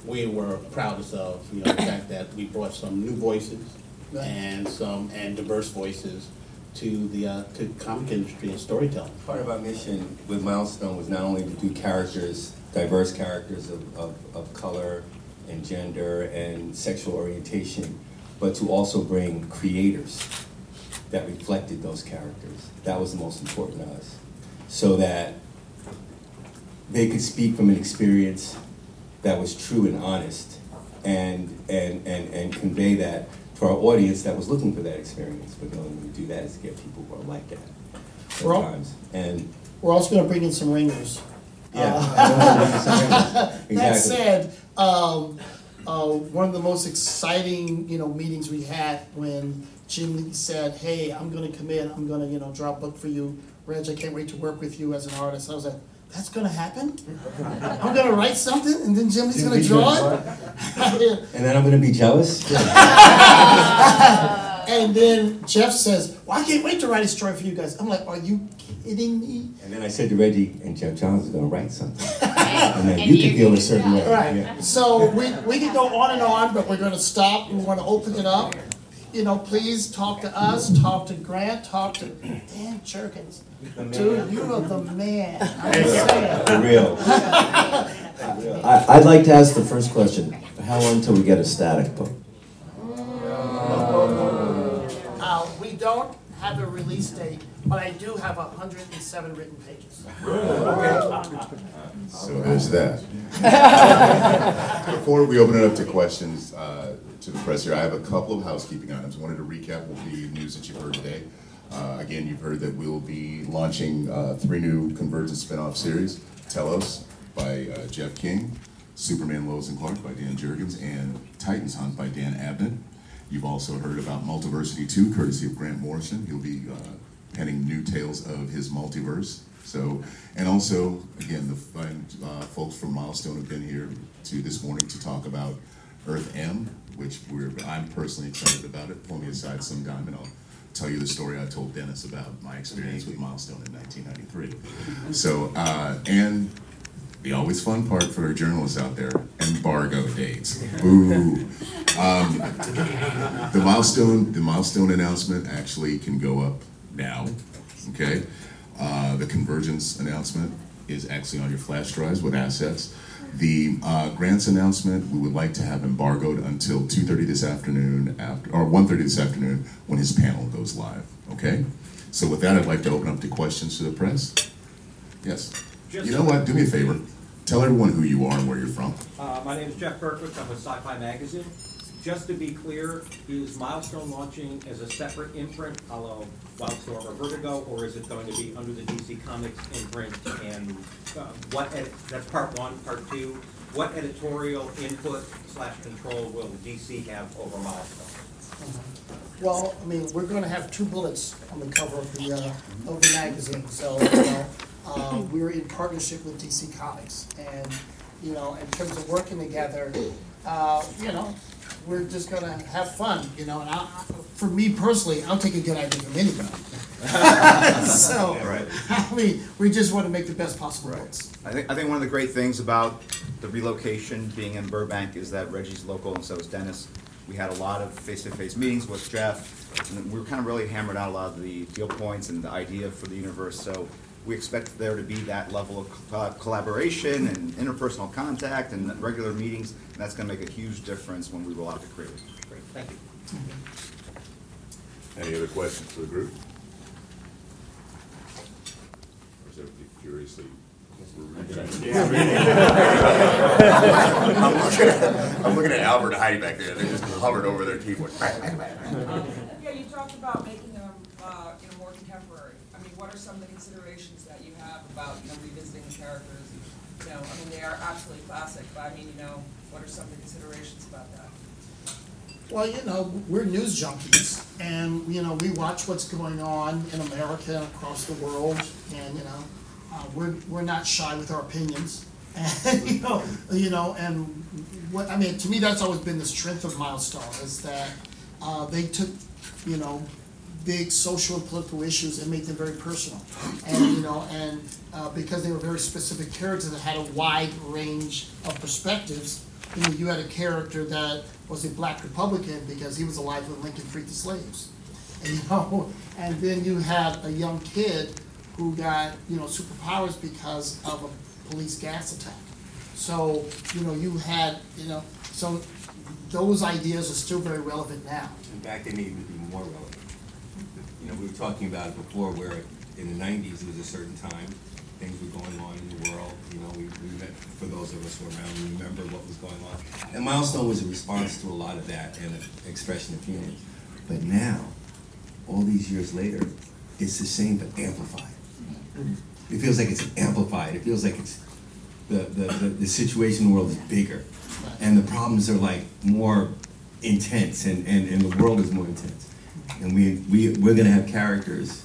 we were proudest of, you know, the fact that we brought some new voices Right. and some, and diverse voices to the, uh, to comic industry and storytelling. Part of our mission with Milestone was not only to do characters, diverse characters of, of, of color and gender and sexual orientation, but to also bring creators that reflected those characters. That was the most important to us. So that they could speak from an experience that was true and honest and, and, and, and convey that to our audience that was looking for that experience. But the only way to do that is to get people who are like that We're all- sometimes. And We're also going to bring in some ringers. Yeah, Uh, I know we're bringing some ringers. That said, um, uh, one of the most exciting, you know, meetings we had when Jim Lee said, "Hey, I'm going to come in. I'm going to, you know, draw a book for you, Reg. I can't wait to work with you as an artist." I was like, "That's going to happen? I'm going to write something, and then Jim Lee's going to draw it." and then I'm gonna be jealous? And then Geoff says, "Well, I can't wait to write a story for you guys." I'm like, "Are you kidding me?" And then I said to Reggie, and Geoff Johns is gonna write something. And then you can feel a certain way. Right. Yeah. So we, we can go on and on, but we're gonna stop. We wanna open it up. You know, please talk to us, talk to Grant, talk to Dan Jurgens. Dude, you are the man. I'm just saying. For real. I, I'd like to ask the first question. How long till we get a static book? Uh, we don't have a release date, but I do have hundred and seven written pages. So there's that. Before we open it up to questions uh, to the press here, I have a couple of housekeeping items. Wanted to recap the news that you've heard today. Uh, Again, you've heard that we'll be launching uh, three new Convergence spin-off series. Telos by uh, Jeff King, Superman Lois and Clark by Dan Jurgens, and Titans Hunt by Dan Abnett. You've also heard about Multiversity 2, courtesy of Grant Morrison. He'll be uh, penning new tales of his multiverse. So, and also, again, the fine uh, folks from Milestone have been here to this morning to talk about Earth M, which we're I'm personally excited about it. Pull me aside sometime, and I'll tell you the story I told Dennis about my experience with Milestone in 1993. So, uh, and the always fun part for our journalists out there, embargo dates. Ooh. Um, the milestone, the milestone announcement actually can go up now, okay? Uh, the convergence announcement is actually on your flash drives with assets. The uh, grants announcement, we would like to have embargoed until 2:30 this afternoon, after, or 1:30 this afternoon, when his panel goes live, okay? So with that, I'd like to open up to questions to the press. Yes. You know what, do me a favor, tell everyone who you are and where you're from. Uh, my name is Jeff Berkowitz, I'm with Sci-Fi Magazine. Just to be clear, is Milestone launching as a separate imprint, a la Wildstorm or Vertigo, or is it going to be under the DC Comics imprint? And uh, what, ed- that's part one, part two, what editorial input slash control will DC have over Milestone? Well, I mean, we're gonna have two bullets on the cover of the, uh, of the magazine, so, you know, uh, we're in partnership with DC Comics, and, you know, in terms of working together, uh, you know, we're just gonna have fun, you know, and I, I- for me personally, I'll take a good idea from anybody. So, Right. I mean, we just wanna make the best possible books. I think, I think one of the great things about the relocation being in Burbank is that Reggie's local and so is Denys. We had a lot of face-to-face meetings with Geoff, and we were kind of really hammered out a lot of the deal points and the idea for the universe. So we expect there to be that level of uh, collaboration and interpersonal contact and regular meetings, and that's gonna make a huge difference when we roll out the creative. Great, thank you. Any other questions for the group? Or is everybody furiously? I'm looking at, I'm looking at Albert and Heidi back there, they just hovered over their keyboard. Yeah, you talked about making them, uh, you know, more contemporary. I mean, what are some of the considerations that you have about, you know, revisiting the characters? You know, I mean, they are absolutely classic, but I mean, you know, what are some of the considerations about that? Well, you know, we're news junkies, and, you know, we watch what's going on in America and across the world, and, you know, uh, we're, we're not shy with our opinions. And, you know, you know, and what, I mean, to me, that's always been the strength of Milestone, is that, uh, they took, you know, big social and political issues and made them very personal. And, you know, and, uh, because they were very specific characters that had a wide range of perspectives, you know, you had a character that was a black Republican because he was alive when Lincoln freed the slaves. And, you know, and then you had a young kid who got, you know, superpowers because of a police gas attack. So, you know, you had, you know, so those ideas are still very relevant now. In fact, they may even be more relevant. You know, we were talking about it before where in the nineties, it was a certain time, things were going on in the world, you know, we, we met, for those of us who are around, we remember what was going on. And Milestone was a response to a lot of that and an expression of feeling. But now, all these years later, it's the same but amplified. It feels like it's amplified, it feels like it's, the, the, the, the situation in the world is bigger. And the problems are like more intense and, and, and the world is more intense. And we, we, we're gonna have characters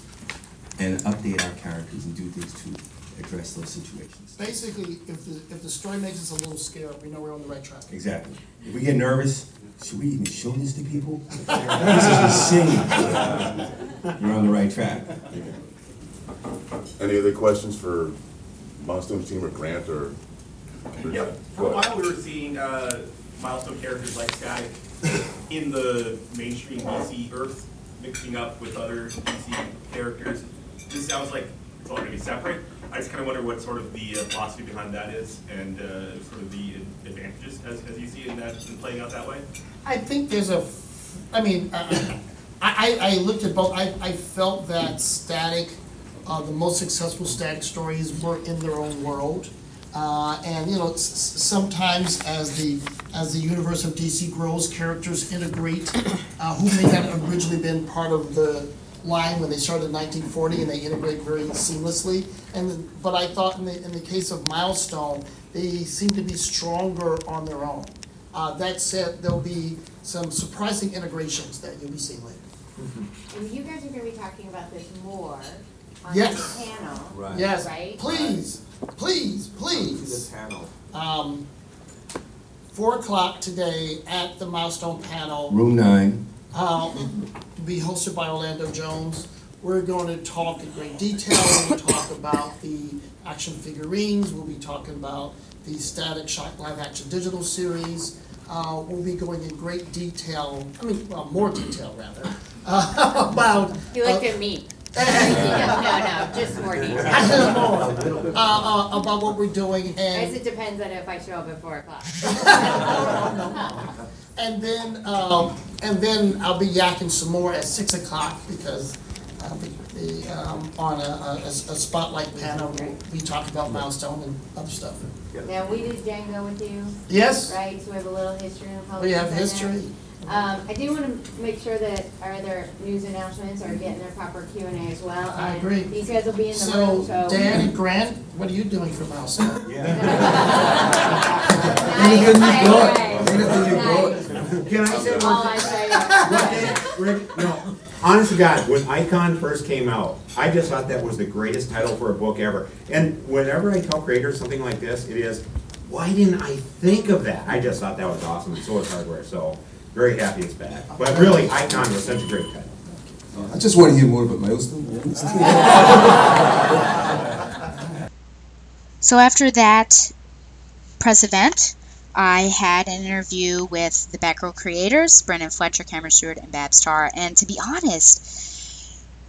and update our characters and do things to address those situations. Basically, if the, if the story makes us a little scared, we know we're on the right track. Exactly. If we get nervous, should we even show this to people? this is insane. You're on the right track. Any other questions for Milestone team or Grant or? Yeah, for a while we were seeing uh, milestone characters like Static in the mainstream DC Earth mixing up with other DC characters. This sounds like it's all going to be separate. I just kind of wonder what sort of the uh, philosophy behind that is and uh, sort of the advantages as, as you see in that in playing out that way. I think there's a, I mean, uh, I, I, looked at both, I, I felt that Static, uh, the most successful Static stories were in their own world. Uh, and, you know, s- sometimes as the, as the universe of DC grows, characters integrate, uh, who may have originally been part of the line when they started in nineteen forty, and they integrate very seamlessly. And, but I thought in the, in the case of Milestone, they seem to be stronger on their own. Uh, that said, there'll be some surprising integrations that you'll be seeing later. And you guys are gonna be talking about this more on Yes. the panel, right? Yes, please, please, please. panel. Um, four o'clock today at the Milestone panel. Room nine. Uh, be hosted by Orlando Jones. We're going to talk in great detail, we'll talk about the action figurines, we'll be talking about the Static Shock live action digital series. Uh, we'll be going in great detail, I mean, well, more detail rather, uh, about. You like uh, to meet. No, no, just more detail. More, uh, uh, about what we're doing Guys, and. it depends on if I show up at four o'clock. And then, um, and then I'll be yakking some more at six o'clock because I'll be, the, um, on a, a, a spotlight panel, we talk about milestone and other stuff. Now, we did Django with you. Yes. Right, so we have a little history and We have history. Um, I do wanna make sure that our other news announcements are getting their proper Q and A as well. I and agree. These guys will be in the So, room, so. Dan and Grant, what are you doing for milestone? Anything you got, anything you got. Can I say Oh, one I'm thing? sorry. One thing, Rick, no, honest to God, when Icon first came out, I just thought that was the greatest title for a book ever. And whenever I tell creators something like this, it is, why didn't I think of that? I just thought that was awesome, and so is hardware, so very happy it's back. But really, Icon was such a great cut. I just want to hear more about Milestone. So after that press event, I had an interview with the Batgirl creators, Brenden Fletcher, Cameron Stewart, and Babs Tarr. And to be honest,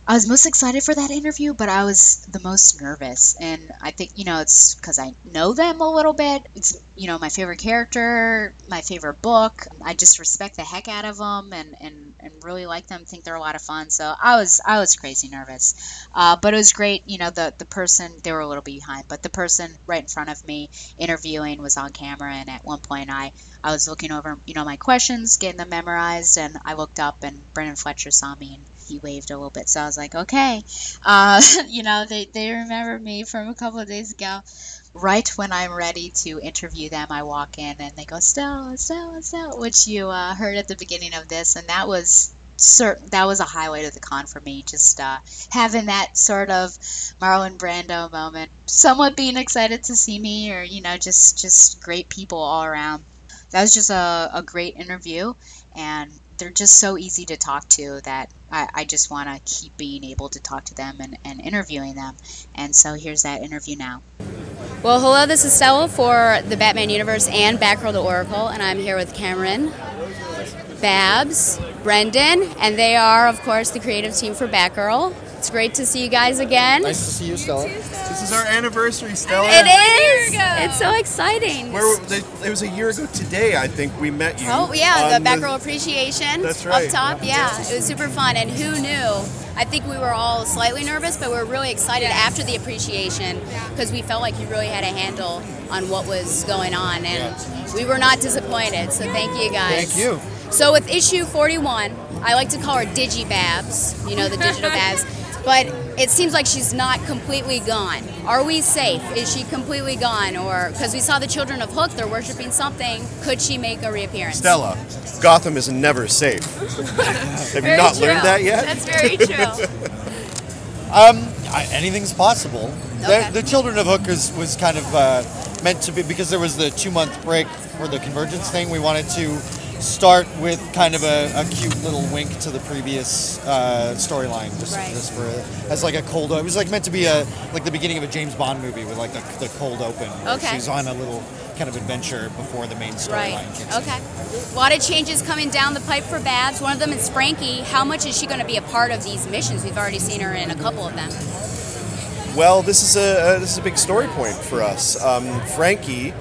I was most excited for that interview, but I was the most nervous. And I think, you know, it's because I know them a little bit. It's, you know, my favorite character, my favorite book. I just respect the heck out of them and, and, and really like them, think they're a lot of fun. So I was, I was crazy nervous. Uh, but it was great. You know, the, the person, they were a little bit behind, but the person right in front of me interviewing was on camera. And at one point I, I was looking over, you know, my questions, getting them memorized. And I looked up and Brenden Fletcher saw me and he waved a little bit. So I was like, okay. Uh, you know, they, they remember me from a couple of days ago. Right when I'm ready to interview them, I walk in and they go, Stella, Stella, Stella, which you uh, heard at the beginning of this. And that was certain that was a highlight of the con for me just uh, having that sort of marlon brando moment somewhat being excited to see me or you know just just great people all around that was just a, a great interview and they're just so easy to talk to that I, I just want to keep being able to talk to them and, and interviewing them. And so here's that interview now. Well, hello, this is Stella for the Batman Universe and Batgirl the Oracle, and I'm here with Cameron, Babs, Brenden, and they are, of course, the creative team for Batgirl. It's great to see you guys again. Nice to see you, Stella. This is our anniversary, Stella. It is! It's so exciting. Where they, it was a year ago today, I think we met you. Oh yeah, the Batgirl appreciation That's right. up top. Yeah, it was super fun, and who knew? I think we were all slightly nervous, but we were really excited after the appreciation because we felt like you really had a handle on what was going on, and we were not disappointed. So thank you guys. Thank you. So with issue 41, I like to call her Digibabs, you know, the digital Babs, but it seems like she's not completely gone. Are we safe? Is she completely gone? Or, because we saw the children of Hook, they're worshiping something, could she make a reappearance? Stella, Gotham is never safe. Have you not true. learned that yet? That's very true. Um, I, anything's possible. Okay. The, the Children of Hookers was kind of uh, meant to be because there was the two month break for the convergence thing. We wanted to start with kind of a, a cute little wink to the previous uh, storyline, just, Right. just for as like a cold. It was like meant to be a like the beginning of a James Bond movie with like the, the cold open. Okay. She's on a little kind of adventure before the main Right. storyline kicks in. Okay. A lot of changes coming down the pipe for Babs. One of them is Frankie. How much is she going to be a part of these missions? We've already seen her in a couple of them. Well, this is a uh, this is a big story point for us. Um, Frankie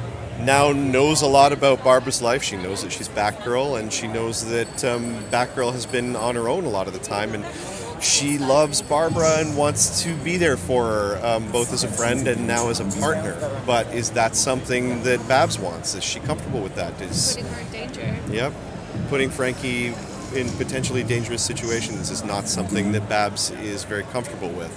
now knows a lot about Barbara's life. She knows that she's Batgirl, and she knows that um, Batgirl has been on her own a lot of the time, and she loves Barbara and wants to be there for her, um, both as a friend and now as a partner. But is that something that Babs wants? Is she comfortable with that? Is Putting her in danger. Yep. Putting Frankie in potentially dangerous situations is not something that Babs is very comfortable with.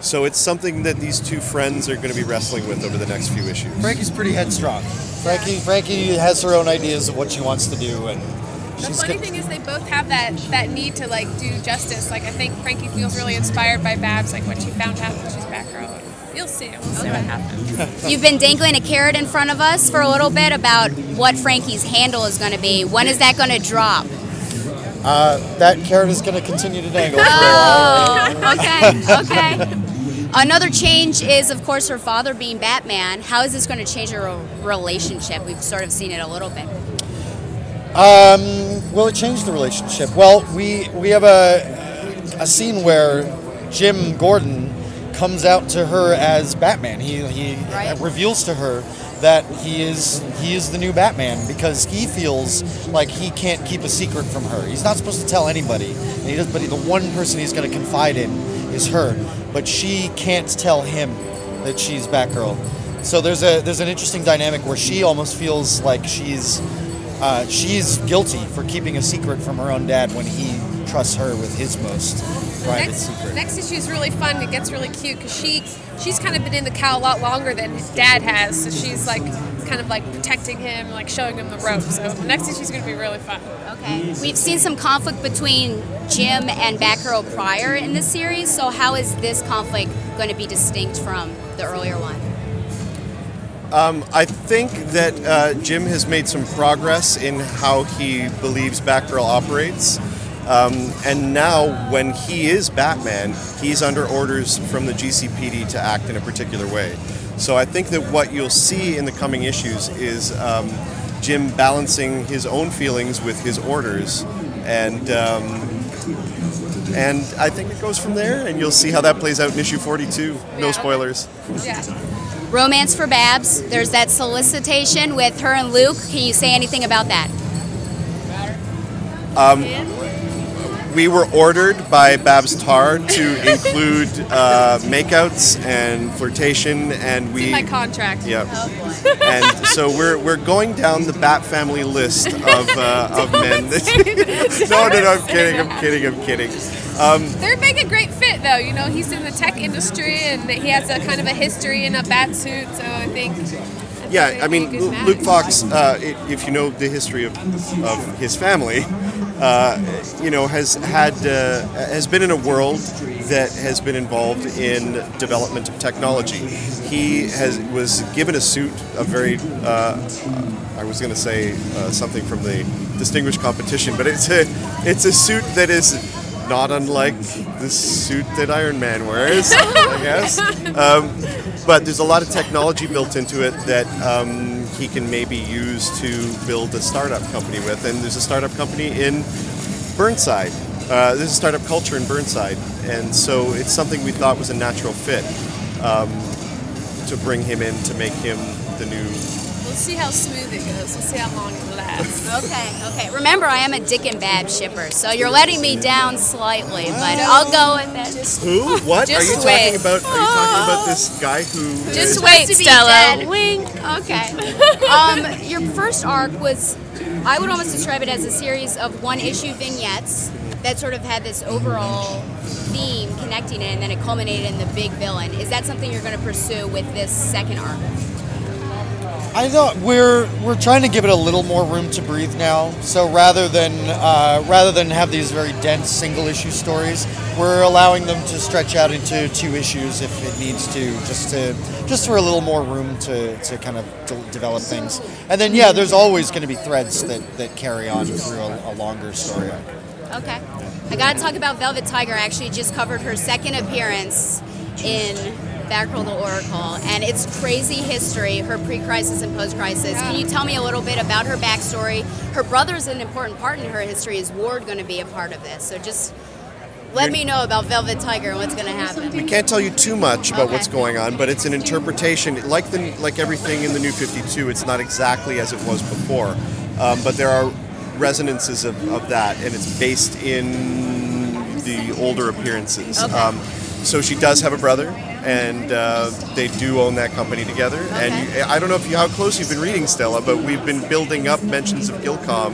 So it's something that these two friends are going to be wrestling with over the next few issues. Frankie's pretty headstrong. Frankie Frankie has her own ideas of what she wants to do, and The she's funny got- thing is they both have that that need to like do justice. Like I think Frankie feels really inspired by Babs, like when she found out that she's Batgirl. You'll see. We'll see what happens. You've been dangling a carrot in front of us for a little bit about what Frankie's handle is going to be. When is that going to drop? uh, that carrot is going to continue to dangle for a while. Oh, okay, okay. Another change is, of course, her father being Batman. How is this going to change her relationship? We've sort of seen it a little bit. Um, will it change the relationship? Well, we we have a a scene where Jim Gordon comes out to her as Batman. He he reveals to her that he is he is the new Batman because he feels like he can't keep a secret from her. He's not supposed to tell anybody. And he does, but the one person he's going to confide in is her. But she can't tell him that she's Batgirl. So there's a there's an interesting dynamic where she almost feels like she's uh, she's guilty for keeping a secret from her own dad when he trusts her with his most private Next, secret. next issue is really fun. It gets really cute because she she's kind of been in the cow a lot longer than Dad has. So she's like kind of like protecting him, like showing him the ropes. So next issue is going to be really fun. Okay. We've seen some conflict between Jim and Batgirl prior in this series. So how is this conflict going to be distinct from the earlier one? Um, I think that uh, Jim has made some progress in how he believes Batgirl operates. Um, and now, when he is Batman, he's under orders from the GCPD to act in a particular way. So I think that what you'll see in the coming issues is um, Jim balancing his own feelings with his orders, and um, and I think it goes from there. And you'll see how that plays out in issue 42. No spoilers. Yeah. Romance for Babs. There's that solicitation with her and Luke. Can you say anything about that? Um, we were ordered by Babs Tarr to include uh, makeouts and flirtation, and we. my contract. Yep. and so we're, we're going down the Bat family list of, uh, of men. no, no, no, I'm kidding, I'm kidding, I'm kidding. Um, They're making a great fit though. You know, he's in the tech industry and he has a kind of a history in a bat suit. So I think. Yeah, I mean, Luke Fox, uh, if you know the history of, of his family, uh, you know, has had uh, has been in a world that has been involved in development of technology. He has was given a suit, a very, uh, I was going to say uh, something from the distinguished competition, but it's a it's a suit that is not unlike the suit that Iron Man wears, I guess. Um, but there's a lot of technology built into it that um, he can maybe use to build a startup company with. And there's a startup company in Burnside. Uh, there's a startup culture in Burnside, and so it's something we thought was a natural fit um, to bring him in to make him the new. We'll see how smooth it goes. We'll see how long it lasts. Okay, okay. Remember, I am a Dick and Babs shipper, so you're letting me down slightly, but I'll go with it. Who? What are Just you wait. talking about? Are you talking about this guy who? Just is- wait, to be Stella. dead. Wink. Okay. um, your first arc was, I would almost describe it as a series of one-issue vignettes that sort of had this overall theme connecting it, and then it culminated in the big villain. Is that something you're going to pursue with this second arc? I thought we're we're trying to give it a little more room to breathe now. So rather than uh, rather than have these very dense single issue stories, we're allowing them to stretch out into two issues if it needs to, just to just for a little more room to, to kind of de- develop things. And then yeah, there's always going to be threads that, that carry on through a, a longer story. Okay. I got to talk about Velvet Tiger. I actually just covered her second appearance in Batgirl the Oracle, and it's crazy history, her pre crisis and post crisis. Can you tell me a little bit about her backstory? Her brother's an important part in her history. Is Ward going to be a part of this? So just let me know about Velvet Tiger and what's going to happen. We can't tell you too much about Okay. what's going on, but it's an interpretation. Like the like everything in the New Fifty Two, it's not exactly as it was before, um, but there are resonances of, of that, and it's based in the older appearances. Okay. Um, so she does have a brother, and uh, they do own that company together. And you, I don't know if you how close you've been reading Stella, but we've been building up mentions of Gilcom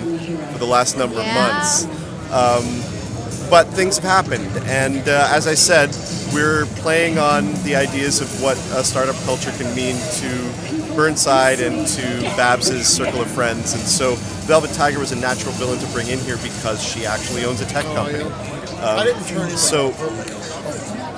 for the last number of months. Um, but things have happened, and uh, as I said, we're playing on the ideas of what a startup culture can mean to Burnside and to Babs's circle of friends. And so, Velvet Tiger was a natural villain to bring in here because she actually owns a tech company. Um, so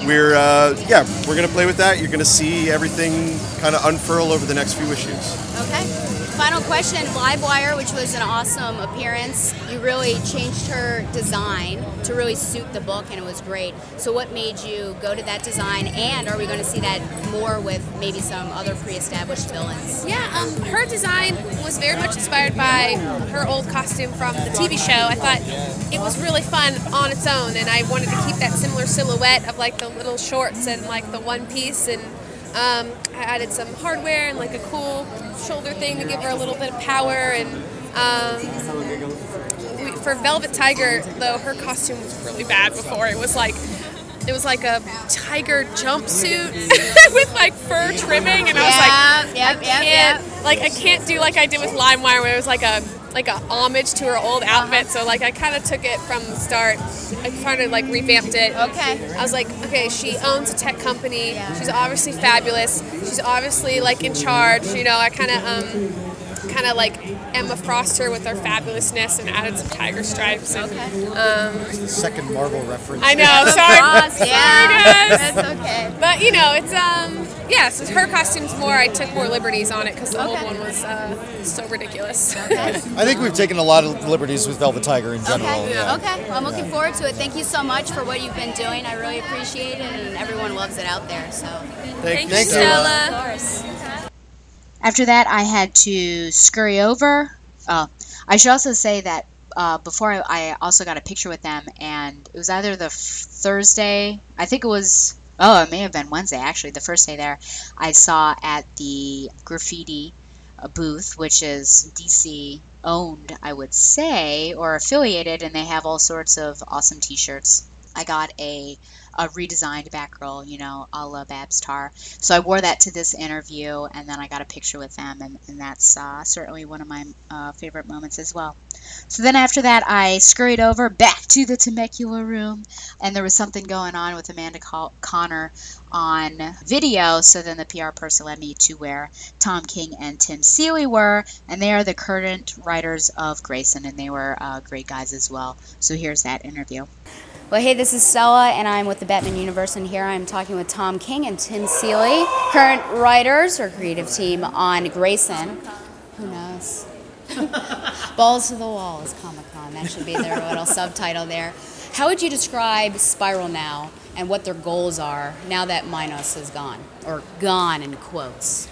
we're uh, yeah, we're gonna play with that. You're gonna see everything kind of unfurl over the next few issues. Okay. Final question Livewire, which was an awesome appearance. You really changed her design to really suit the book, and it was great. So, what made you go to that design, and are we going to see that more with maybe some other pre established villains? Yeah, um, her design was very much inspired by her old costume from the TV show. I thought it was really fun on its own, and I wanted to keep that similar silhouette of like the little shorts and like the one piece. And um, I added some hardware and like a cool shoulder thing to give her a little bit of power. And um, we, for Velvet Tiger, though, her costume was really bad before. It was like it was like a tiger jumpsuit with like fur trimming, and I was like, Yep, I yep, yep, can't, like I can't do like I did with Livewire, where it was like a like a homage to her old outfit. So like I kind of took it from the start. I kind of like revamped it. Okay. I was like, okay, she owns a tech company. Yeah. She's obviously fabulous. She's obviously like in charge. You know, I kind of um kind of like Emma Frost her with her fabulousness and added some tiger stripes. And, um, The second Marvel reference. I know. Sorry. Frost, Sorry, yeah. guys. That's okay. But you know, it's um, yeah. So her costume's more. I took more liberties on it because the old one was uh, so ridiculous. Okay. I think we've taken a lot of liberties with Velvet Tiger in general. Okay. yeah. Okay. I'm looking forward to it. Thank you so much for what you've been doing. I really appreciate it, and everyone loves it out there. So. Thank you, Stella. Of course. After that, I had to scurry over. Oh, I should also say that uh, before I, I also got a picture with them, and it was either the Thursday, I think it was, oh, it may have been Wednesday actually, the first day there, I saw at the graffiti uh, booth, which is DC owned, I would say, or affiliated, and they have all sorts of awesome t shirts. I got a a redesigned Batgirl, you know, a la Babs Tarr. So I wore that to this interview, and then I got a picture with them, and, and that's uh, certainly one of my uh, favorite moments as well. So then after that, I scurried over back to the Temecula room, and there was something going on with Amanda Conner on video. So then the PR person led me to where Tom King and Tim Seeley were, and they are the current writers of Grayson, and they were uh, great guys as well. So here's that interview. Well, hey, this is Stella, and I'm with the Batman Universe, and here I'm talking with Tom King and Tim Seeley, current writers or creative team on Grayson. Who knows? Balls to the Wall is Comic Con. That should be their little subtitle there. How would you describe Spyral now and what their goals are now that Minos is gone? Or gone in quotes.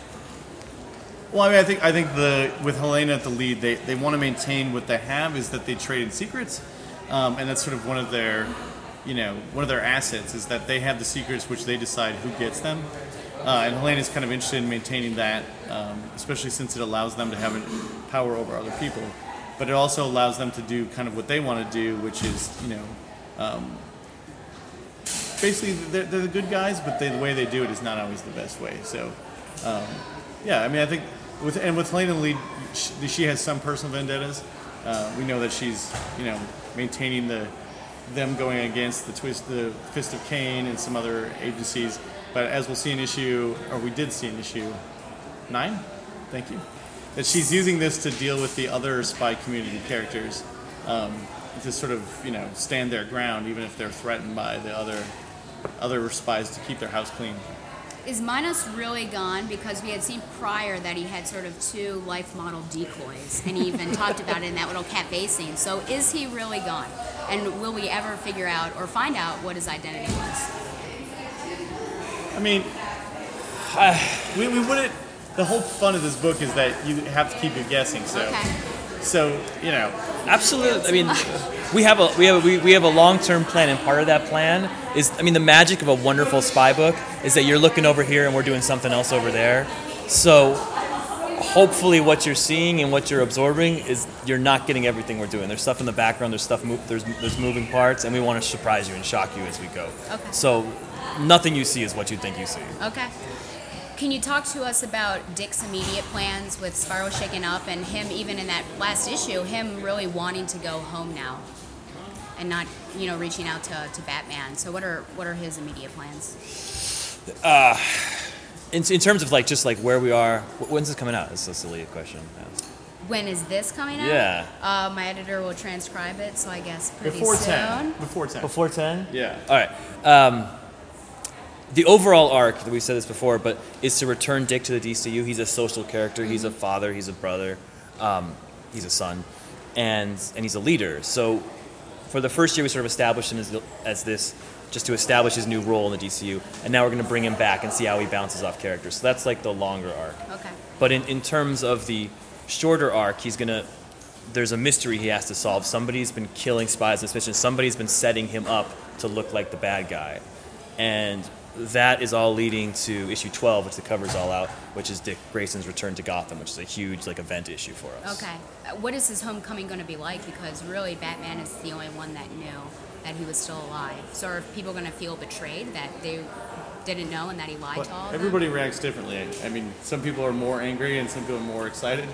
Well, I mean, I think I think the with Helena at the lead, they, they want to maintain what they have is that they traded secrets, um, and that's sort of one of their, you know, one of their assets is that they have the secrets which they decide who gets them, uh, and is kind of interested in maintaining that, um, especially since it allows them to have power over other people, but it also allows them to do kind of what they want to do, which is you know. Um, basically, they're, they're the good guys, but they, the way they do it is not always the best way. So, um, yeah, I mean, I think with and with Helena she, she has some personal vendettas. Uh, we know that she's you know maintaining the them going against the twist, the Fist of Cain, and some other agencies. But as we'll see an issue, or we did see an issue nine, Thank you. That she's using this to deal with the other spy community characters, um, to sort of you know stand their ground even if they're threatened by the other other spies to keep their house clean. Is Minos really gone? Because we had seen prior that he had sort of two life model decoys, and he even talked about it in that little cafe scene. So is he really gone? And will we ever figure out or find out what his identity was? I mean, uh, we, we wouldn't. The whole fun of this book is that you have to keep you guessing. So, so you know, Absolutely. I mean, we have a we have a, we, we have a long term plan, and part of that plan is I mean the magic of a wonderful spy book is that you're looking over here and we're doing something else over there. So hopefully what you're seeing and what you're absorbing is you're not getting everything we're doing. There's stuff in the background. There's stuff. Mo- there's there's moving parts, and we want to surprise you and shock you as we go. Okay. So nothing you see is what you think you see. Okay. Can you talk to us about Dick's immediate plans with Sparrow shaken up and him, even in that last issue, him really wanting to go home now and not, you know, reaching out to, to Batman? So, what are what are his immediate plans? Uh, in, in terms of like just like where we are, when's this coming out? This is a silly question. to. When is this coming out? Yeah. Uh, my editor will transcribe it, so I guess pretty Before soon. 10. Before 10. Before 10? Yeah. All right. Um, the overall arc, we've said this before, but is to return Dick to the DCU. He's a social character. He's a father. He's a brother. Um, he's a son, and and he's a leader. So, for the first year, we sort of established him as, as this, just to establish his new role in the DCU. And now we're going to bring him back and see how he bounces off characters. So that's like the longer arc. Okay. But in, in terms of the shorter arc, he's gonna. There's a mystery he has to solve. Somebody's been killing spies on this mission. Somebody's been setting him up to look like the bad guy, and that is all leading to issue 12, which the covers all out, which is Dick Grayson's return to Gotham, which is a huge like event issue for us. Okay. Uh, What is his homecoming going to be like? Because really, Batman is the only one that knew that he was still alive. So are people going to feel betrayed that they didn't know and that he lied But to all of everybody them? reacts differently. I mean, some people are more angry and some people are more excited,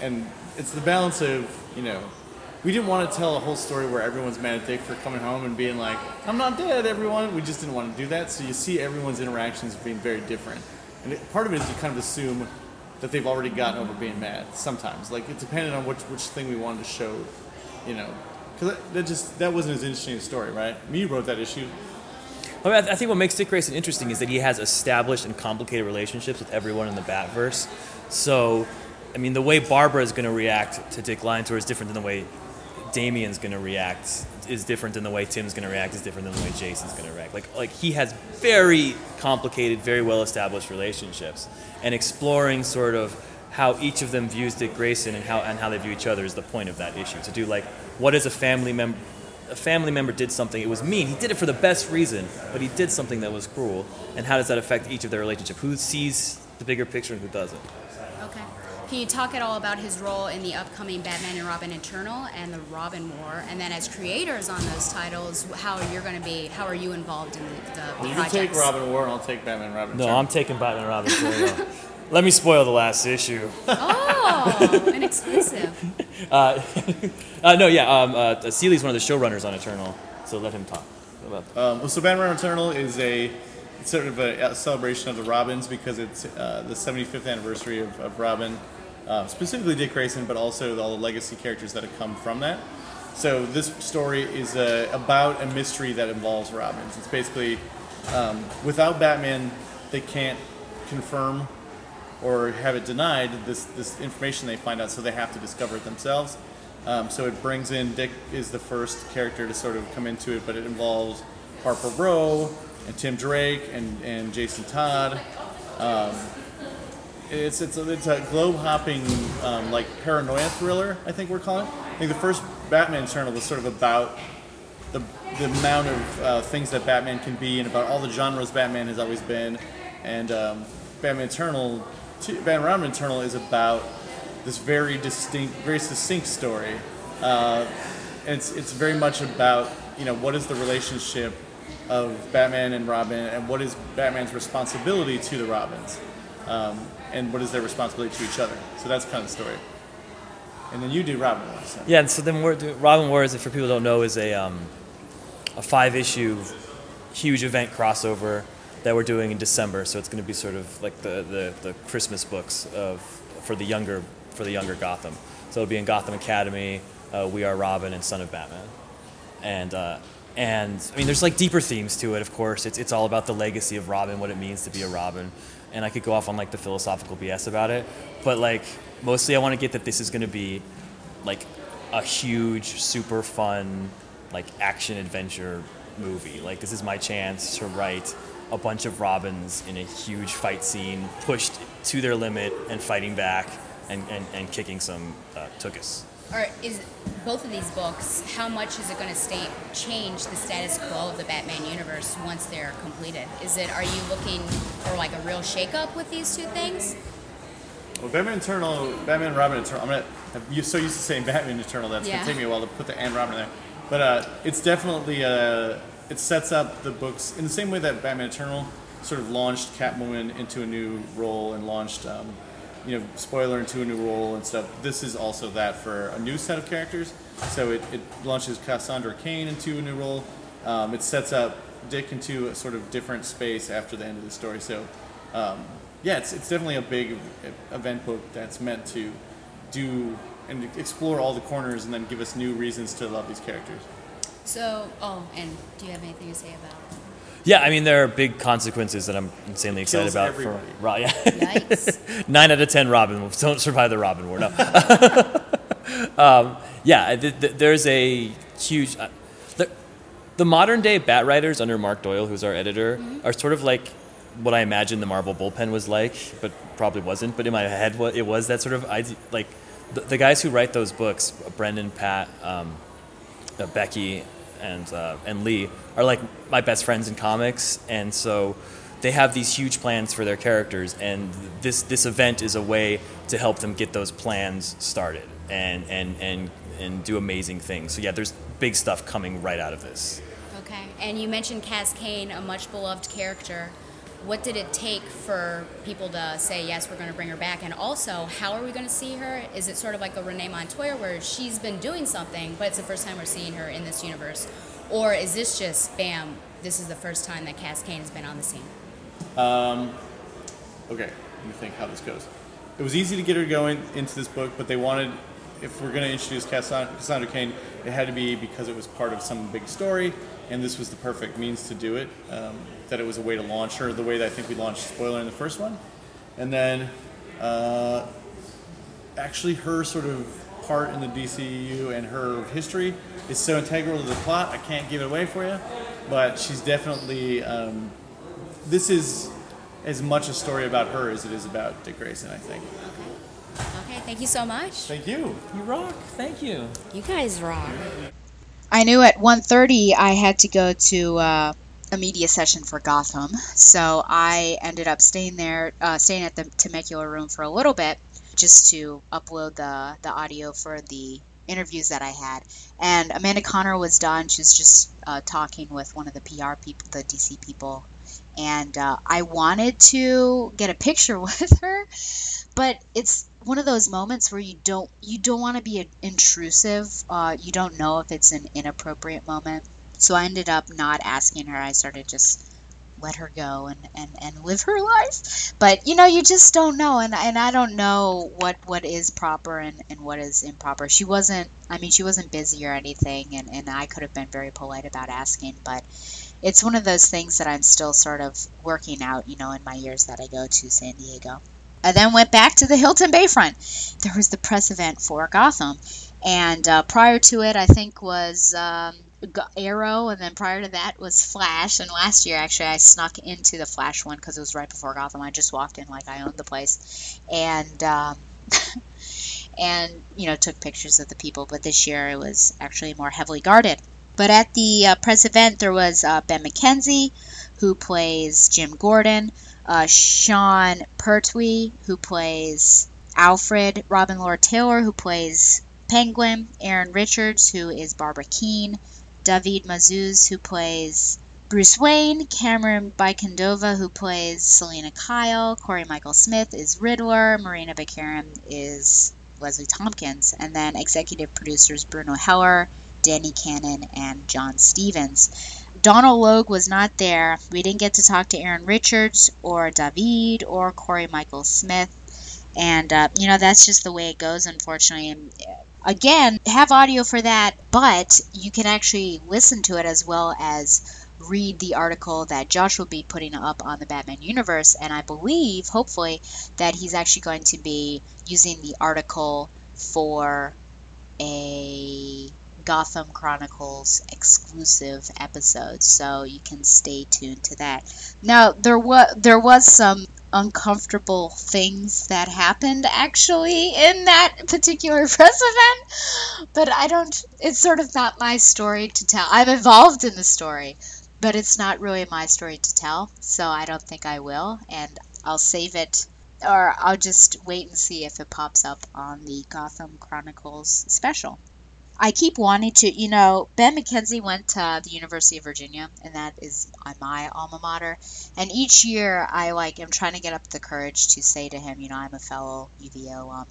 and it's the balance of you know. We didn't want to tell a whole story where everyone's mad at Dick for coming home and being like, "I'm not dead, everyone." We just didn't want to do that. So you see everyone's interactions being very different, and it, part of it is you kind of assume that they've already gotten over being mad. Sometimes, like it depended on which which thing we wanted to show, you know, because that, that just that wasn't as interesting a story, right? Me wrote that issue. I, mean, I I think what makes Dick Grayson interesting is that he has established and complicated relationships with everyone in the Batverse. So, I mean, the way Barbara is going to react to Dick lying to her is different than the way Damian's going to react. Is different than the way Tim's going to react. Is different than the way Jason's going to react. Like, like he has very complicated, very well established relationships, and exploring sort of how each of them views Dick Grayson and how and how they view each other is the point of that issue. To do like, what is a family member? a family member did something, it was mean. He did it for the best reason, but he did something that was cruel. And how does that affect each of their relationship? Who sees the bigger picture and who doesn't? Okay. Can you talk at all about his role in the upcoming Batman and Robin Eternal and the Robin War? And then, as creators on those titles, how you're going to be? How are you involved in the, the You can projects? take Robin War, and I'll take Batman and Robin. No, Turner. I'm taking Batman and Robin. for real. Let me spoil the last issue. Oh, an exclusive. Uh, uh, no, yeah, um, uh, Seeley's one of the showrunners on Eternal, so let him talk about that. Um, so Batman Eternal is a sort of a, a celebration of the Robins because it's uh, the 75th anniversary of, of Robin, uh, specifically Dick Grayson, but also all the legacy characters that have come from that. So this story is uh, about a mystery that involves Robins. It's basically um, without Batman, they can't confirm or have it denied this this information they find out, so they have to discover it themselves. Um, so it brings in Dick is the first character to sort of come into it, but it involves Harper Row and Tim Drake and, and Jason Todd. Um, it's it's a, it's a globe hopping um, like paranoia thriller. I think we're calling it. I think the first Batman Eternal was sort of about the the amount of uh, things that Batman can be and about all the genres Batman has always been, and um, Batman Eternal, Batman Eternal is about this very distinct, very succinct story. Uh, and it's it's very much about you know what is the relationship of Batman and Robin, and what is Batman's responsibility to the Robins, um, and what is their responsibility to each other. So that's kind of the story. And then you do Robin Wars. So. Yeah, and so then we're doing, Robin Wars, if for people who don't know, is a um, a five issue huge event crossover that we're doing in December. So it's going to be sort of like the, the, the Christmas books of for the younger for the younger Gotham. So it'll be in Gotham Academy, uh, We Are Robin, and Son of Batman. And uh, and I mean, there's like deeper themes to it. Of course, it's it's all about the legacy of Robin, what it means to be a Robin. And I could go off on like the philosophical BS about it, but like mostly I want to get that this is going to be like a huge, super fun, like action adventure movie. Like this is my chance to write a bunch of Robins in a huge fight scene, pushed to their limit and fighting back and, and, and kicking some uh, tuchus. Or is both of these books? How much is it going to stay change the status quo of the Batman universe once they're completed? Is it? Are you looking for like a real shakeup with these two things? Well, Batman Eternal, Batman Robin Eternal. I'm gonna. I'm so used to saying Batman Eternal that's Yeah. gonna take me a while to put the and Robin in there. But uh, it's definitely uh, it sets up the books in the same way that Batman Eternal sort of launched Catwoman into a new role and launched, um, you know, spoiler into a new role and stuff. This is also that for a new set of characters. So it, it launches Cassandra Cain into a new role. Um, it sets up Dick into a sort of different space after the end of the story. So um, yeah, it's, it's definitely a big event book that's meant to do and explore all the corners and then give us new reasons to love these characters. So, oh, and do you have anything to say about? Yeah, I mean there are big consequences that I'm insanely excited Kills about everybody. for Ro- yeah. Nine out of ten Robin will- don't survive the Robin War. No. um, yeah, th- th- there's a huge. Uh, the, the modern day Bat writers under Mark Doyle, who's our editor, are sort of like what I imagine the Marvel bullpen was like, but probably wasn't. But in my head, what it was that sort of ide- like the, the guys who write those books, Brenden, Pat, um, uh, Becky and uh, and Lee are like my best friends in comics, and so they have these huge plans for their characters, and this this event is a way to help them get those plans started and and and and do amazing things. So yeah, there's big stuff coming right out of this. Okay, and you mentioned Cass Cain, a much beloved character. What did it take for people to say yes, we're going to bring her back? And also, how are we going to see her? Is it sort of like a Renee Montoya where she's been doing something, but it's the first time we're seeing her in this universe? Or is this just bam? This is the first time that Cass Cain has been on the scene. Um, okay, let me think how this goes. It was easy to get her going into this book, but they wanted, if we're going to introduce Cassandra, Cassandra Cain, it had to be because it was part of some big story, and this was the perfect means to do it. Um, that it was a way to launch her, the way that I think we launched Spoiler in the first one. And then, uh, actually, her sort of part in the DCU and her history is so integral to the plot, I can't give it away for you, but she's definitely. Um, this is as much a story about her as it is about Dick Grayson, I think. Okay, thank you so much. Thank you. You rock. Thank you. You guys rock. I knew at 1.30 I had to go to uh, a media session for Gotham, so I ended up staying there, uh, staying at the Temecula room for a little bit, just to upload the the audio for the interviews that I had. And Amanda Conner was done. She was just uh, talking with one of the PR people, the DC people, and uh, I wanted to get a picture with her, but it's one of those moments where you don't you don't want to be intrusive. Uh, you don't know if it's an inappropriate moment, so I ended up not asking her. I started just let her go and, and, and live her life. But you know, you just don't know, and and I don't know what what is proper and, and what is improper. She wasn't. I mean, she wasn't busy or anything, and and I could have been very polite about asking, but it's one of those things that I'm still sort of working out, you know, in my years that I go to San Diego. I then went back to the Hilton Bayfront. There was the press event for Gotham, and uh, prior to it, I think was um, Arrow, and then prior to that was Flash. And last year, actually, I snuck into the Flash one because it was right before Gotham. I just walked in like I owned the place, and um, and you know took pictures of the people. But this year, it was actually more heavily guarded. But at the uh, press event, there was uh, Ben McKenzie, who plays Jim Gordon, uh, Sean Pertwee, who plays Alfred, Robin Lord Taylor, who plays Penguin, Erin Richards, who is Barbara Kean, David Mazouz, who plays Bruce Wayne, Camren Bicondova, who plays Selina Kyle, Cory Michael Smith is Riddler, Morena Baccarin is Leslie Tompkins, and then executive producers Bruno Heller, Danny Cannon, and John Stephens. Donal Logue was not there. We didn't get to talk to Erin Richards or David or Cory Michael Smith. And, uh, you know, that's just the way it goes, unfortunately. And uh, again, have audio for that, but you can actually listen to it as well as read the article that Josh will be putting up on the Batman universe. And I believe, hopefully, that he's actually going to be using the article for a Gotham Chronicles exclusive episode, so you can stay tuned to that. Now, there was there was some uncomfortable things that happened actually in that particular press event, but I don't. It's sort of not my story to tell. I'm involved in the story, but it's not really my story to tell, so I don't think I will, and I'll save it. Or I'll just wait and see if it pops up on the Gotham Chronicles special. I keep wanting to, you know, Ben McKenzie went to the University of Virginia, and that is my alma mater. And each year, I like am trying to get up the courage to say to him, you know, I'm a fellow UVA alum,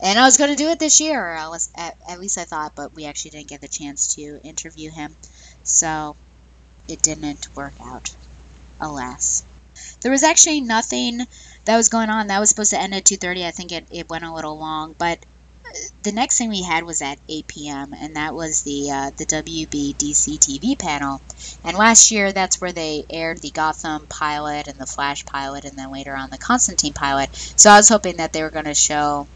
and I was going to do it this year. or I was, at, at least I thought, but we actually didn't get the chance to interview him, so it didn't work out, alas. There was actually nothing that was going on. That was supposed to end at 2:30. I think it, it went a little long, but the next thing we had was at 8 p.m. and that was the uh, the WB DC TV panel. And last year, that's where they aired the Gotham pilot and the Flash pilot, and then later on the Constantine pilot. So I was hoping that they were going to show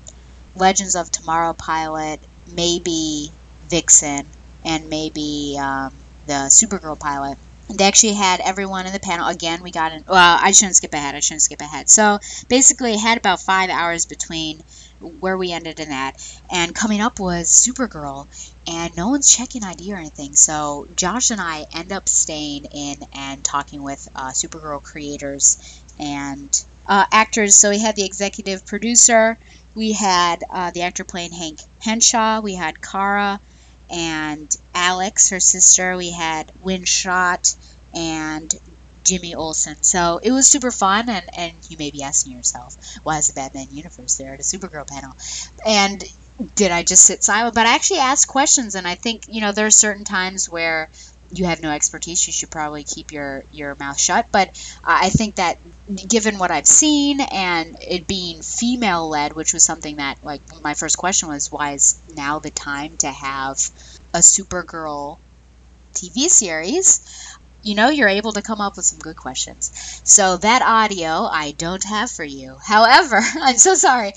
Legends of Tomorrow pilot, maybe Vixen, and maybe um, the Supergirl pilot. And they actually had everyone in the panel. Again, we got in. Well, I shouldn't skip ahead. I shouldn't skip ahead. So basically, had about five hours between where we ended in that. And coming up was Supergirl, and no one's checking ID or anything. So Josh and I end up staying in and talking with uh, Supergirl creators and uh, actors. So we had the executive producer, we had uh, the actor playing Hank Henshaw, we had Kara and Alex, her sister, we had Winn Schott and Jimmy Olsen. So it was super fun, and, and you may be asking yourself, why is the Batman universe there at a Supergirl panel? And did I just sit silent? But I actually asked questions, and I think, you know, there are certain times where you have no expertise, you should probably keep your, your mouth shut. But I think that given what I've seen and it being female led, which was something that, like, my first question was, why is now the time to have a Supergirl TV series? You know you're able to come up with some good questions. So that audio I don't have for you. However, I'm so sorry.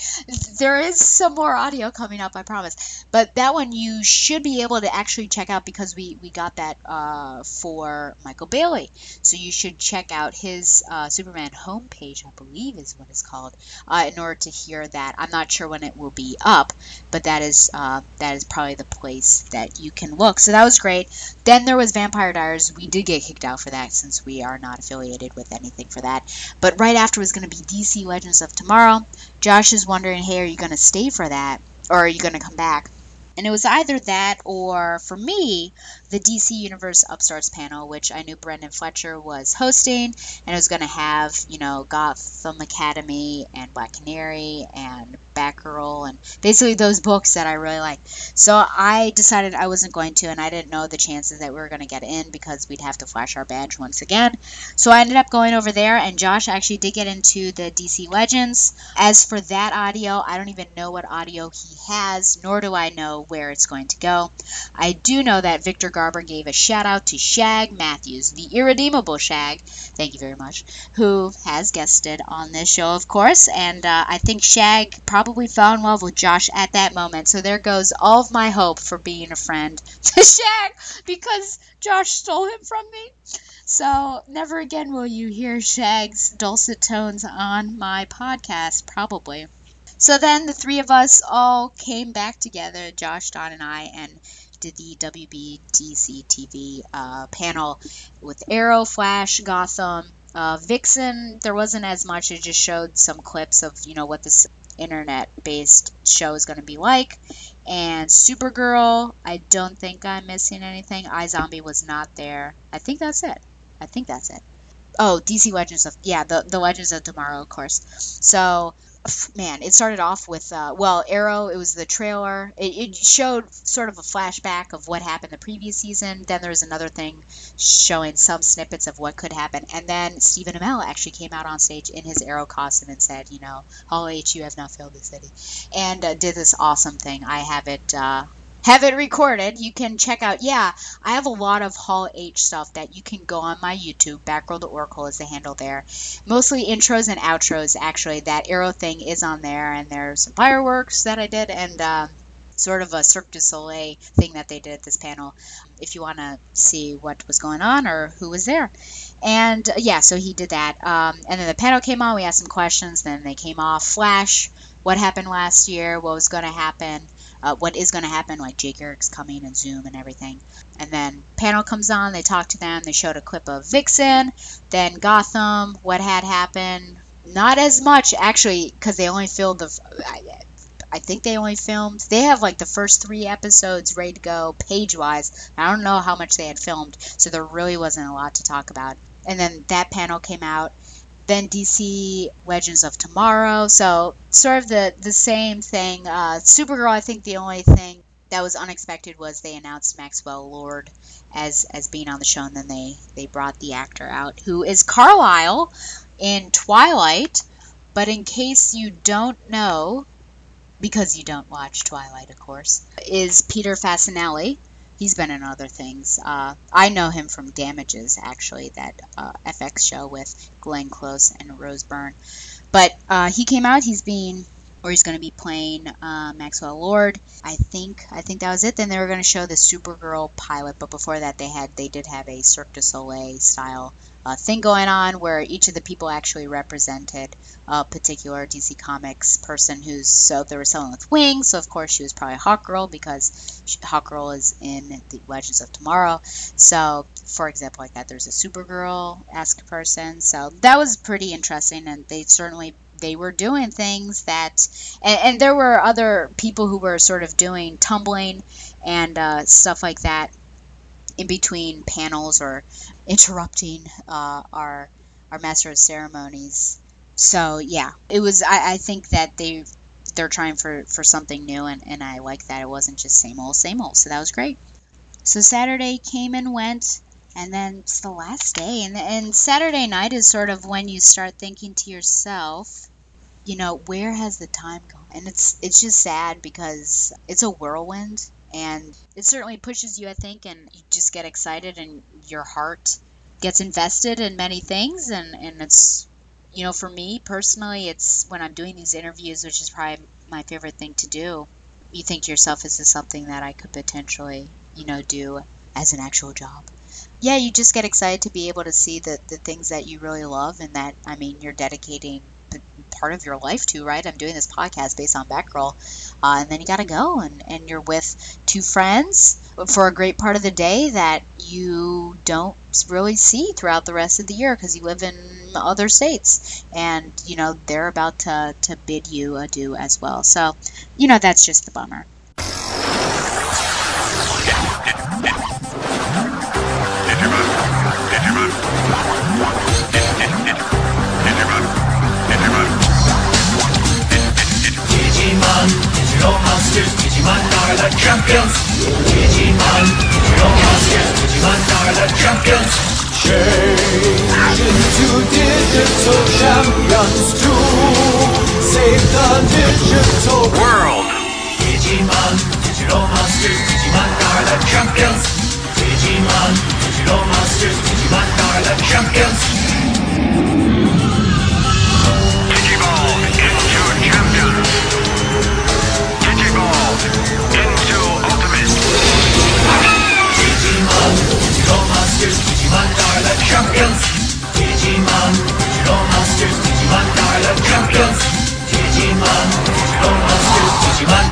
There is some more audio coming up, I promise. But that one you should be able to actually check out because we, we got that uh, for Michael Bailey. So you should check out his uh, Superman homepage, I believe is what it's called, uh, in order to hear that. I'm not sure when it will be up, but that is uh, that is probably the place that you can look. So that was great. Then there was Vampire Diaries. We did get kicked out for that since we are not affiliated with anything for that. But right after was going to be DC Legends of Tomorrow. Josh is wondering, hey, are you going to stay for that? Or are you going to come back? And it was either that or, for me, the DC Universe Upstarts panel, which I knew Brenden Fletcher was hosting, and it was going to have, you know, Gotham Academy and Black Canary and Batgirl and basically those books that I really like. So I decided I wasn't going to, and I didn't know the chances that we were going to get in because we'd have to flash our badge once again. So I ended up going over there, and Josh actually did get into the DC Legends. As for that audio, I don't even know what audio he has, nor do I know where it's going to go. I do know that Victor Garber gave a shout out to Shag Matthews, the irredeemable Shag, thank you very much, who has guested on this show, of course, and uh, I think Shag probably fell in love with Josh at that moment. So there goes all of my hope for being a friend to Shag because Josh stole him from me. So never again will you hear Shag's dulcet tones on my podcast, probably. So then the three of us all came back together, Josh, Don, and I, and did the WBDC TV uh, panel with Arrow, Flash, Gotham, uh, Vixen. There wasn't as much. It just showed some clips of you know what this internet-based show is going to be like. And Supergirl, I don't think I'm missing anything. I Zombie was not there. I think that's it. I think that's it. Oh, DC Legends of yeah, the the Legends of Tomorrow, of course. So man, it started off with uh, well, Arrow. It was the trailer. It, it showed sort of a flashback of what happened the previous season. Then there was another thing showing some snippets of what could happen, and then Stephen Amell actually came out on stage in his Arrow costume and said, you know, Hall H, you have not failed the city, and uh, did this awesome thing. I have it. Uh, have it recorded. You can check out. Yeah, I have a lot of Hall H stuff that you can go on my YouTube. Batgirl to Oracle is the handle there. Mostly intros and outros. Actually, that arrow thing is on there, and there's some fireworks that I did, and uh, sort of a Cirque du Soleil thing that they did at this panel. If you want to see what was going on or who was there. And uh, yeah, so he did that. Um, and then the panel came on. We asked some questions. Then they came off. Flash. What happened last year? What was going to happen? Uh, what is going to happen, like Jay Garrick's coming and Zoom and everything. And then panel comes on, they talk to them, they showed a clip of Vixen, then Gotham, what had happened. Not as much, actually, because they only filmed the. I, I think they only filmed. They have like the first three episodes ready to go, page wise. I don't know how much they had filmed, so there really wasn't a lot to talk about. And then that panel came out, then DC Legends of Tomorrow. So sort of the the same thing. Uh, Supergirl. I think the only thing that was unexpected was they announced Maxwell Lord as as being on the show, and then they they brought the actor out who is Carlisle in Twilight. But in case you don't know, because you don't watch Twilight, of course, is Peter Facinelli he's been in other things. Uh, I know him from Damages, actually, that uh, FX show with Glenn Close and Rose Byrne. But uh, he came out. He's being, or he's going to be playing uh, Maxwell Lord. I think. I think that was it. Then they were going to show the Supergirl pilot, but before that, they had they did have a Cirque du Soleil style uh, thing going on where each of the people actually represented a particular DC Comics person who's so there was someone with wings, so of course she was probably Hawkgirl because she, Hawkgirl is in the Legends of Tomorrow. So, for example, like that, there's a Supergirl esque person. So that was pretty interesting, and they certainly they were doing things that, and, and there were other people who were sort of doing tumbling and uh, stuff like that in between panels or interrupting uh, our our master of ceremonies. So yeah, it was. I, I think that they they're trying for for something new, and and I like that it wasn't just same old same old. So that was great. So Saturday came and went, and then it's the last day, and and Saturday night is sort of when you start thinking to yourself, you know, where has the time gone? And it's it's just sad because it's a whirlwind and it certainly pushes you, I think, and you just get excited and your heart gets invested in many things. And, and it's, you know, for me personally, it's when I'm doing these interviews, which is probably my favorite thing to do. You think to yourself, is this something that I could potentially, you know, do as an actual job? Yeah, you just get excited to be able to see the, the things that you really love and that, I mean, you're dedicating part of your life too, right? I'm doing this podcast based on Batgirl. Uh, and then you got to go and, and you're with two friends for a great part of the day that you don't really see throughout the rest of the year because you live in other states and you know they're about to, to bid you adieu as well so you know that's just the bummer Digital monsters, Digimon are the champions. Digimon, digital monsters, Digimon are the champions. Change into digital champions to save the digital world. Digimon, digital monsters, Digimon are the champions. Digimon, digital monsters, Digimon are the champions. Champions. Digimon, digital monsters, Digimon are the champions. Digimon, digital monsters, Digimon.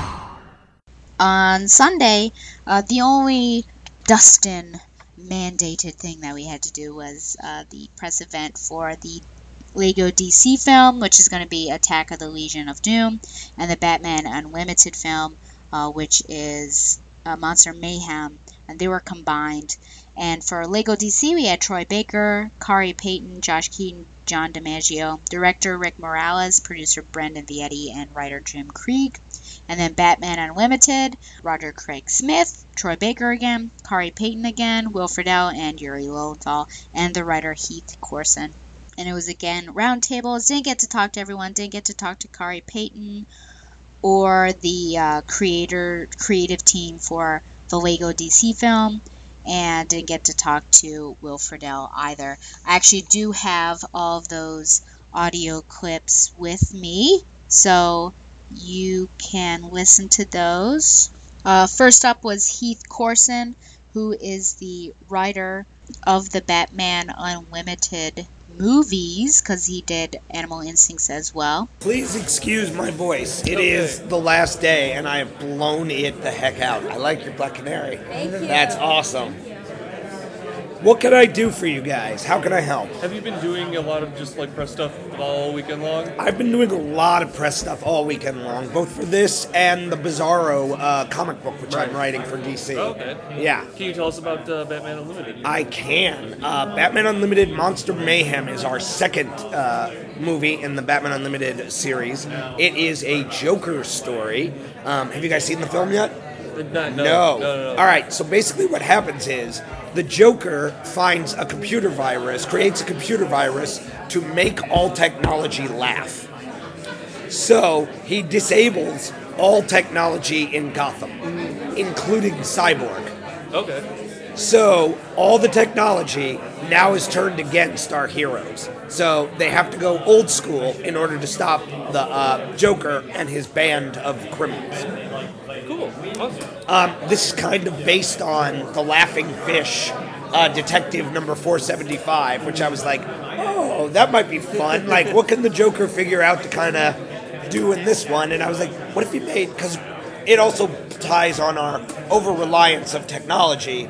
On Sunday, uh, the only Dustin mandated thing that we had to do was uh, the press event for the Lego DC film, which is going to be Attack of the Legion of Doom, and the Batman Unlimited film, uh, which is uh, Monster Mayhem, and they were combined And for Lego DC, we had Troy Baker, Khary Payton, Josh Keaton, John DiMaggio, director Rick Morales, producer Brandon Vietti, and writer Jim Krieg. And then Batman Unlimited, Roger Craig Smith, Troy Baker again, Khary Payton again, Will Friedle, and Yuri Lowenthal, and the writer Heath Corson. And it was again roundtables. Didn't get to talk to everyone. Didn't get to talk to Khary Payton or the uh, creator creative team for the Lego DC film, and didn't get to talk to Will Friedle either. I actually do have all of those audio clips with me, so you can listen to those. Uh, first up was Heath Corson, who is the writer of the Batman Unlimited movies, because he did Animal Instincts as well. Please excuse my voice. It is the last day, and I have blown it the heck out. I like your Black Canary. Thank you. That's awesome. What can I do for you guys? How can I help? Have you been doing a lot of just like press stuff all weekend long? I've been doing a lot of press stuff all weekend long, both for this and the Bizarro uh, comic book, which I'm writing for DC. Okay. Yeah. Can you tell us about uh, Batman Unlimited? I can. Uh, Batman Unlimited Monster Mayhem is our second uh, movie in the Batman Unlimited series. It is a Joker story. Um, have you guys seen the film yet? No, no, no. no, no. All right. So basically, what happens is the Joker finds a computer virus, creates a computer virus to make all technology laugh. So he disables all technology in Gotham, including Cyborg. Okay. So all the technology now is turned against our heroes. So they have to go old school in order to stop the uh, Joker and his band of criminals. Cool. Awesome. Um, this is kind of based on the Laughing Fish uh, Detective Number 475, which I was like, oh, that might be fun. Like, what can the Joker figure out to kind of do in this one? And I was like, what if he made, because it also ties on our over reliance of technology.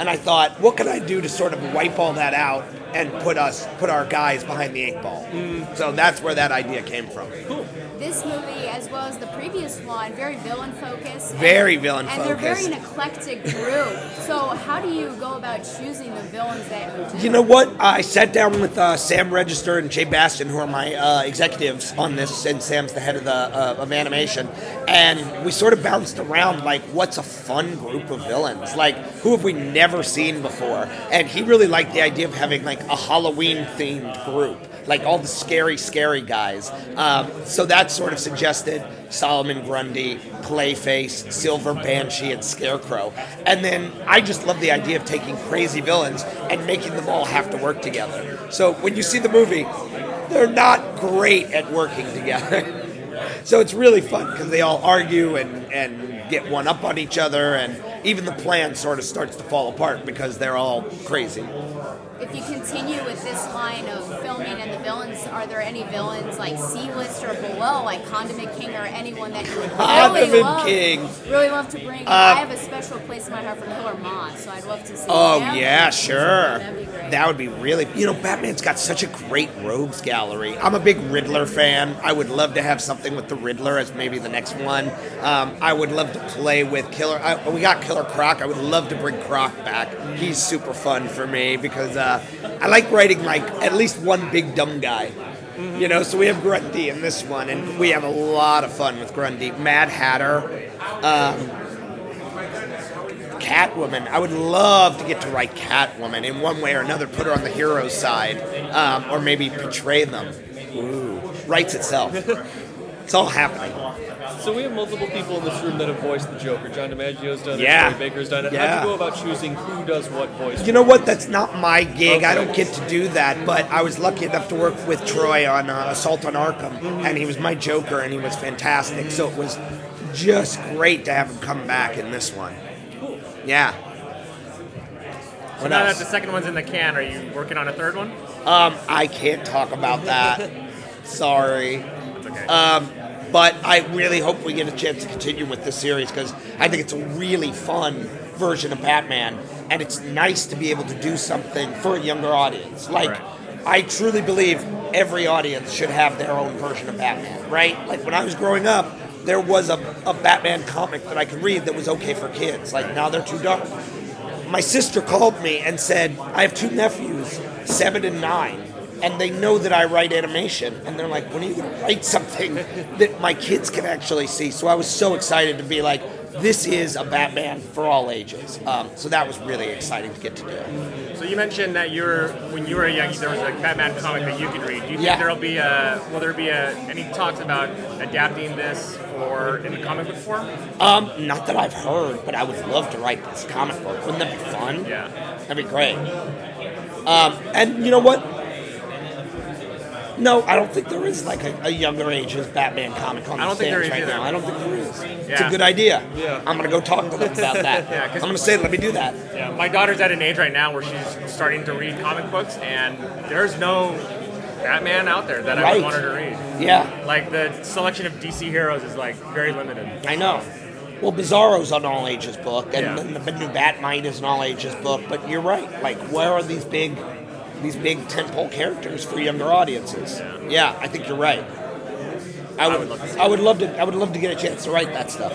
And I thought, what can I do to sort of wipe all that out and put us, put our guys behind the eight ball? So that's where that idea came from. Cool. This movie, as well as the previous one, very villain focused. Very villain And they're very an eclectic group. So how do you go about choosing the villains that you? You know what? I sat down with uh, Sam Register and Jay Bastian, who are my uh, executives on this, and Sam's the head of the uh, of animation, and we sort of bounced around like, what's a fun group of villains? Like, who have we never seen before? And he really liked the idea of having like a Halloween themed group. Like all the scary, scary guys. Um, so that sort of suggested Solomon Grundy, Clayface, Silver Banshee, and Scarecrow. And then I just love the idea of taking crazy villains and making them all have to work together. So when you see the movie, they're not great at working together. so it's really fun because they all argue and, and get one up on each other, and even the plan sort of starts to fall apart because they're all crazy. If you continue with this line of filming and the villains, are there any villains like C-list or below, like Condiment King or anyone that you would really love, King. really love to bring? Uh, I have a special place in my heart for Killer Moth, so I'd love to see. Oh them. yeah, sure. That would be really. You know, Batman's got such a great rogues gallery. I'm a big Riddler fan. I would love to have something with the Riddler as maybe the next one. Um, I would love to play with Killer. I, we got Killer Croc. I would love to bring Croc back. He's super fun for me because uh, I like writing like at least one big dumb guy. You know, so we have Grundy in this one, and we have a lot of fun with Grundy. Mad Hatter. Um, Catwoman. I would love to get to write Catwoman in one way or another, put her on the hero side, um, or maybe portray them. Ooh, writes itself. It's all happening. So we have multiple people in this room that have voiced the Joker. John DiMaggio's done Yeah. it. Troy Baker's done it. Yeah. How'd you go about choosing who does what voice? You know what? That's not my gig. I don't get to do that. But I was lucky enough to work with Troy on uh, Assault on Arkham, and he was my Joker, and he was fantastic. So it was just great to have him come back in this one. Cool. Yeah. So What now else? that the second one's in the can, are you working on a third one? Um, I can't talk about that. Sorry. Um, but I really hope we get a chance to continue with this series because I think it's a really fun version of Batman, and it's nice to be able to do something for a younger audience. Like, I truly believe every audience should have their own version of Batman, right? Like when I was growing up, there was a, a Batman comic that I could read that was okay for kids. Like now they're too dark. my sister called me and said, I have two nephews, seven and nine, and they know that I write animation. And they're like, when are you going to write something that my kids can actually see? So I was so excited to be like, this is a Batman for all ages. Um, so that was really exciting to get to do. So you mentioned that you were when you were young, there was a Batman comic that you could read. Do you think Yeah. there'll be a will there be a, any talks about adapting this for in the comic book form? Um, not that I've heard, but I would love to write this comic book. Wouldn't that be fun? Yeah. That'd be great. Um, and you know what? No, I don't think there is like a, a younger ages Batman comic on I the don't think there stands is right either. now. I don't think there is. It's Yeah. a good idea. Yeah. I'm gonna go talk to them about that. Yeah, 'cause- I'm gonna say, let me do that. Yeah, my daughter's at an age right now where she's starting to read comic books, and there's no Batman out there that I Right. would want her to read. Yeah. Like the selection of DC heroes is like very limited. I know. Well, Bizarro's an all ages book, and Yeah. then the new Batmite is an all ages book. But you're right. Like, where are these big, these big tentpole characters for younger audiences? Yeah, I think you're right. I would, I would love to. I would love to get a chance to write that stuff.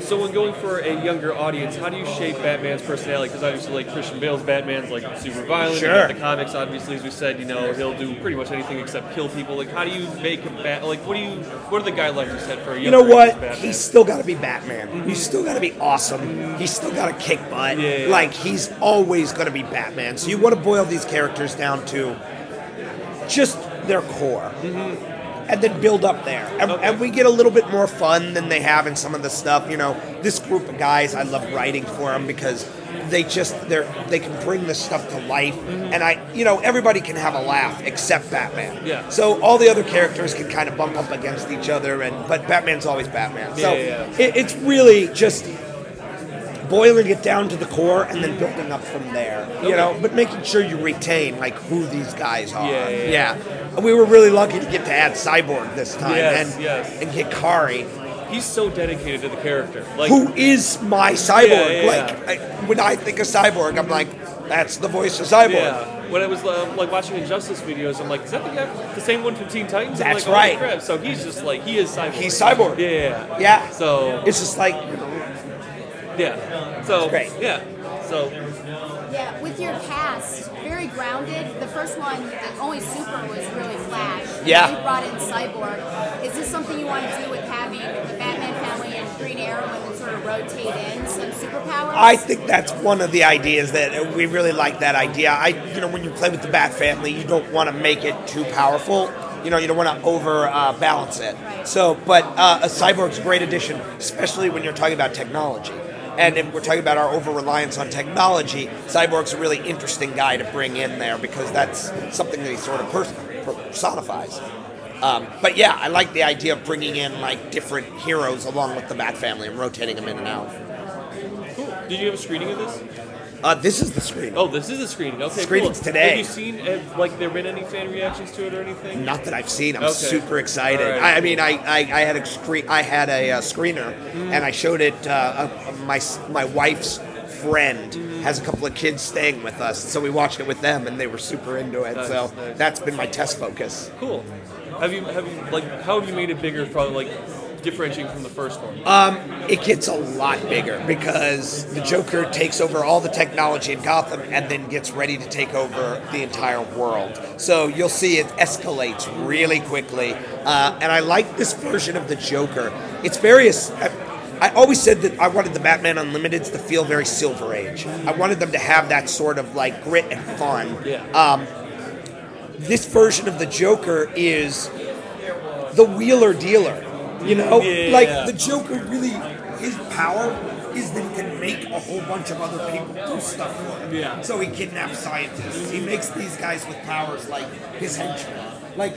So when going for a younger audience, how do you shape Batman's personality? Because obviously, like Christian Bale's Batman's like super violent. Sure. The comics, obviously, as we said, you know, he'll do pretty much anything except kill people. Like, how do you make a bat? Like, what do you? What are the guidelines you set for a? You know what? He's still got to be Batman. He's still got to be awesome. He's still got to kick butt. Yeah, yeah. Like he's always going to be Batman. So you want to boil these characters down to just their core. Mm-hmm. And then build up there, and, and we get a little bit more fun than they have in some of the stuff. You know, this group of guys, I love writing for them because they just they're they can bring this stuff to life, mm-hmm. and I, you know, everybody can have a laugh except Batman. Yeah. So all the other characters can kind of bump up against each other, and but Batman's always Batman. So Yeah, yeah, It, it's really just boiling it down to the core and then building up from there. You know, but making sure you retain like who these guys are. Yeah, yeah, yeah. And We were really lucky to get to add Cyborg this time Yes, and yes. and get Khary, He's so dedicated to the character. Like, who is my Cyborg. Yeah, yeah, like I, when I think of Cyborg, I'm like, that's the voice of Cyborg. Yeah. When I was uh, like watching Injustice videos, I'm like, is that the guy, the same one from Teen Titans? I'm That's like, right. crap. So he's just like, he is Cyborg. He's Cyborg. Yeah. Yeah. So it's just like, yeah. So great. Yeah. So Yeah, with your cast, very grounded. The first one, the only super was really Flash. Yeah. You brought in Cyborg. Is this something you want to do with having the Batman family and Green Arrow and then sort of rotate in some superpowers? I think that's one of the ideas that we really like that idea. I, you know, when you play with the Bat Family, you don't want to make it too powerful. You know, you don't want to over uh, balance it. So, but uh, a cyborg's a great addition, especially when you're talking about technology. And if we're talking about our over reliance on technology, Cyborg's a really interesting guy to bring in there because that's something that he sort of pers- personifies. Um, but yeah, I like the idea of bringing in like different heroes along with the Bat Family and rotating them in and out. Cool. Did you have a screening of this? Uh, this is the screening. Oh, this is the screening. Okay, Screening's cool. today. Have you seen, have, like, there been any fan reactions to it or anything? Not that I've seen. I'm Okay. super excited. Right. I, I mean, I, I, I had a screen. I had a, uh screener, Mm. and I showed it. Uh, uh, my my wife's friend Mm. has a couple of kids staying with us, so we watched it with them, and they were super into it. Nice, so nice. that's been my test focus. Cool. Have you, have you, like, how have you made it bigger from, like, differentiating from the first one? Um, it gets a lot bigger because the Joker takes over all the technology in Gotham and then gets ready to take over the entire world. So you'll see it escalates really quickly. Uh, and I like this version of the Joker. It's very. I, I always said that I wanted the Batman Unlimiteds to feel very Silver Age. I wanted them to have that sort of like grit and fun. Yeah. Um, this version of the Joker is the wheeler dealer. You know, Yeah. like the Joker really, his power is that he can make a whole bunch of other people do stuff for him. Yeah. So he kidnaps scientists. He makes these guys with powers like his henchmen. Like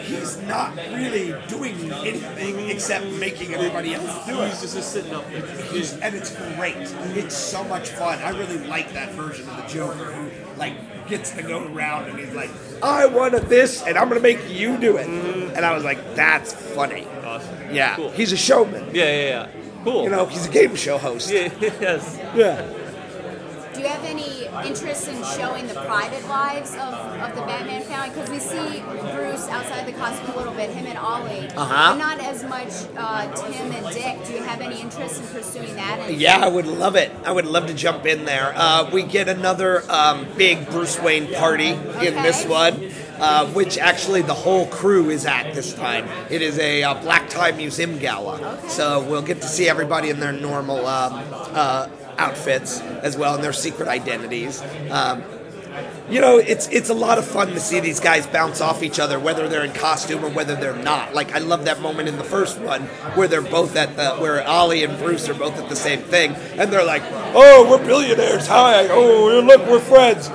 he's not really doing anything except making everybody else do it. He's just sitting up there. He's, and it's great. It's so much fun. I really like that version of the Joker who like gets to go around and he's like, I wanted this and I'm gonna make you do it. Mm. And I was like, that's funny. Awesome. Yeah. Cool. He's a showman. Yeah, yeah, yeah. Cool. You know, he's a game show host. Yeah, yes. Yeah. Do you have any interest in showing the private lives of, of the Batman family? Because we see Bruce outside the costume a little bit, him and Ollie, Uh-huh. but not as much uh, Tim and Dick. Do you have any interest in pursuing that? And Yeah, I would love it. I would love to jump in there. Uh, we get another um, big Bruce Wayne party in this one, uh, which actually the whole crew is at this time. It is a uh, Black Tie Museum gala, so we'll get to see everybody in their normal um, uh, outfits as well and their secret identities. Um, you know, it's it's a lot of fun to see these guys bounce off each other, whether they're in costume or whether they're not. Like I love that moment in the first one where they're both at the where Ollie and Bruce are both at the same thing, and they're like, "Oh, we're billionaires! Hi! Oh, look, we're friends.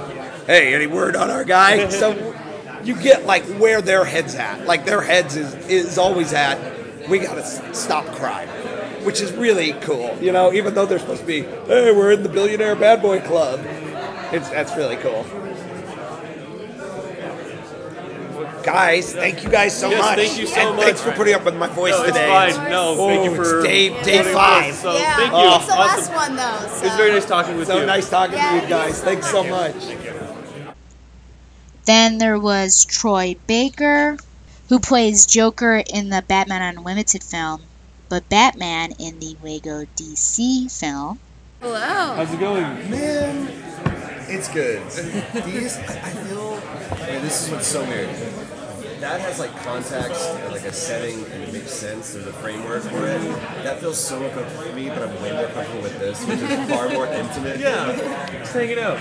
Hey, any word on our guy?" so you get like where their heads at. Like their heads is is always at. We gotta stop crime. Which is really cool, you know. Even though they're supposed to be, hey, we're in the billionaire bad boy club. It's that's really cool. Guys, thank you guys so Yes, much. thank you so and much. Thanks for putting up with my voice No, it's today. fine. No, thank you Oh, for it's day day five. So, yeah, thank oh. you. it's the Awesome. last one though. So. It's very nice talking with so you. So nice talking Yeah, to you guys. Thanks so much. Then there was Troy Baker, who plays Joker in the Batman Unlimited film, but Batman in the Lego DC film. Hello. How's it going? Man, it's good. These, I I feel, I mean, this is what's so weird. That has like context and like a setting and it makes sense. There's a framework for it. That feels so uncomfortable for me, but I'm way more comfortable with this, which is far more intimate. Yeah, just hanging out.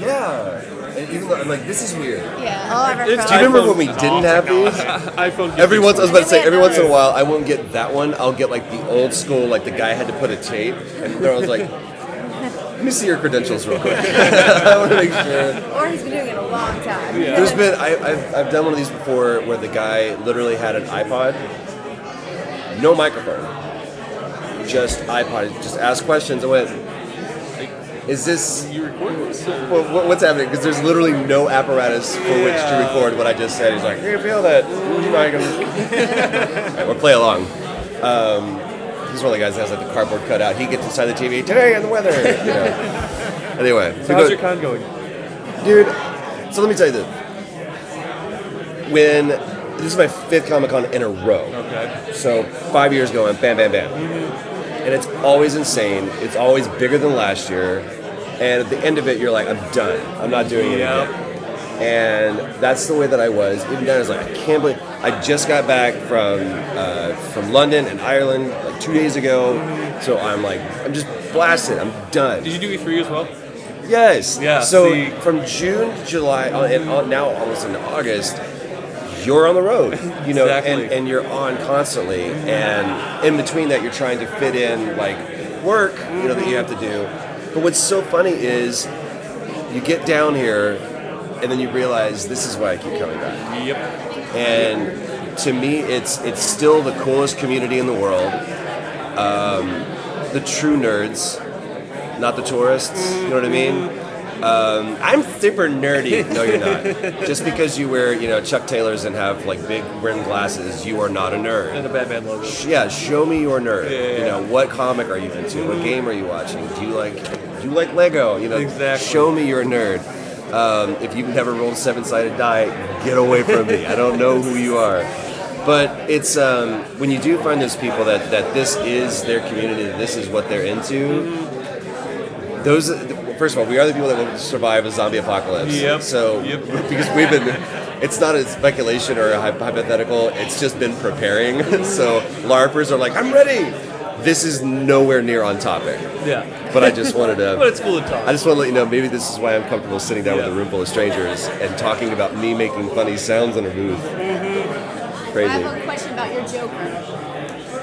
Yeah. And even though I'm like, this is weird. Yeah. Oh, I Do you remember when we didn't have these? iPhone. Every once I was about to say every once in a while I won't get that one. I'll get like the old school, like the guy had to put a tape, and there I was like, let me see your credentials real quick. I want to make sure. Or he's been doing it a long time. There's been I, I've, I've done one of these before where the guy literally had an iPod, no microphone, just iPod. Just ask questions. I went, is this? You recording this? Well, what's happening? Because there's literally no apparatus for which to record what I just said. He's like, "You feel that?" Or play along. Um, he's one of the guys that has like the cardboard cutout. He gets inside the TV today and the weather. You know. Anyway, So how's go- your con going? dude? So let me tell you this: when this is my fifth Comic Con in a row. Okay. So five years going, bam, bam, bam, and it's always insane. It's always bigger than last year, and at the end of it, you're like, I'm done. I'm not doing it Yep. again. And that's the way that I was. Even then, I was like, I can't believe I just got back from uh, from London and Ireland like two days ago. So I'm like, I'm just blasted. I'm done. Did you do E3 as well? Yes. Yeah, So see- from June to July, uh, and now almost into August, you're on the road. You know, Exactly. and, and you're on constantly. And in between that, you're trying to fit in like work, you know, that you have to do. But what's so funny is you get down here, and then you realize this is why I keep coming back. Yep. And to me, it's it's still the coolest community in the world. Um, the true nerds, not the tourists. You know what I mean? Um, I'm super nerdy. No, you're not. Just because you wear, you know, Chuck Taylors and have like big rimmed glasses, you are not a nerd. And a Batman logo. Yeah, show me your nerd. Yeah, yeah, You know, what comic are you into? What game are you watching? Do you like do you like Lego? You know, Exactly. show me you're a nerd. Um, if you've never rolled a seven-sided die, get away from me. I don't know who you are. But it's um, when you do find those people that, that this is their community, that this is what they're into. Those, first of all, we are the people that will survive a zombie apocalypse. Yep. So, because we've been, it's not a speculation or a hypothetical. It's just been preparing. so LARPers are like, I'm ready. This is nowhere near on topic. Yeah. But I just wanted to. But it's cool to talk. I just want to let you know. Maybe this is why I'm comfortable sitting down with a room full of strangers and talking about me making funny sounds in a booth. Mm-hmm. I Crazy. have a question about your Joker.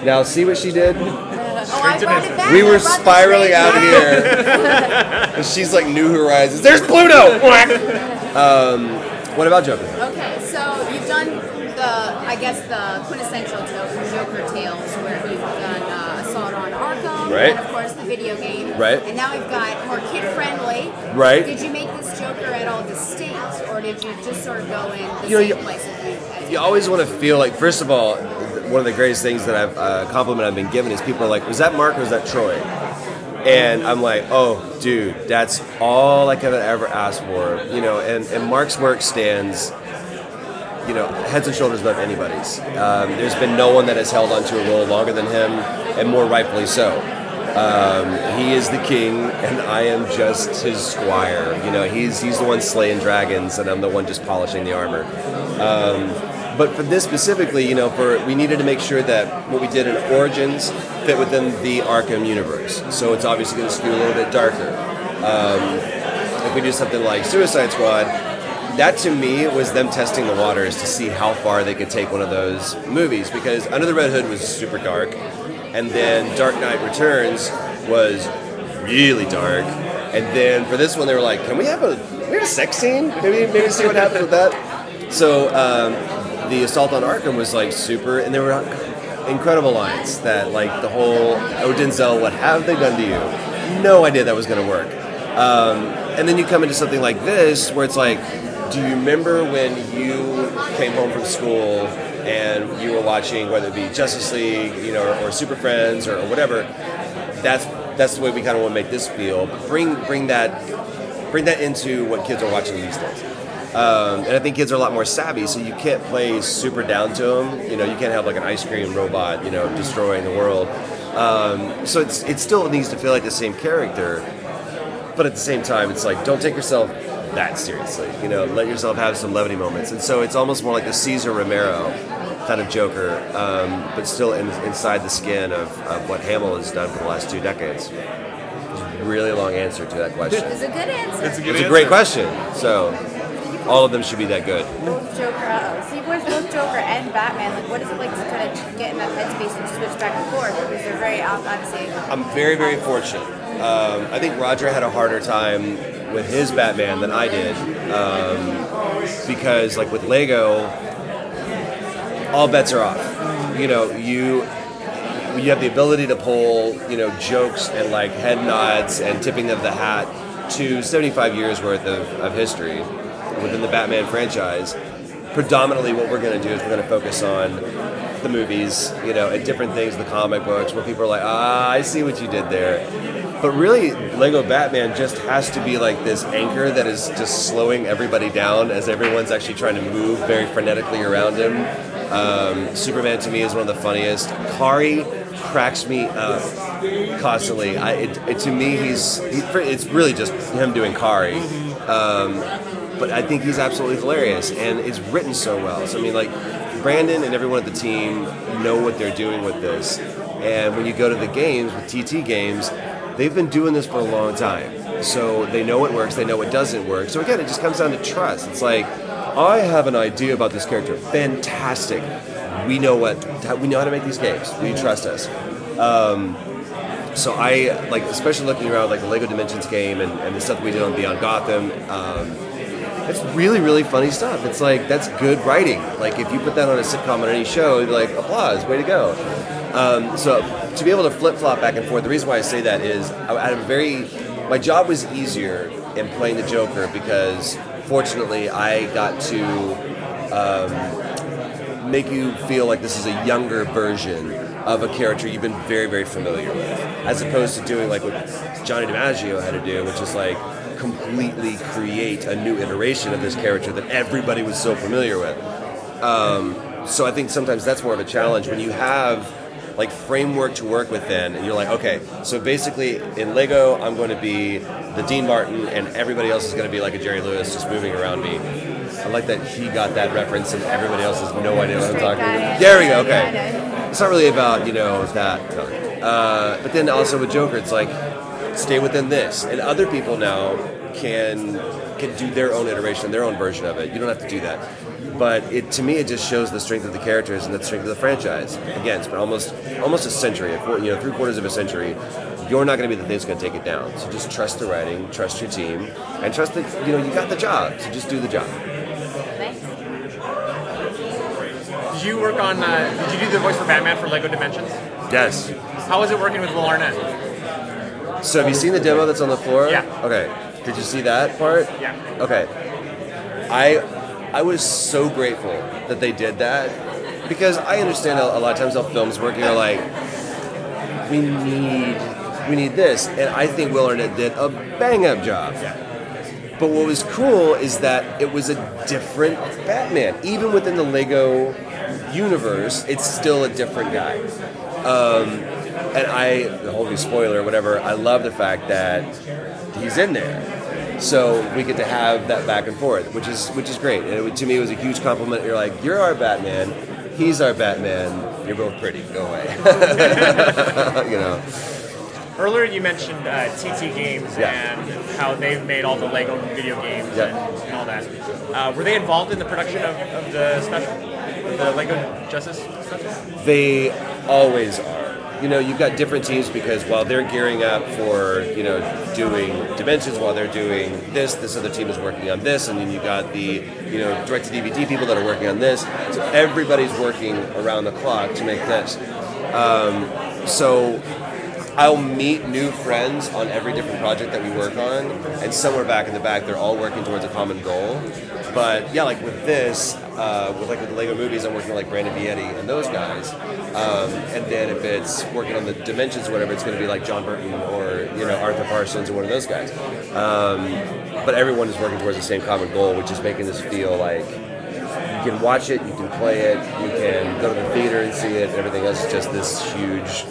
Now, see what she did? Uh, oh, I it back. We were brought spiraling out back. here, and she's like New Horizons. There's Pluto. um, what about Joker? Okay, so you've done the, I guess the quintessential Joker tales, where you've done uh, Assault on Arkham, Right. and of course the video game, Right. And now we've got more kid friendly, Right. Did you make this Joker at all distinct, or did you just sort of go in the You know, same you- place as you? You always want to feel like, first of all, one of the greatest things that I've uh, compliment I've been given is people are like, "Was that Mark or was that Troy?" And I'm like, oh, dude, that's all I could ever asked for, you know. And, and Mark's work stands, you know, heads and shoulders above anybody's. Um, there's been no one that has held onto a role longer than him, and more rightfully so. Um, he is the king, and I am just his squire. You know, he's he's the one slaying dragons, and I'm the one just polishing the armor. Um, but for this specifically, you know, for we needed to make sure that what we did in Origins fit within the Arkham universe. So it's obviously going to skew a little bit darker. Um, if we do something like Suicide Squad, that to me was them testing the waters to see how far they could take one of those movies because Under the Red Hood was super dark, and then Dark Knight Returns was really dark, and then for this one they were like, can we have a we have a sex scene? Maybe maybe see what happens with that. So um, the Assault on Arkham was like super, and there were incredible lines that like the whole oh Denzel, what have they done to you? No idea that was going to work. Um, and then you come into something like this where it's like, do you remember when you came home from school and you were watching whether it be Justice League, you know, or, or Super Friends or, or whatever? That's that's the way we kind of want to make this feel. Bring bring that bring that into what kids are watching these days. Um, and I think kids are a lot more savvy, so you can't play super down to them. You know, you can't have like an ice cream robot, you know, destroying the world. Um, so it's it still needs to feel like the same character, but at the same time, it's like don't take yourself that seriously. You know, let yourself have some levity moments. And so it's almost more like the Cesar Romero kind of Joker, um, but still in, inside the skin of, of what Hamill has done for the last two decades. Really long answer to that question. It's a good answer. It's a, great question. So all of them should be that good. Both Joker, uh, so you voiced both Joker and Batman. Like, what is it like to kind of get in that headspace and switch back and forth? Because they're very ob- obviously. I'm very, very fortunate. Um, I think Roger had a harder time with his Batman than I did um, because, like with Lego, all bets are off. You know, you you have the ability to pull, you know, jokes and like head nods and tipping of the hat to 75 years worth of, of history within the Batman franchise. Predominantly, what we're going to do is we're going to focus on the movies, you know, and different things, the comic books, where people are like, ah, I see what you did there. But really, Lego Batman just has to be like this anchor that is just slowing everybody down as everyone's actually trying to move very frenetically around him. Um, Superman to me is one of the funniest. Khary cracks me up constantly. I, it, it, to me, he's he, it's really just him doing Khary. Um, but I think he's absolutely hilarious, and it's written so well. So I mean, like Brandon and everyone at the team know what they're doing with this. And when you go to the games with TT games, they've been doing this for a long time. So they know what works, they know what doesn't work. So again, it just comes down to trust. It's like, I have an idea about this character. Fantastic. We know what we know how to make these games. Will you trust us? Um, so I like, especially looking around like the Lego Dimensions game and, and the stuff we did on Beyond Gotham. Um, it's really, really funny stuff. It's like that's good writing. Like if you put that on a sitcom on any show, it'd be like applause, way to go. Um, so to be able to flip flop back and forth, the reason why I say that is I had a very my job was easier in playing the Joker because fortunately I got to um, make you feel like this is a younger version of a character you've been very, very familiar with, as opposed to doing like what Johnny DiMaggio had to do, which is like completely create a new iteration of this character that everybody was so familiar with. Um, so I think sometimes that's more of a challenge when you have like framework to work within and you're like okay so basically in lego i'm going to be the dean martin and everybody else is going to be like a jerry lewis just moving around me. I like that he got that reference and everybody else has no idea what i'm talking about there we go okay. it's not really about you know that uh, but then also with joker it's like stay within this. And other people now can can do their own iteration their own version of it. You don't have to do that. But it to me it just shows the strength of the characters and the strength of the franchise. Again it's been almost almost a century a quarter, you know three quarters of a century. You're not going to be the thing that's going to take it down. So just trust the writing trust your team and trust that you know you got the job. So just do the job. Did you work on? Uh, did you do the voice for Batman for Lego Dimensions? yes. How was it working with Will Arnett? So have you seen the demo that's on the floor Yeah. okay did you see that part Yeah. Okay. I I was so grateful that they did that because I understand a, a lot of times how films work. You're like, we need we need this, and I think Will Arnett did a bang up job. Yeah. But what was cool is that it was a different Batman. Even within the Lego universe, it's still a different guy. Um, and I, the whole new spoiler whatever, I love the fact that he's in there. So we get to have that back and forth, which is which is great. And it, to me, it was a huge compliment. You're like, you're our Batman, he's our Batman. You're both pretty. Go away. you know. Earlier, you mentioned uh, TT Games Yeah. and how they've made all the Lego video games Yeah. and, and all that. Uh, were they involved in the production of, of the special, the Lego Justice special? They always are. You know, you've got different teams because while they're gearing up for, you know, doing dimensions, while they're doing this, this other team is working on this, and then you've got the, you know, direct to DVD people that are working on this. So everybody's working around the clock to make this. Um, so I'll meet new friends on every different project that we work on, and somewhere back in the back, they're all working towards a common goal. But yeah, like with this, uh, with like with the Lego movies, I'm working with like Brandon Vietti and those guys. Um, and then if it's working on the dimensions or whatever, it's going to be like Jon Burton or you know Arthur Parsons or one of those guys. Um, but everyone is working towards the same common goal, which is making this feel like you can watch it, you can play it, you can go to the theater and see it. and Everything else is just this huge,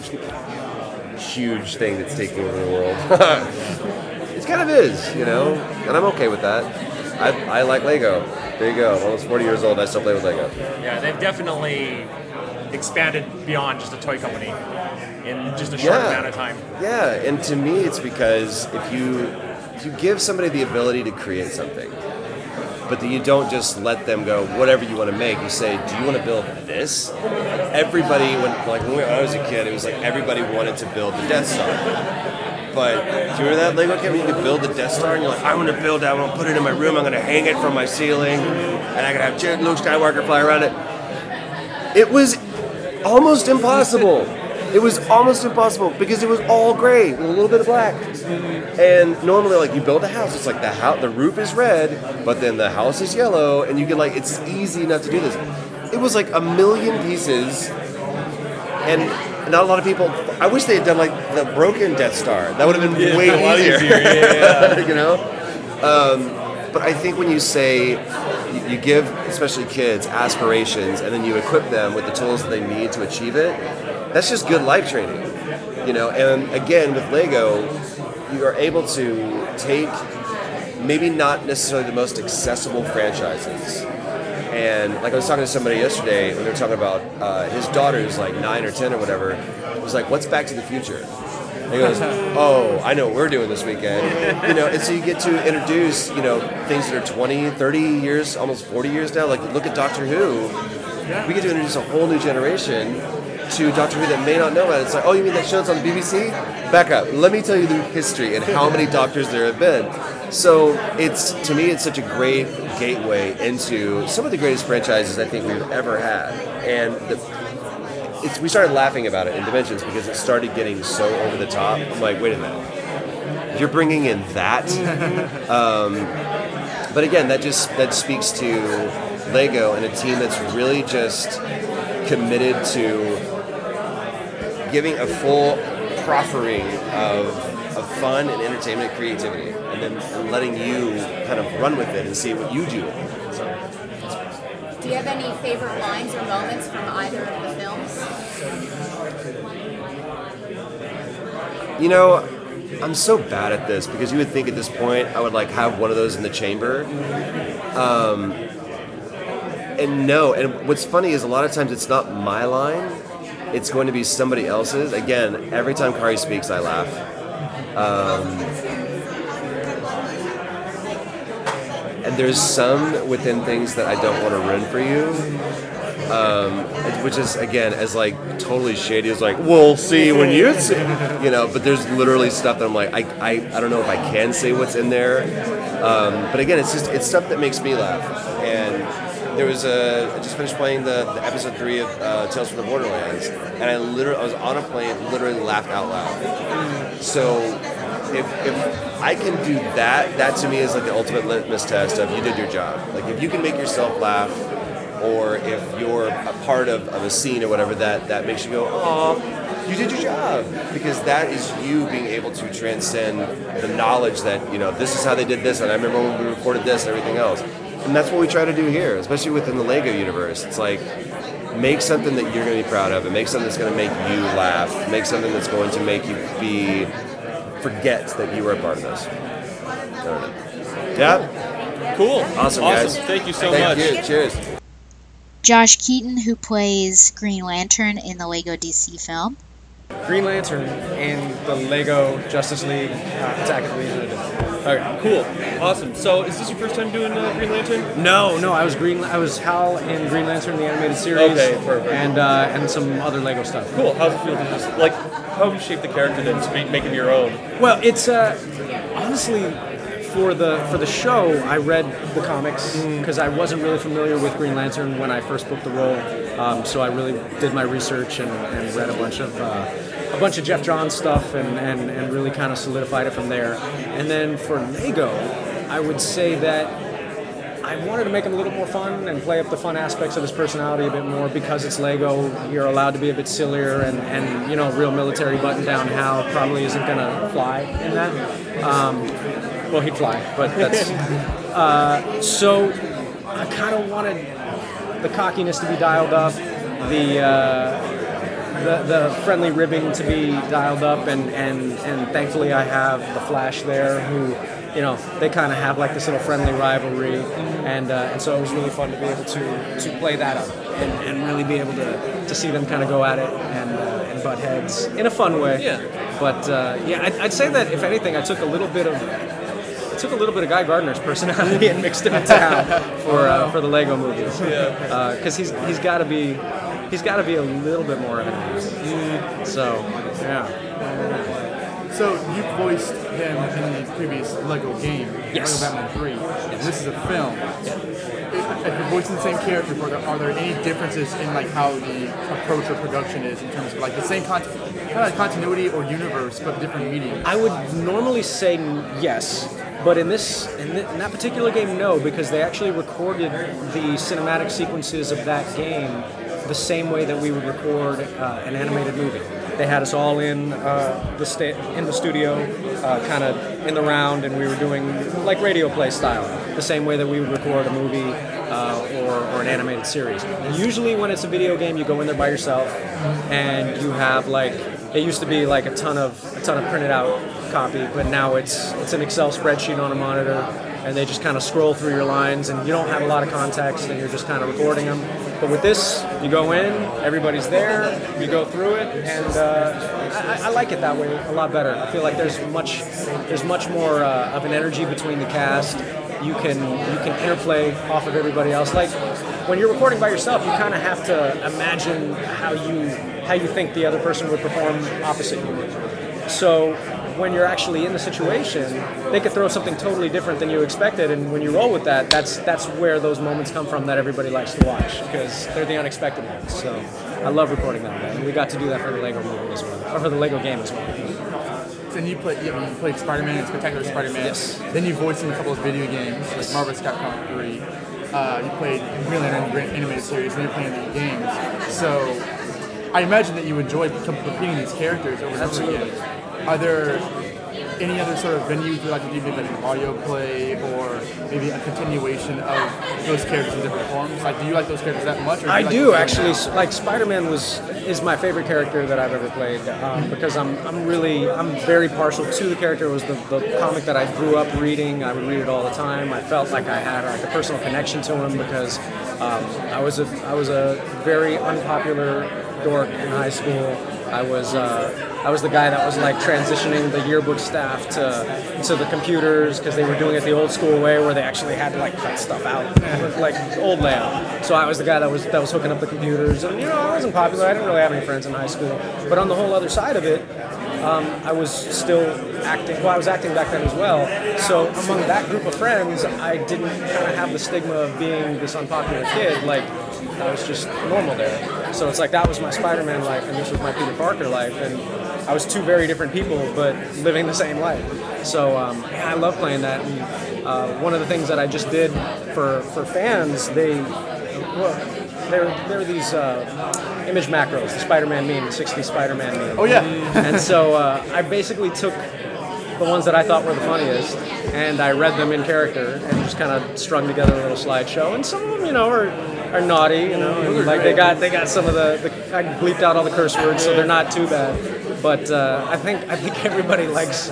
huge thing that's taking over the world. it kind of is, you know, and I'm okay with that. I, I like Lego. There you go. I Almost 40 years old, I still play with Lego. Yeah, they've definitely expanded beyond just a toy company in just a short Yeah. amount of time. Yeah, and to me, it's because if you if you give somebody the ability to create something, but then you don't just let them go whatever you want to make. You say, "Do you want to build this?" Everybody, when like when I was a kid, it was like everybody wanted to build the Death Star. But do you remember that Lego kit? when You could build the Death Star, and you're like, "I want to build that. I'm gonna put it in my room. I'm gonna hang it from my ceiling, and I can have J- Luke Skywalker fly around it." It was almost impossible. It was almost impossible because it was all gray with a little bit of black. And normally, like you build a house, it's like the house, the roof is red, but then the house is yellow, and you can like it's easy enough to do this. It was like a million pieces, and not a lot of people. I wish they had done like the broken Death Star. That would have been Yeah, way easier. easier, yeah, yeah. you know. Um, but I think when you say you, you give, especially kids, aspirations, and then you equip them with the tools that they need to achieve it, that's just good life training. You know, and again with Lego, you are able to take maybe not necessarily the most accessible franchises. And like I was talking to somebody yesterday when they were talking about uh, his daughter's like nine or ten or whatever, was like, "What's Back to the Future?" And he goes, "Oh, I know what we're doing this weekend." You know, and so you get to introduce you know things that are 20, 30 years, almost 40 years now. Like look at Doctor Who. We get to introduce a whole new generation to Doctor Who that may not know about it. It's like, oh, you mean that show that's on the BBC? Back up. Let me tell you the history and how many doctors there have been. So it's to me, it's such a great gateway into some of the greatest franchises I think we've ever had. And the, it's, we started laughing about it in Dimensions because it started getting so over the top. I'm like, wait a minute, you're bringing in that. Um, but again, that just that speaks to Lego and a team that's really just committed to giving a full proffering of, of fun and entertainment and creativity, and then and letting you kind of run with it and see what you do. So, Do you have any favorite lines or moments from either of the films? you know, I'm so bad at this because you would think at this point I would like have one of those in the chamber. Um, and no, and what's funny is a lot of times it's not my line; it's going to be somebody else's. Again, every time Kari speaks, I laugh. Um, and there's some within things that I don't want to ruin for you, um, which is again as like totally shady as like we'll see when you see, you know. But there's literally stuff that I'm like I, I, I don't know if I can say what's in there, um, but again it's just it's stuff that makes me laugh. And there was a I just finished playing the, the episode three of uh, Tales from the Borderlands, and I literally I was on a plane, literally laughed out loud. So if, if I can do that, that to me is like the ultimate litmus test of you did your job. Like if you can make yourself laugh, or if you're a part of, of a scene or whatever that, that makes you go, oh, you did your job because that is you being able to transcend the knowledge that you know this is how they did this and i remember when we recorded this and everything else and that's what we try to do here especially within the lego universe it's like make something that you're going to be proud of and make something that's going to make you laugh make something that's going to make you be forget that you were a part of this I don't know. yeah cool awesome, guys Thank you so Thank much. you. cheers Josh Keaton, who plays Green Lantern in the Lego DC film. Green Lantern in the Lego Justice League uh, Attack of the Legion. Okay, cool, awesome. So, is this your first time doing uh, Green Lantern? No, no, I was Green. I was Hal in Green Lantern in the animated series. Okay, perfect. And uh, and some other Lego stuff. Cool. How's it feel to just like how have you shaped the character then to make, make him your own? Well, it's uh, honestly for the for the show. I read the comics because I wasn't really familiar with Green Lantern when I first booked the role. Um, so I really did my research and, and read a bunch of uh, a bunch of Geoff Johns stuff and, and, and really kind of solidified it from there. And then for Lego, I would say that I wanted to make him a little more fun and play up the fun aspects of his personality a bit more because it's Lego. You're allowed to be a bit sillier, and, and you know, real military button down how probably isn't going to fly in that. Um, well, he'd fly, but that's. Uh, so I kind of wanted the cockiness to be dialed up, the. Uh, the, the friendly ribbing to be dialed up, and, and, and thankfully I have the Flash there, who, you know, they kind of have like this little friendly rivalry, and uh, and so it was really fun to be able to to play that up and, and really be able to, to see them kind of go at it and uh, and butt heads in a fun way. Yeah. But uh, yeah, I'd, I'd say that if anything, I took a little bit of I took a little bit of Guy Gardner's personality and mixed him into Hal for uh, for the Lego movies. Yeah. Because he's he's got to be he's got to be a little bit more of an ass. So yeah. So you voiced him in the previous Lego game, Yes. Lego Batman 3. And this is a film. If if you're voicing the same character, are there, are there any differences in like how the approach or production is in terms of like the same con- kind of continuity or universe, but different medium? I would normally say yes, but in this in, th- in that particular game, no, because they actually recorded the cinematic sequences of that game the same way that we would record uh, an animated movie. They had us all in uh, the sta- in the studio, uh, kind of in the round, and we were doing like radio play style, the same way that we would record a movie uh, or, or an animated series. Usually, when it's a video game, you go in there by yourself, and you have like it used to be like a ton of a ton of printed out copy, but now it's it's an Excel spreadsheet on a monitor, and they just kind of scroll through your lines, and you don't have a lot of context, and you're just kind of recording them. But with this, you go in, everybody's there, you go through it, and uh, I, I like it that way a lot better. I feel like there's much there's much more uh, of an energy between the cast. You can you can interplay off of everybody else. Like when you're recording by yourself, you kind of have to imagine how you how you think the other person would perform opposite you. So when you're actually in the situation, they could throw something totally different than you expected, and when you roll with that, that's that's where those moments come from that everybody likes to watch because they're the unexpected ones. So I love recording that way, and we got to do that for the Lego movie as well, or for the Lego game as well. Then you played, you, know, you played Spider-Man and Spectacular Spider-Man. Yes. Then you voiced in a couple of video games, like Marvel's. Capcom 3. Uh, you played in the animated series, and you're playing the games. So I imagine that you enjoy com- repeating these characters over and over again. Are there any other sort of venues you like to do, maybe like an audio play or maybe a continuation of those characters in different forms? Like, do you like those characters that much? Or I like do actually. Like Spider-Man was is my favorite character that I've ever played um, because I'm I'm really I'm very partial to the character. It was the, the comic that I grew up reading. I would read it all the time. I felt like I had like a personal connection to him because um, I was a I was a very unpopular dork in high school. I was uh, I was the guy that was like transitioning the yearbook staff to to the computers because they were doing it the old school way where they actually had to like cut stuff out like old layout. So I was the guy that was that was hooking up the computers and you know I wasn't popular. I didn't really have any friends in high school. But on the whole other side of it, um, I was still acting. Well, I was acting back then as well. So among that group of friends, I didn't kind of have the stigma of being this unpopular kid. Like I was just normal there. So it's like that was my Spider-Man life, and this was my Peter Parker life, and I was two very different people, but living the same life. So um, yeah, I love playing that. And uh, one of the things that I just did for for fans, they well, there there are these uh, image macros, the Spider-Man meme, the 60 Spider-Man meme. Oh, yeah. and so uh, I basically took the ones that I thought were the funniest, and I read them in character and just kind of strung together a little slideshow. And some of them, you know, are are naughty, you know, and like they got they got some of the, the I bleeped out all the curse words, so they're not too bad. But uh, I think I think everybody likes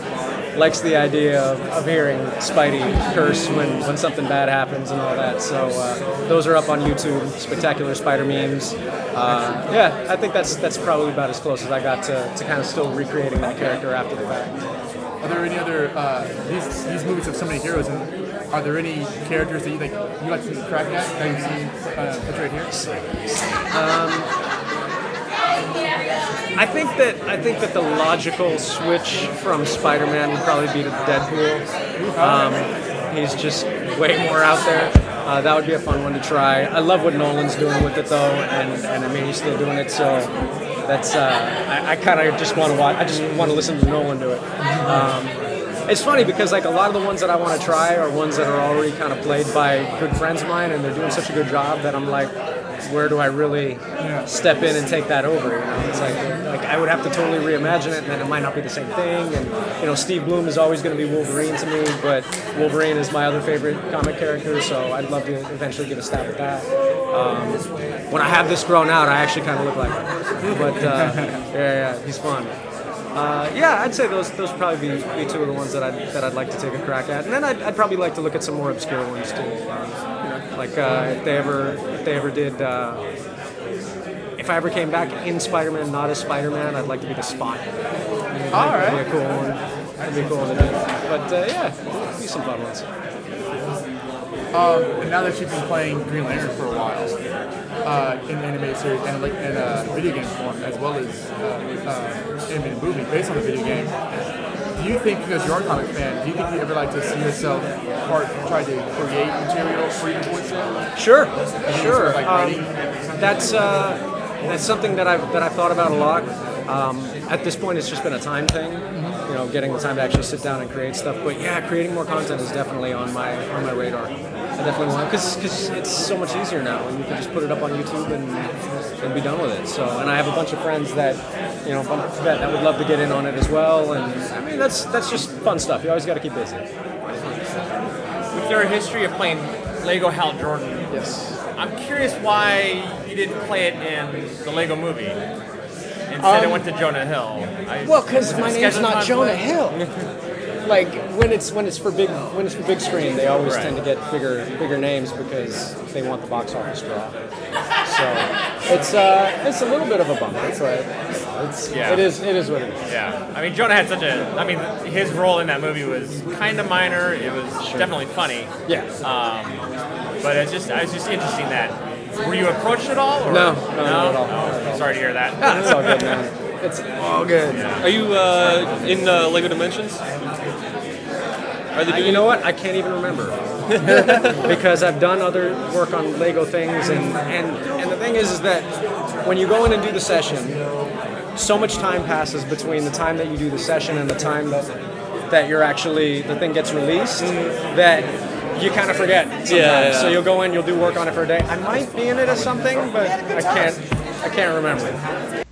likes the idea of, of hearing Spidey curse when, when something bad happens and all that. So uh, those are up on YouTube, spectacular Spider memes. Uh, yeah, I think that's that's probably about as close as I got to, to kind of still recreating that character after the fact. Are there any other uh, these these movies have so many heroes, and are there any characters that you like you like to crack at that you've seen uh, portrayed here? I think that I think that the logical switch from Spider-Man would probably be to Deadpool. Um, he's just way more out there. Uh, that would be a fun one to try. I love what Nolan's doing with it though, and, and I mean he's still doing it. So that's uh, I, I kind of just want to watch. I just want to listen to Nolan do it. Um, it's funny because like a lot of the ones that I want to try are ones that are already kind of played by good friends of mine, and they're doing such a good job that I'm like, where do I really step in and take that over? You know, it's like like I would have to totally reimagine it, and then it might not be the same thing. And you know, Steve Blum is always going to be Wolverine to me, but Wolverine is my other favorite comic character, so I'd love to eventually get a stab at that. Um, when I have this grown out, I actually kind of look like him, but uh, yeah, yeah, he's fun. Uh, yeah, I'd say those those would probably be, be two of the ones that I'd, that I'd like to take a crack at, and then I'd, I'd probably like to look at some more obscure ones too. Uh, like uh, if they ever if they ever did. Uh, if I ever came back in Spider-Man, not as Spider-Man, I'd like to be the Spot. All right. That'd be a cool one. That'd be cool to do. But uh, yeah, be some fun ones. Um, and now that you've been playing Green Lantern for a while, uh, in animated series and like in uh, video game form as well as uh, uh, animated movie based on the video game, do you think because you're a comic fan, do you think you ever like to see yourself part try to create material for your voice? Sure, sure. like Um, that's uh, that's something that I've that I've thought about a lot. Um, at this point, it's just been a time thing, you know, getting the time to actually sit down and create stuff. But yeah, creating more content is definitely on my on my radar. I definitely want because because it's so much easier now, and you can just put it up on YouTube and and be done with it. So, and I have a bunch of friends that you know that, that would love to get in on it as well. And I mean, that's that's just fun stuff. You always got to keep busy. With your history of playing Lego Hal Jordan, yes, I'm curious why you didn't play it in the Lego movie. Instead, it Um, went to Jonah Hill. I- Well, because my name's not Jonah conflict? Hill. like when it's when it's for big when it's for big screen, they always Right. tend to get bigger bigger names because they want the box office draw. So it's uh it's a little bit of a bummer, but it's Yeah. it is it is what it is. Yeah, I mean Jonah had such a. I mean his role in that movie was kind of minor. It was definitely funny. Yeah. Um, but it's just, it's just interesting that. Were you approached at all? Or? No, no, not at all. Oh, sorry to hear that. Ah, it's all good, man. It's all good. Are you uh, in uh, Lego Dimensions? Are they I- you know what? I can't even remember because I've done other work on Lego things, and, and and the thing is, is that when you go in and do the session, so much time passes between the time that you do the session and the time that that you're actually the thing gets released that you kind of forget. Sometimes. Yeah, yeah. So you'll go in, you'll do work on it for a day. I might be in it as something, but I can't. I can't remember.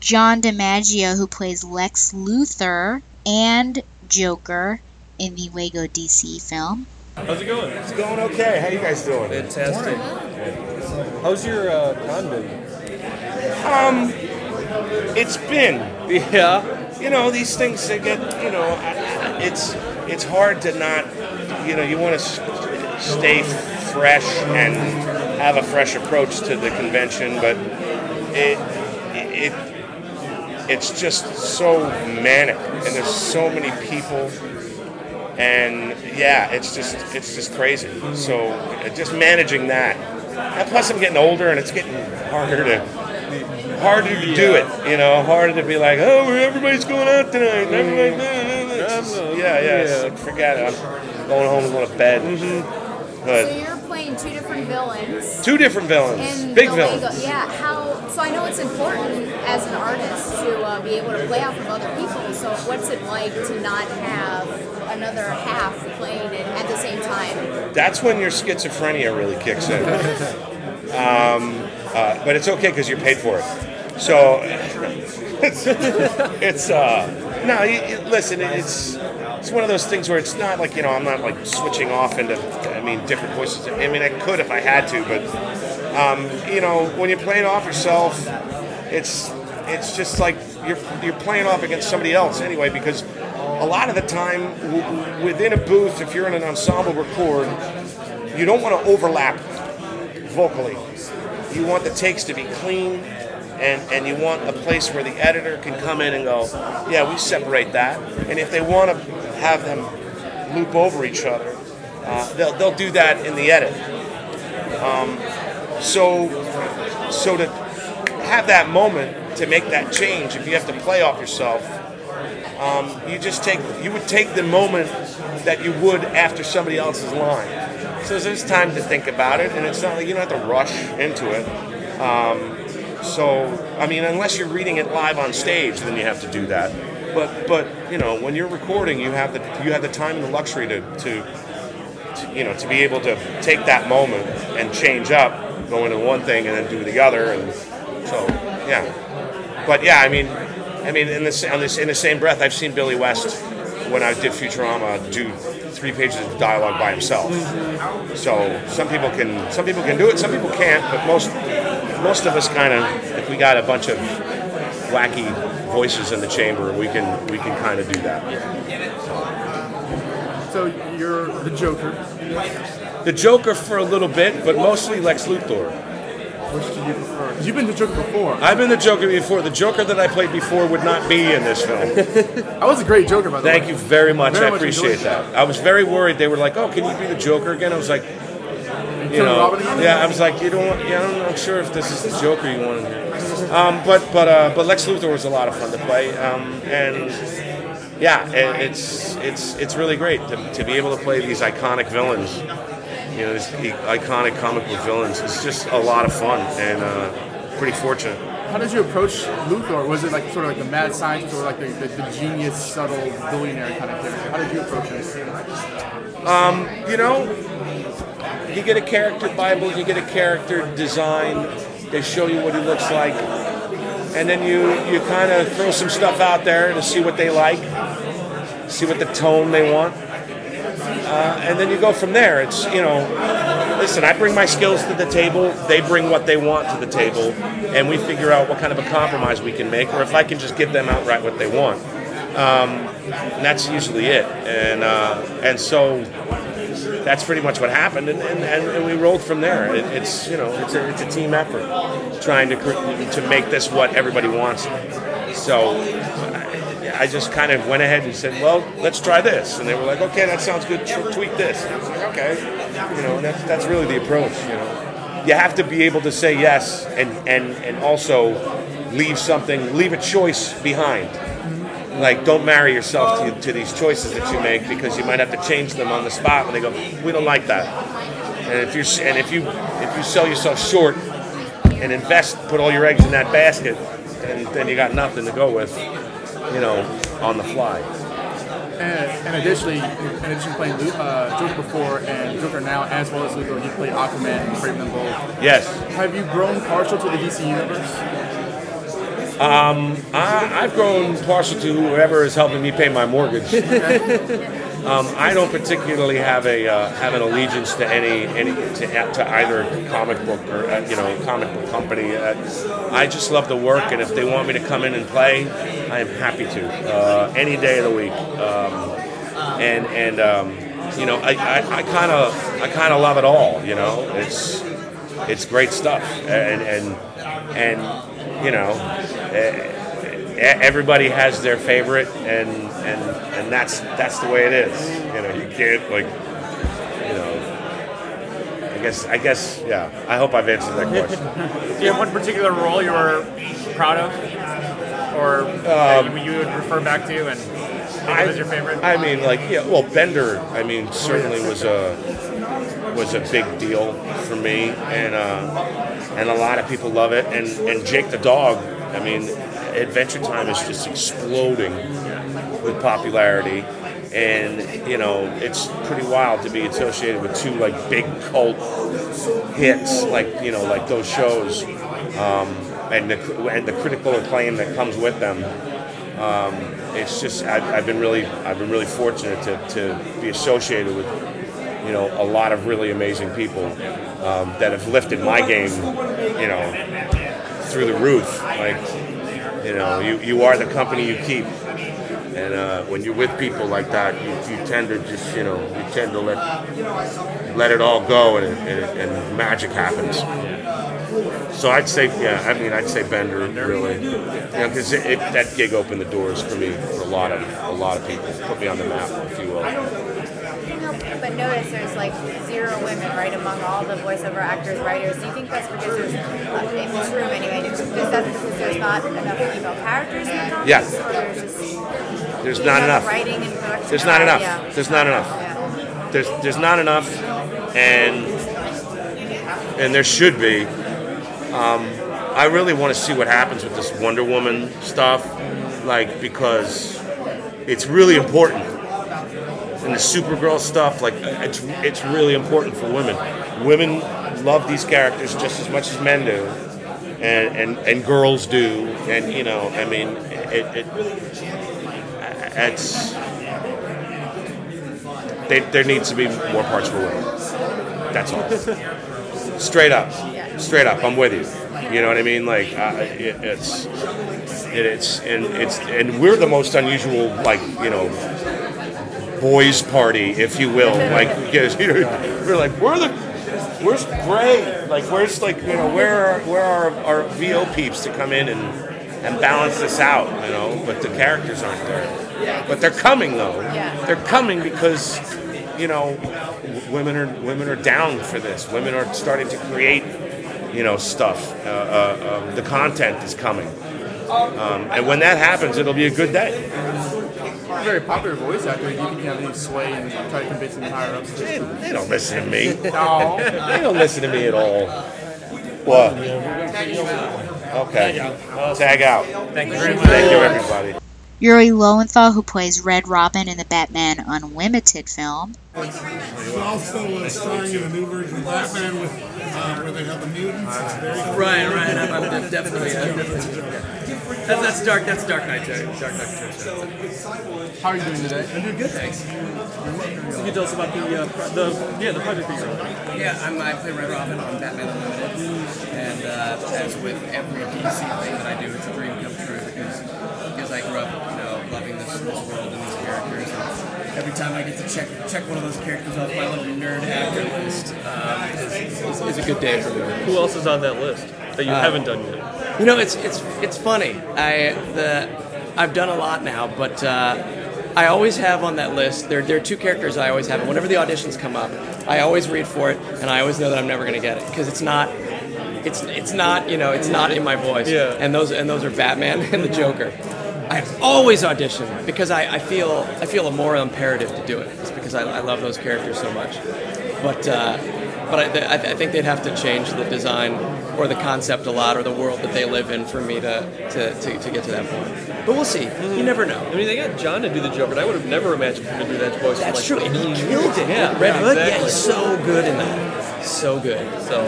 John DiMaggio, who plays Lex Luthor and Joker in the Lego DC film. How's it going? It's going okay. How you guys doing? Fantastic. How's your uh, con been? Um, it's been. Yeah. You know, these things they get. You know, I- I- it's it's hard to not. You know, you want to stay fresh and have a fresh approach to the convention, but it it it's just so manic, and there's so many people. And yeah, it's just it's just crazy. So uh, just managing that. And plus, I'm getting older, and it's getting harder to harder to do it. You know, harder to be like, oh, everybody's going out tonight. Everybody, it's just- yeah, yeah. like, forget it. I'm going home and going to bed. So But you're playing two different villains. two different villains, in big villains. Yeah, how? So I know it's important as an artist to uh, be able to play off of other people. So what's it like to not have another half playing it at the same time? That's when your schizophrenia really kicks in. Um, uh, but it's okay because you're paid for it. So it's it's uh, no. Listen, it's it's one of those things where it's not like you know I'm not like switching off into I mean different voices. I mean I could if I had to, but um, you know when you're playing off yourself, it's it's just like you're you're playing off against somebody else anyway because a lot of the time w- within a booth if you're in an ensemble record you don't want to overlap vocally you want the takes to be clean and, and you want a place where the editor can come in and go yeah we separate that and if they want to have them loop over each other uh, they'll, they'll do that in the edit. Um, so so to have that moment to make that change if you have to play off yourself um, you just take you would take the moment that you would after somebody else's line. So there's time to think about it and it's not like you don't have to rush into it. Um, so i mean unless you're reading it live on stage then you have to do that but but you know when you're recording you have the you have the time and the luxury to, to to, you know, to be able to take that moment and change up, go into one thing and then do the other, and so yeah. But yeah, I mean, I mean, in this on this in the same breath, I've seen Billy West when I did Futurama do three pages of dialogue by himself. So some people can some people can do it, some people can't, but most most of us kind of if we got a bunch of wacky voices in the chamber, we can we can kind of do that. So you're the Joker. The Joker for a little bit, but mostly Lex Luthor. Which do you prefer? You've been the Joker before. I've been the Joker before. The Joker that I played before would not be in this film. I was a great Joker, by the Thank way. Thank you very much. Very I much appreciate that. I was very worried. They were like, "Oh, can you be the Joker again?" I was like, you know, yeah. I was like, you don't want. Yeah, I'm not sure if this is the Joker you want in here. Um, but but uh, but Lex Luthor was a lot of fun to play, um, and yeah, it, it's it's it's really great to, to be able to play these iconic villains. You know, these iconic comic book villains. It's just a lot of fun and uh, pretty fortunate. How did you approach Luthor? Was it like sort of like the mad scientist or like the, the, the genius, subtle billionaire kind of character? How did you approach it? Um, you know, you get a character Bible, you get a character design. They show you what he looks like, and then you you kind of throw some stuff out there to see what they like, see what the tone they want, uh, and then you go from there. It's you know, listen, I bring my skills to the table, they bring what they want to the table, and we figure out what kind of a compromise we can make, or if I can just give them outright what they want. Um, and that's usually it, and uh, and so that's pretty much what happened, and, and, and, we rolled from there. It, it's you know it's a, it's a team effort trying to to make this what everybody wants. So I, just kind of went ahead and said, well, let's try this, and they were like, okay, that sounds good. Tw- tweak this. And I was like, okay, you know, that's that's really the approach. You know, you have to be able to say yes, and and and also leave something, leave a choice behind like don't marry yourself to, to these choices that you make because you might have to change them on the spot when they go we don't like that and if you're and if you if you sell yourself short and invest put all your eggs in that basket and then you got nothing to go with you know on the fly And, and additionally, in addition to playing uh, Joker before and Joker now, as well as Luthor, you played Aquaman and Brave and Bold. Yes. Have you grown partial to the DC universe? Um, I, I've grown partial to whoever is helping me pay my mortgage. um, I don't particularly have a uh, have an allegiance to any any to, to either comic book or uh, you know comic book company. Uh, I just love the work, and if they want me to come in and play, I am happy to uh, any day of the week. Um, and and um, you know, I I kind of I kind of love it all. You know, it's it's great stuff, and and and you know, eh, eh, everybody has their favorite, and and and that's that's the way it is. You know, you can't like, you know. I guess I guess yeah. I hope I've answered that question. Do you have one particular role you were proud of, or that you, you would refer back to and think of as your favorite? I mean, like yeah. Well, Bender. I mean, certainly was a was a big deal for me, and uh, and a lot of people love it. And and Jake the dog. I mean, Adventure Time is just exploding with popularity, and you know it's pretty wild to be associated with two like big cult hits, like you know like those shows, um, and the and the critical acclaim that comes with them. Um, it's just I've, I've been really I've been really fortunate to, to be associated with you know a lot of really amazing people um, that have lifted my game you know through the roof. Like you know you, you are the company you keep. And uh, when you're with people like that you, you tend to just you know you tend to let let it all go and, and, and magic happens. So I'd say, yeah, I mean, I'd say Bender, really, you know, because that gig opened the doors for me for a lot of a lot of people, put me on the map, if you will. But notice there's like zero women, right, among all the voiceover actors, writers. Do you think that's because there's, uh, in this room anyway, think that's because there's not enough female characters in the comics? Yeah. Or there's just There's not enough. Writing and production. There's not enough. Yeah. There's not enough. There's there's not enough, and and there should be. Um, I really want to see what happens with this Wonder Woman stuff, like because it's really important. And the Supergirl stuff, like it's it's really important for women. Women love these characters just as much as men do, and and, and girls do. And you know, I mean, it, it it's they, there needs to be more parts for women. That's all. Straight up, straight up. I'm with you. You know what I mean? Like uh, it, it's it, it's and it's and we're the most unusual, like you know, boys' party, if you will. Like because you know, we're like we're the where's Grey? Like where's like you know where are where are our VO peeps to come in and and balance this out? You know, but the characters aren't there. But they're coming though. They're coming because you know women are women are down for this. Women are starting to create you know stuff. Uh, uh, um, the content is coming, um, and when that happens, it'll be a good day. You're a very popular voice actor. Do you think you have any sway and trying to convince the higher ups? They, they don't listen to me. No. they don't listen to me at all. What? Okay. Tag out. Thank you very much. Thank you, everybody. Yuri Lowenthal, who plays Red Robin in the Batman Unlimited film. It's also uh, starring in a new version of Batman with uh, where they have the mutants. It's very cool. Right, right. I'm, I'm definitely, uh, definitely. That's, that's dark. That's Dark Knight. Terry. Dark Knight. Terry. How are you doing today? I'm doing good, thanks. So can you tell us about the, uh, the yeah the project that you're on? Yeah, I'm, I play Red Robin on Batman Unlimited, and uh, as with every DC thing that I do, it's a dream come true because because I grew up, you know, loving this, this world and these characters. And every time I get to check check one of those characters off my little nerd actor list, um, is, is, is a good day for me. Who else is on that list that you Uh, haven't done yet? You know, it's it's it's funny. I the I've done a lot now, but uh, I always have on that list. There there are two characters I always have. And whenever the auditions come up, I always read for it, and I always know that I'm never going to get it because it's not. It's it's not you know it's not in my voice. Yeah. And those and those are Batman and the Joker. I always audition because I, I feel I feel a moral imperative to do it. It's because I, I love those characters so much. But uh, but I, I think they'd have to change the design or the concept a lot or the world that they live in for me to, to, to, to get to that point. But we'll see. You never know. I mean, they got John to do the Joker. but I would have never imagined him to do that voice. That's for true, like and he killed it. Yeah, Red Hood, yeah, he's so good in that. So good. So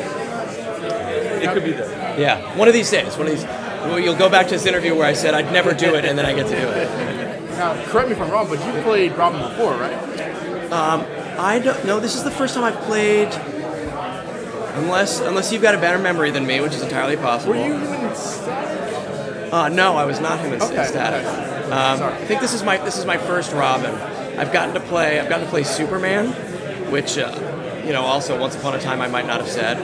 it could be there. Yeah, one of these days. One of these. Well, you'll go back to this interview where I said I'd never do it, and then I get to do it. Now, correct me if I'm wrong, but you played Robin before, right? Um, I don't know. This is the first time I've played. Unless unless you've got a better memory than me, which is entirely possible. Were you in Static? Uh, no, I was not him in, Okay, Static. okay. Um. I think this is my this is my first Robin. I've gotten to play I've gotten to play Superman, which uh, you know also once upon a time I might not have said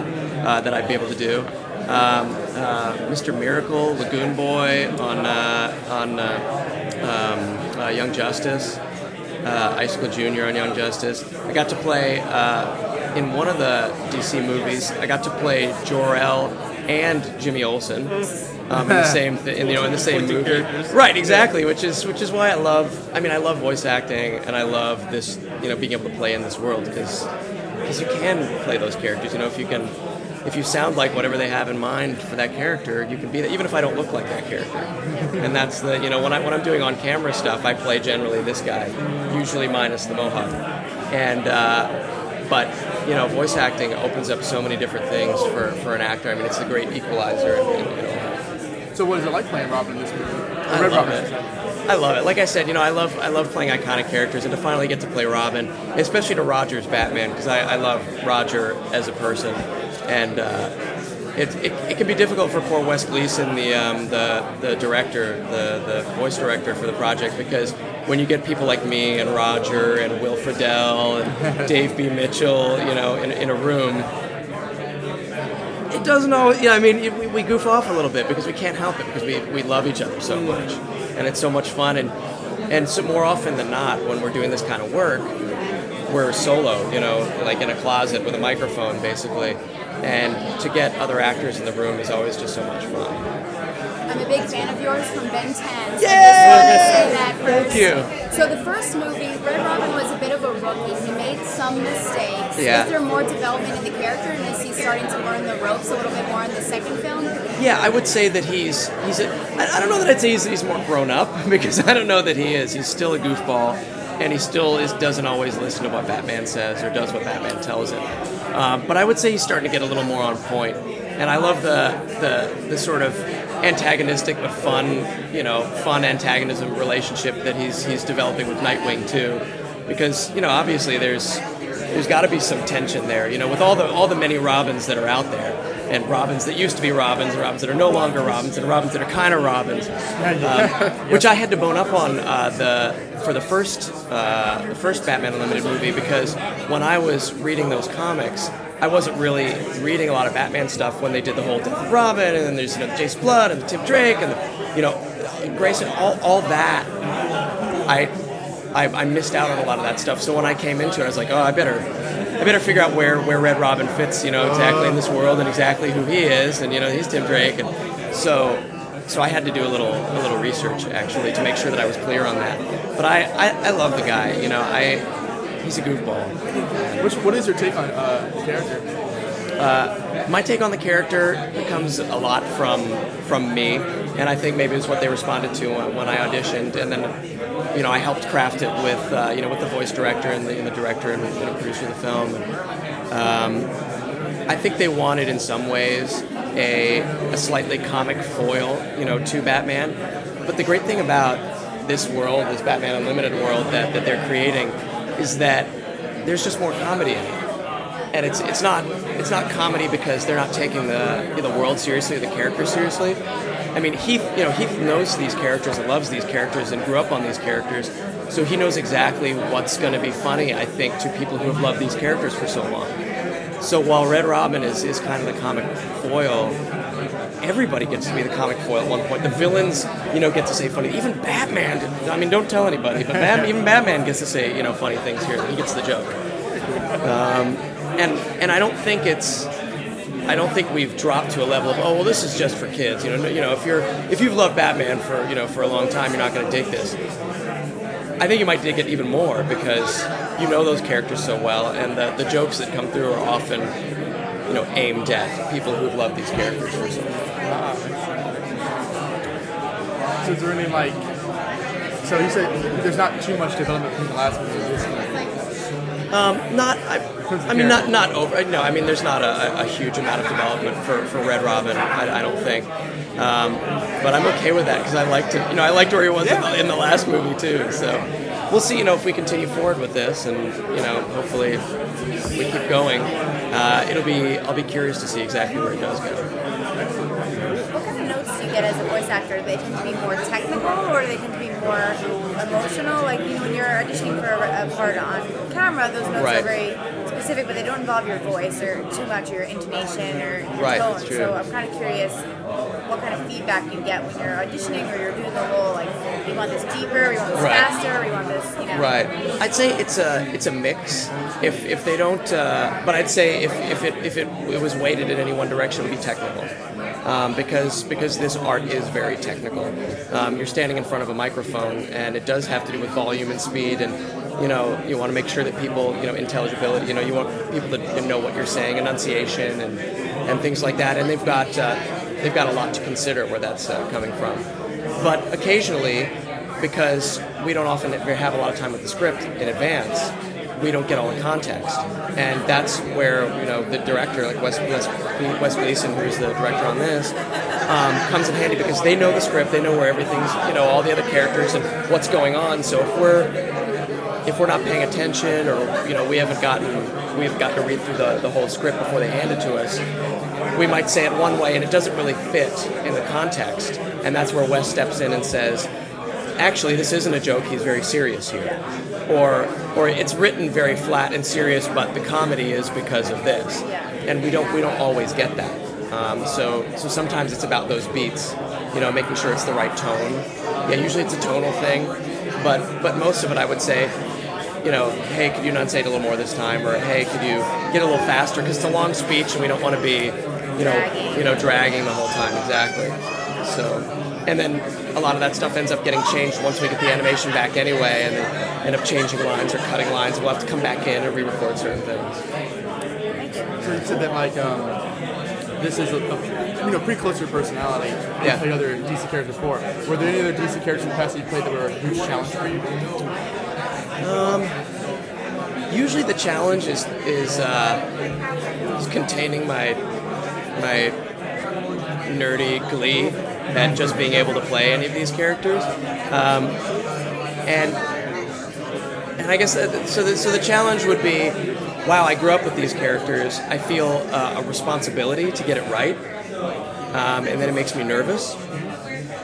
uh, that I'd be able to do. Um, uh, Mr. Miracle, Lagoon Boy on uh, on uh, um, uh, Young Justice, uh, Icicle Junior on Young Justice. I got to play uh, in one of the DC movies. I got to play Jor El and Jimmy Olsen um, in the same th- in, you know in the same movie. characters. Right, exactly. Which is which is why I love. I mean, I love voice acting, and I love this. You know, being able to play in this world because because you can play those characters. You know, if you can if you sound like whatever they have in mind for that character, you can be that, even if I don't look like that character. And that's the, you know, when, I, when I'm doing on camera stuff, I play generally this guy, usually minus the mohawk. And, uh, but, you know, voice acting opens up so many different things for, for an actor. I mean, it's a great equalizer. And, and, you know, So what is it like playing Robin in this movie? I Red love Robin, it. I love it. Like I said, you know, I love I love playing iconic characters, and to finally get to play Robin, especially to Roger's Batman, because I, I love Roger as a person, and uh, it, it, it can be difficult for poor Wes Gleason, the um, the the director, the the voice director for the project, because when you get people like me and Roger and Will Friedle and Dave B. Mitchell, you know, in, in a room, it doesn't always. Yeah, I mean, it- we, we goof off a little bit because we can't help it because we, we love each other so much, and it's so much fun. And and so more often than not, when we're doing this kind of work, we're solo. You know, like in a closet with a microphone, basically. And to get other actors in the room is always just so much fun. I'm a big fan of yours from Ben 10. So Yay! wanted to say that Thank you. So the first movie, Red Robin was a bit of a rookie. He made some mistakes. Yeah. Is there more development in the character, and is he starting to learn the ropes a little bit more in the second film? Yeah, I would say that he's he's. A, I, I don't know that I'd say he's, he's more grown up because I don't know that he is. He's still a goofball, and he still is doesn't always listen to what Batman says or does what Batman tells him. Um, but I would say he's starting to get a little more on point, and I love the the the sort of antagonistic but fun, you know, fun antagonism relationship that he's he's developing with Nightwing too, because you know obviously there's there's got to be some tension there, you know, with all the all the many Robins that are out there, and Robins that used to be Robins, and Robins that are no longer Robins, and Robins that are kind of Robins, um, which I had to bone up on uh, the for the first uh, the first Batman Unlimited movie because when I was reading those comics. I wasn't really reading a lot of Batman stuff when they did the whole Death of Robin, and then there's you know the Jason Todd and the Tim Drake and the, you know Grayson, all, all that. I, I I missed out on a lot of that stuff. So when I came into it, I was like, oh, I better better figure out where, where Red Robin fits, you know, exactly in this world and exactly who he is, and you know, he's Tim Drake, and so so I had to do a little a little research actually to make sure that I was clear on that. But I, I, I love the guy, you know, I he's a goofball. Which, what is your take on uh, the character? Uh, my take on the character comes a lot from from me, and I think maybe it's what they responded to when, when I auditioned, and then you know I helped craft it with uh, you know with the voice director and the, and the director and the producer of the film. And, um, I think they wanted in some ways a, a slightly comic foil, you know, to Batman. But the great thing about this world, this Batman Unlimited world that, that they're creating, is that there's just more comedy in it and it's it's not it's not comedy because they're not taking the the world seriously, the characters seriously. I mean, Heath, you know, Heath knows these characters and loves these characters and grew up on these characters, so he knows exactly what's going to be funny. I think to people who have loved these characters for so long. So while Red Robin is is kind of the comic foil. Everybody gets to be the comic foil at one point. The villains, you know, get to say funny. Even Batman. I mean, don't tell anybody, but Bat, even Batman gets to say, you know, funny things here. He gets the joke. Um, and and I don't think it's I don't think we've dropped to a level of oh well this is just for kids you know you know if you're if you've loved Batman for you know for a long time you're not going to dig this I think you might dig it even more because you know those characters so well and the, the jokes that come through are often you know aimed at people who've loved these characters for so long is there any like? So you said there's not too much development from the last movie. Um, not, I, I mean, not not over. No, I mean, there's not a, a huge amount of development for, for Red Robin. I, I don't think, um, but I'm okay with that because I liked it. You know, I liked where he was in, the, in the last movie too. So we'll see. You know, if we continue forward with this, and you know, hopefully we keep going. Uh, it'll be. I'll be curious to see exactly where it does go. What kind of notes do you get as a voice actor? Do they tend to be more technical, or do they tend to be more emotional? Like you know, when you're auditioning for a, a part on camera, those notes Right. are very specific, but they don't involve your voice or too much your intonation or your Right, tone. So I'm kind of curious what kind of feedback you get when you're auditioning or you're doing the whole like, we want this deeper, we want this Right. faster, we want this, you know. Right. I'd say it's a it's a mix. If if they don't, uh, but I'd say if, if it if it, it was weighted in any one direction, it would be technical. Um, because because this art is very technical. Um, you're standing in front of a microphone, and it does have to do with volume and speed, and you know you want to make sure that people you know intelligibility. You know you want people to know what you're saying, enunciation, and and things like that. And they've got uh, they've got a lot to consider where that's uh, coming from. But occasionally, because we don't often have a lot of time with the script in advance, we don't get all the context, and that's where you know the director, like Wes, Wes, Wes Gleason, who's the director on this, um, comes in handy because they know the script, they know where everything's, you know, all the other characters and what's going on. So if we're if we're not paying attention, or you know, we haven't gotten we've gotten to read through the, the whole script before they hand it to us, we might say it one way and it doesn't really fit in the context, and that's where Wes steps in and says actually this isn't a joke. He's very serious here. Or or it's written very flat and serious but the comedy is because of this. And we don't we don't always get that. Um, so so sometimes it's about those beats you know making sure it's the right tone. Yeah usually it's a tonal thing but but most of it I would say you know hey could you enunciate a little more this time or hey could you get a little faster because it's a long speech and we don't want to be you know you know dragging the whole time exactly so and then a lot of that stuff ends up getting changed once we get the animation back anyway, and then end up changing lines or cutting lines. We'll have to come back in and re-record certain things. So you said that like um, this is a, a, you know pretty close to your personality. You Yeah. played other DC characters before. Were there any other DC characters in the past that you played that were a huge challenge for you? Um, usually the challenge is is, uh, is containing my my nerdy glee at just being able to play any of these characters, um, and and I guess that, so. The, so the challenge would be, wow, I grew up with these characters. I feel uh, a responsibility to get it right, um, and then it makes me nervous.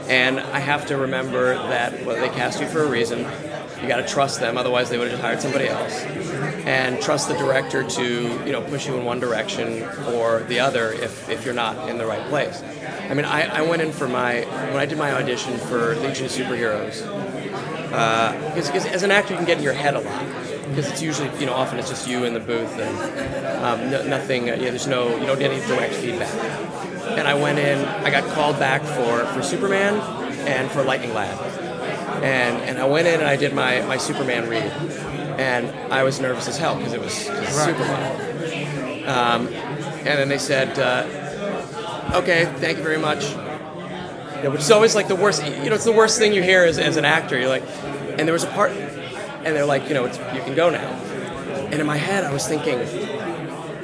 And I have to remember that well, they cast you for a reason. You got to trust them, otherwise they would have just hired somebody else. And trust the director to you know push you in one direction or the other if, if you're not in the right place. I mean, I, I went in for my when I did my audition for Legion of Superheroes because as an actor you can get in your head a lot because it's usually you know often it's just you in the booth and um, no, nothing uh, you know, there's no you don't get any direct feedback and I went in I got called back for for Superman and for Lightning Lad and and I went in and I did my my Superman read and I was nervous as hell because it was Right. Superman um, and then they said uh, okay thank you very much you know, which is always like the worst. You know, it's the worst thing you hear as, as an actor. You're like, and there was a part, and they're like, you know, it's, you can go now. And in my head, I was thinking,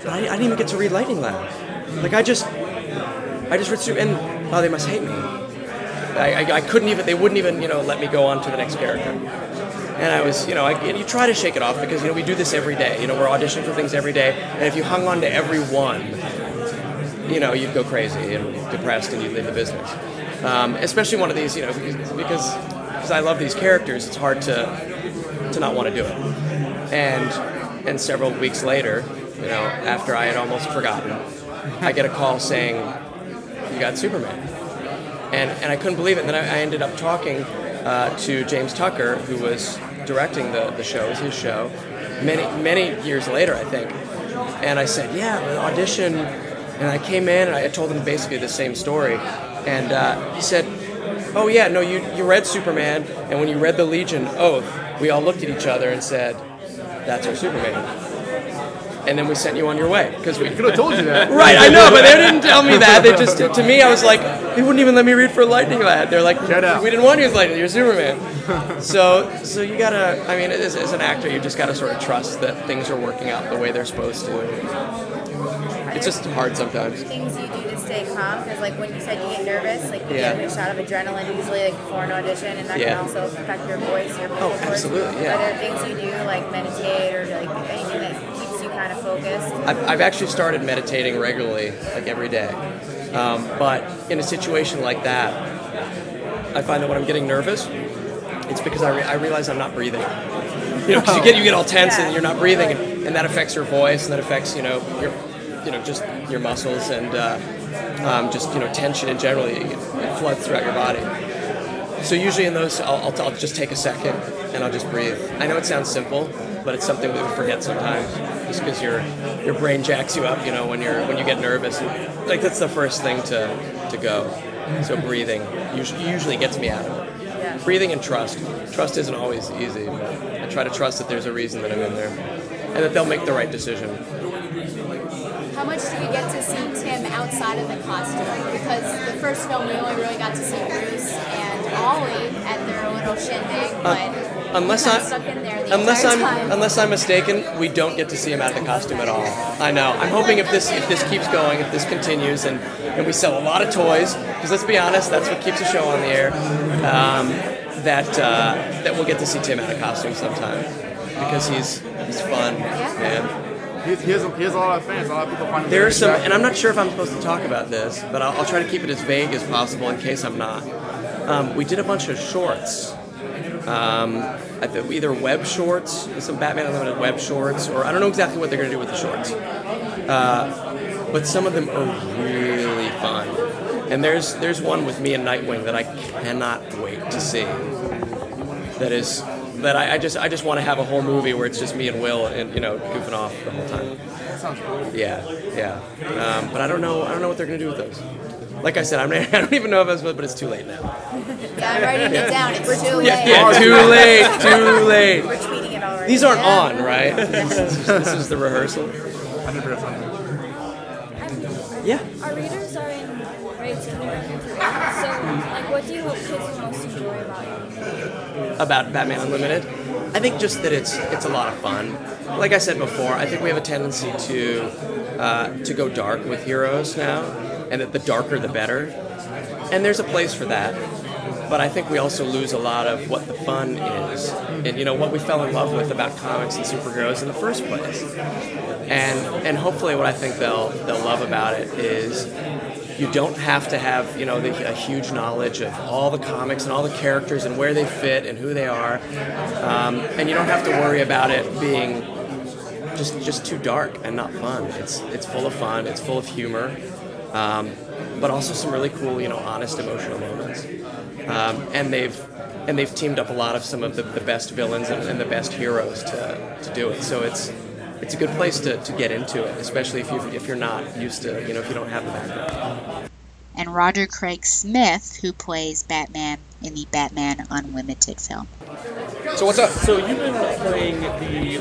I, I didn't even get to read Lightning Lad. Like I just, I just read Super, and oh, they must hate me. I, I, I couldn't even. They wouldn't even, you know, let me go on to the next character. And I was, you know, I, you try to shake it off because you know we do this every day. You know, we're auditioning for things every day, and if you hung on to every one, you know, you'd go crazy and depressed and you'd leave the business. Um, especially one of these, you know, because because I love these characters, it's hard to to not want to do it. And and several weeks later, you know, after I had almost forgotten, I get a call saying, "You got Superman," and and I couldn't believe it. And then I, I ended up talking uh, to James Tucker, who was directing the the show, it was his show, many many years later, I think. And I said, "Yeah, the audition." And I came in and I told him basically the same story. And uh, he said, Oh, yeah, no, you, you read Superman, and when you read the Legion Oath, we all looked at each other and said, That's our Superman. And then we sent you on your way because we could have told you that. right, I know, but they didn't tell me that. They just to me, I was like, they wouldn't even let me read for Lightning Lad. They're like, we didn't want you as Lightning. You're Superman. so, so you gotta. I mean, as, as an actor, you just gotta sort of trust that things are working out the way they're supposed to. It's just hard sometimes. Things you do to stay calm, because like when you said you get nervous, like you Yeah. get a shot of adrenaline usually like before an audition, and that Yeah. can also affect your voice, your vocal Oh, cords. absolutely, yeah. Are there things you do like meditate or like anything that keeps you kind of focused? I've, I've actually started meditating regularly, like every day. Um, but in a situation like that, I find that when I'm getting nervous, it's because I, re- I realize I'm not breathing. You know, because you get you get all tense and you're not breathing, and, and that affects your voice, and that affects you know your you know just your muscles and uh, um, just you know tension in general. It, it floods throughout your body. So usually in those, I'll, I'll, I'll just take a second and I'll just breathe. I know it sounds simple, but it's something that we forget sometimes, just because your your brain jacks you up. You know, when you're when you get nervous, and, like that's the first thing to to go. So breathing usually usually gets me out of it. Breathing and trust. Trust isn't always easy, but I try to trust that there's a reason that I'm in there, and that they'll make the right decision. How much do you get to see Tim outside of the costume? Because the first film we only really got to see Bruce and Ollie at their little shindig, uh, but Unless I'm, stuck in there the unless I'm, time. unless I'm mistaken, we don't get to see him out of the costume at all. I know. I'm hoping if this, if this keeps going, if this continues, and, and we sell a lot of toys, because let's be honest, that's what keeps the show on the air. Um, that uh, that we'll get to see Tim out of costume sometime, because he's he's fun, man. He has, he, has a, he has a lot of fans. A lot of people find him There are some, and I'm not sure if I'm supposed to talk about this, but I'll, I'll try to keep it as vague as possible in case I'm not. Um, we did a bunch of shorts. Um, I think either web shorts, some Batman Unlimited web shorts, or I don't know exactly what they're going to do with the shorts. Uh, but some of them are really fun. And there's there's one with me and Nightwing that I cannot wait to see. That is that I, I just I just want to have a whole movie where it's just me and Will and you know goofing off the whole time. That sounds cool. Yeah, yeah. Um, but I don't know. I don't know what they're gonna do with those. Like I said, I'm, I don't even know if I was, but it's too late now. Yeah, I'm writing it down. It's too late. Yeah, yeah, too late, too late. We're tweeting it already. These aren't Yeah. on, right? this, is, this is the rehearsal. I never heard something. Yeah. Our readers are in grades kindergarten through eighth, so like, what do you hope kids most enjoy about it? about Batman Unlimited. I think just that it's it's a lot of fun. Like I said before, I think we have a tendency to uh, to go dark with heroes now, and that the darker the better. And there's a place for that. But I think we also lose a lot of what the fun is, and you know what we fell in love with about comics and superheroes in the first place. And and hopefully, what I think they'll they'll love about it is you don't have to have you know the, a huge knowledge of all the comics and all the characters and where they fit and who they are, um, and you don't have to worry about it being just just too dark and not fun. It's it's full of fun. It's full of humor, um, but also some really cool you know honest emotional moments. Um, and they've and they've teamed up a lot of some of the, the best villains and, and the best heroes to, to do it. So it's it's a good place to, to get into it, especially if you if you're not used to you know if you don't have the background. And Roger Craig Smith, who plays Batman in the Batman Unlimited film. So what's up? So you've been playing the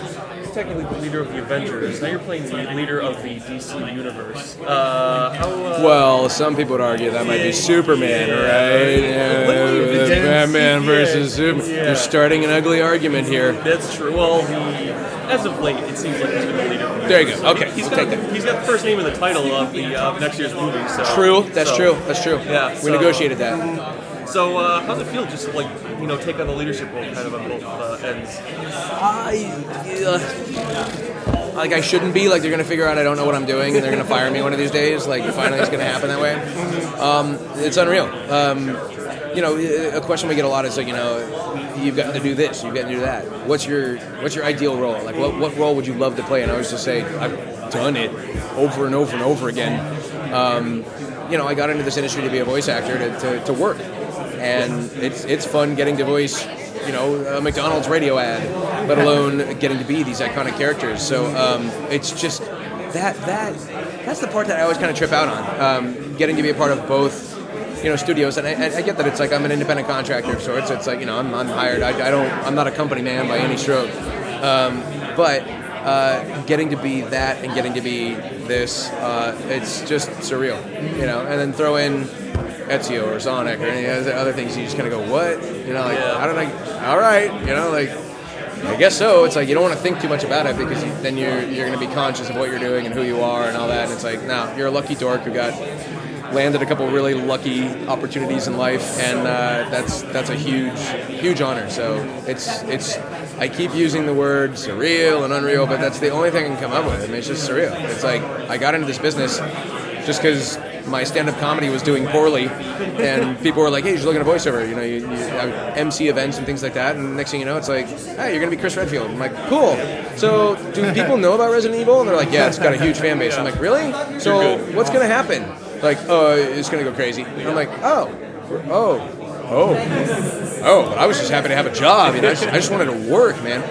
technically the leader of the Avengers. Now you're playing the leader of the DC universe. Uh, how? Uh, Well, some people would argue that might be Superman, right? Yeah, Batman versus Superman. yeah. You're starting an ugly argument here. That's true. Well, he, as of late, it seems like he's been the leader. Of the There you go. Okay, he's we'll got take that. he's got the first name in the title of the uh, next year's movie. So True. That's so- true. That's true. Yeah, We so- negotiated that. So uh, how's it feel just to like you know take on the leadership role kind of on both uh, ends? Like I shouldn't be. Like they're gonna figure out I don't know what I'm doing, and they're gonna fire me one of these days. Like finally, it's gonna happen that way. Um, it's unreal. Um, you know, a question we get a lot is like, you know, you've got to do this, you've got to do that. What's your what's your ideal role? Like, what what role would you love to play? And I always just say, I've done it over and over and over again. Um, you know, I got into this industry to be a voice actor to, to, to work, and it's it's fun getting to voice you know, a McDonald's radio ad, let alone getting to be these iconic characters. So um, it's just that that that's the part that I always kind of trip out on. Um, getting to be a part of both, you know, studios, and I, I get that it's like I'm an independent contractor of sorts. It's like you know, I'm, I'm hired. I, I don't. I'm not a company man by any stroke. Um, but uh, getting to be that and getting to be this, uh, it's just surreal, you know. And then throw in Ezio or Sonic or any other things, you just kind of go, what? You know, like, how did I, all right, you know, like, I guess so. It's like you don't want to think too much about it because you, then you're, you're going to be conscious of what you're doing and who you are and all that. And it's like, no, you're a lucky dork who got landed a couple really lucky opportunities in life, and uh, that's that's a huge huge honor. So it's it's I keep using the word surreal and unreal, but that's the only thing I can come up with. I mean, it's just surreal. It's like I got into this business just because my stand-up comedy was doing poorly, and people were like, "Hey, you should look at a voiceover." You know, you, you MC events and things like that, and next thing you know, it's like, "Hey, you're gonna be Chris Redfield." I'm like, "Cool." So, do people know about Resident Evil? And they're like, "Yeah, it's got a huge fan base." I'm like, "Really? So, what's gonna happen?" Like, "Oh, it's gonna go crazy." And I'm like, "Oh, oh, oh, oh." I was just happy to have a job. You know, I just, I just wanted to work, man.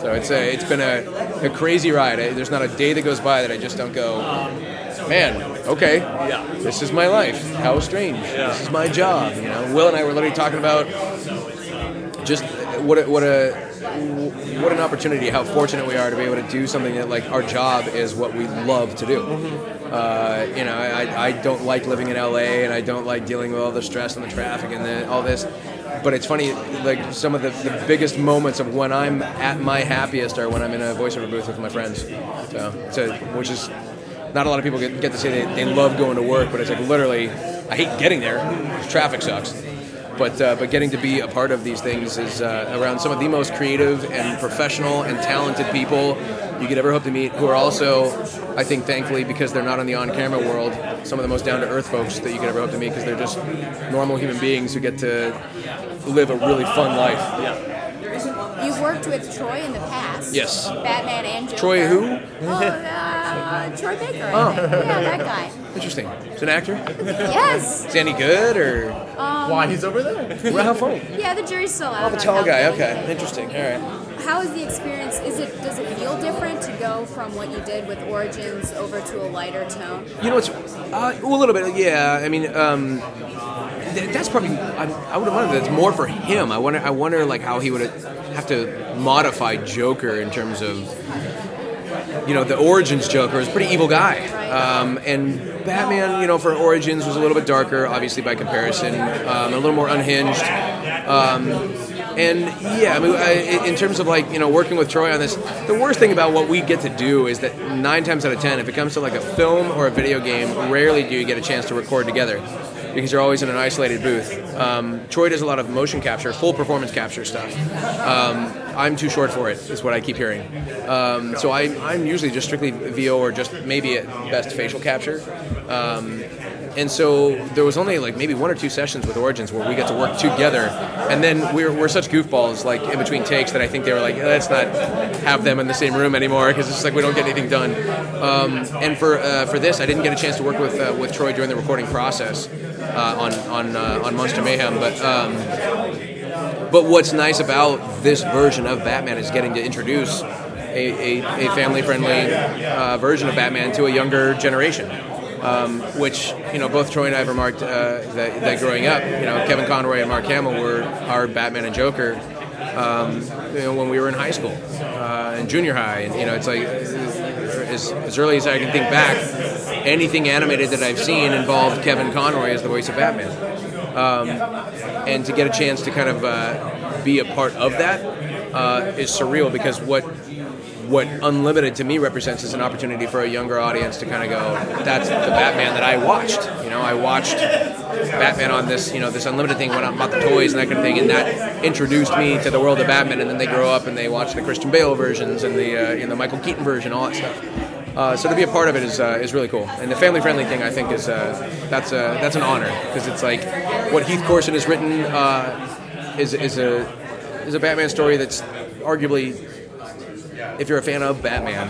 So it's a, it's been a, a crazy ride. I- There's not a day that goes by that I just don't go, man, okay, yeah. this is my life. How strange. Yeah. This is my job. You know, Will and I were literally talking about just what a, what a what an opportunity, how fortunate we are to be able to do something that like our job is what we love to do. Uh, you know, I, I don't like living in LA and I don't like dealing with all the stress and the traffic and the, all this. But it's funny, like some of the, the biggest moments of when I'm at my happiest are when I'm in a voiceover booth with my friends. So, so which is not a lot of people get, get to say they, they love going to work, but it's like literally, I hate getting there. Traffic sucks. But, uh, but getting to be a part of these things is uh, around some of the most creative and professional and talented people you could ever hope to meet, who are also, I think, thankfully, because they're not in the on-camera world, some of the most down-to-earth folks that you could ever hope to meet, because they're just normal human beings who get to live a really fun life. You've worked with Troy in the past. Yes. Batman and Joker. Troy who? Oh, uh, Troy Baker. Oh. Yeah, that guy. Interesting. He's an actor. Yes. Is he any good or? Um, Why he's over there? Well, how funny. Yeah, the jury's still out. Oh, the tall guy. Okay, he interesting. All right. How is the experience? Is it does it feel different to go from what you did with Origins over to a lighter tone? You know, it's uh, a little bit. Yeah, I mean, um, th- that's probably. I, I would have wondered. That's more for him. I wonder. I wonder like how he would have to modify Joker in terms of. You know, the Origins Joker is a pretty evil guy, um, and Batman, you know, for Origins was a little bit darker, obviously by comparison, um, a little more unhinged. Um, and yeah, I mean, I, in terms of like you know working with Troy on this, the worst thing about what we get to do is that nine times out of ten, if it comes to like a film or a video game, rarely do you get a chance to record together because you're always in an isolated booth. Um, Troy does a lot of motion capture, full performance capture stuff. Um, I'm too short for it, is what I keep hearing. Um, so I, I'm usually just strictly VO or just maybe at best facial capture. And so there was only like maybe one or two sessions with Origins where we got to work together, and then we're, we're such goofballs like in between takes that I think they were like, let's not have them in the same room anymore because it's just like we don't get anything done. Um, and for uh, for this, I didn't get a chance to work with uh, with Troy during the recording process uh, on on uh, on Monster Mayhem, but. Um, but what's nice about this version of Batman is getting to introduce a, a, a family friendly uh, version of Batman to a younger generation. Um, which you know, both Troy and I have remarked uh, that, that growing up, you know, Kevin Conroy and Mark Hamill were our Batman and Joker. Um, you know, when we were in high school uh, and junior high, and you know, it's like as, as early as I can think back, anything animated that I've seen involved Kevin Conroy as the voice of Batman. Um, and to get a chance to kind of uh, be a part of that uh, is surreal because what what Unlimited to me represents is an opportunity for a younger audience to kind of go, that's the Batman that I watched. You know, I watched Batman on this, you know, this Unlimited thing, went out and bought the toys and that kind of thing, and that introduced me to the world of Batman. And then they grow up and they watch the Christian Bale versions and the uh, and the Michael Keaton version, all that stuff. Uh, so to be a part of it is uh, is really cool, and the family friendly thing I think is uh, that's a that's an honor because it's like what Heath Corson has written uh, is is a is a Batman story that's arguably if you're a fan of Batman,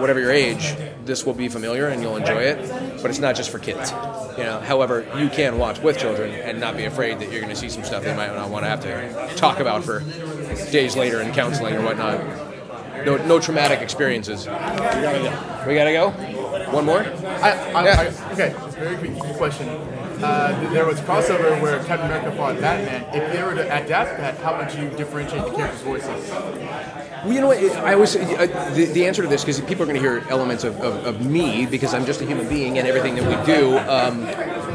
whatever your age, this will be familiar and you'll enjoy it. But it's not just for kids. You know, however, you can watch with children and not be afraid that you're going to see some stuff they might not want to have to talk about for days later in counseling or whatnot. No, no traumatic experiences. We gotta go. We gotta go. One more. I, I, I, okay, very quick question. Uh, there was crossover where Captain America fought Batman. If they were to adapt that, how would you differentiate the characters' voices? Well, you know what? I always uh, the, the answer to this because people are going to hear elements of, of, of me because I'm just a human being and everything that we do. Um,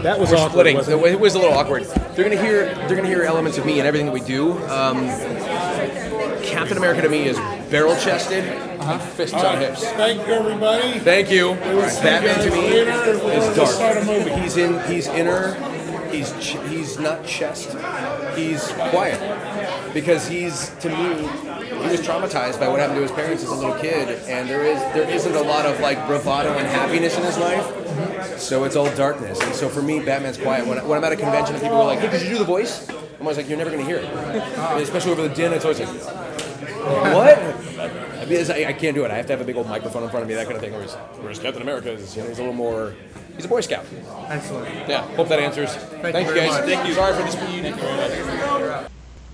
That was awkward, splitting. wasn't It was a little awkward. They're going to hear they're going to hear elements of me and everything that we do. Um, Captain America to me is barrel chested, and fists on hips. Thank you, everybody. Thank you. see Batman to me is Let's start a dark. He's in. He's inner. He's ch- he's not chest. He's quiet because he's to me. He was traumatized by what happened to his parents as a little kid, and there is there isn't a lot of like bravado and happiness in his life. So it's all darkness. And so for me, Batman's quiet. When, I, when I'm at a convention and people are like, "Hey, could you do the voice?" I'm always like, "You're never gonna hear it." And especially over the din, it's always like, "What?" I, mean, I, I can't do it. I have to have a big old microphone in front of me, that kind of thing. Whereas, whereas Captain America is, you know, he's a little more. He's a Boy Scout. Excellent. Yeah. Hope that answers. Thank, you very guys. much. Thank you. Sorry for this. Thank you very much.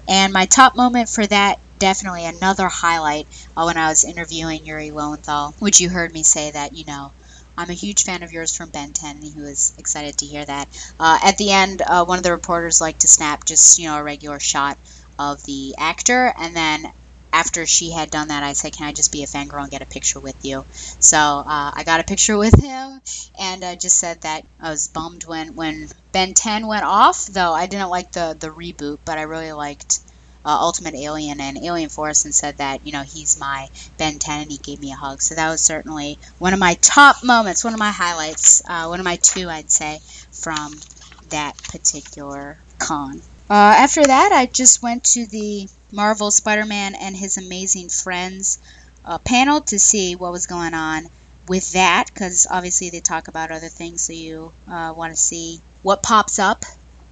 And my top moment for that, definitely another highlight uh, when I was interviewing Yuri Lowenthal, which you heard me say that, you know, I'm a huge fan of yours from Ben 10, and he was excited to hear that. Uh, at the end, uh, one of the reporters liked to snap just, you know, a regular shot of the actor, and then after she had done that, I said, "Can I just be a fangirl and get a picture with you?" So uh, I got a picture with him, and I just said that I was bummed when when Ben 10 went off. Though I didn't like the the reboot, but I really liked uh, Ultimate Alien and Alien Force, and said that you know he's my Ben 10, and he gave me a hug. So that was certainly one of my top moments, one of my highlights, uh, one of my two, I'd say, from that particular con. Uh, after that, I just went to the Marvel Spider-Man and His Amazing Friends uh, panel to see what was going on with that, because obviously they talk about other things, so you uh, want to see what pops up,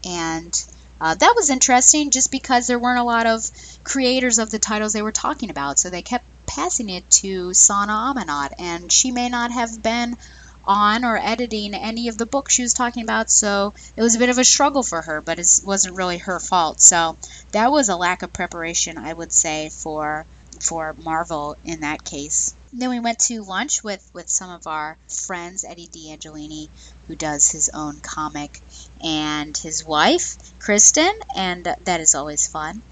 and uh, that was interesting just because there weren't a lot of creators of the titles they were talking about, so they kept passing it to Sana Amanat, and she may not have been on or editing any of the books she was talking about, so it was a bit of a struggle for her, but it wasn't really her fault. So that was a lack of preparation, I would say, for for Marvel in that case. Then we went to lunch with with some of our friends, Eddie D'Angelini, who does his own comic, and his wife, Kristen, and that is always fun.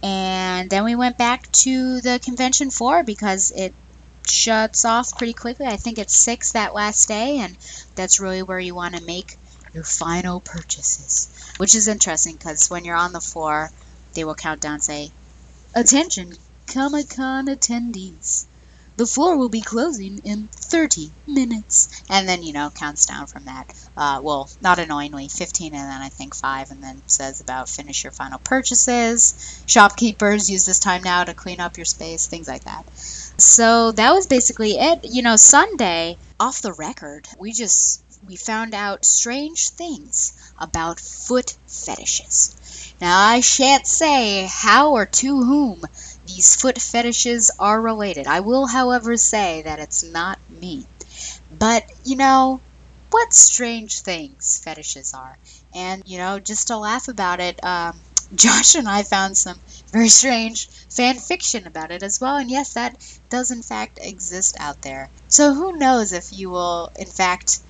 And then we went back to the convention floor because it shuts off pretty quickly. I think it's six that last day, and that's really where you want to make your final purchases, which is interesting because when you're on the floor, they will count down, say, "Attention, Comic Con attendees." The floor will be closing in 30 minutes. And then, you know, counts down from that. Uh, well, not annoyingly, 15 and then I think 5, and then says about finish your final purchases. Shopkeepers use this time now to clean up your space, things like that. So that was basically it. You know, Sunday, off the record, we just we found out strange things about foot fetishes. Now I shan't say how or to whom these foot fetishes are related. I will, however, say that it's not me. But, you know, what strange things fetishes are. And, you know, just to laugh about it, um, Josh and I found some very strange fan fiction about it as well. And yes, that does in fact exist out there. So who knows if you will, in fact,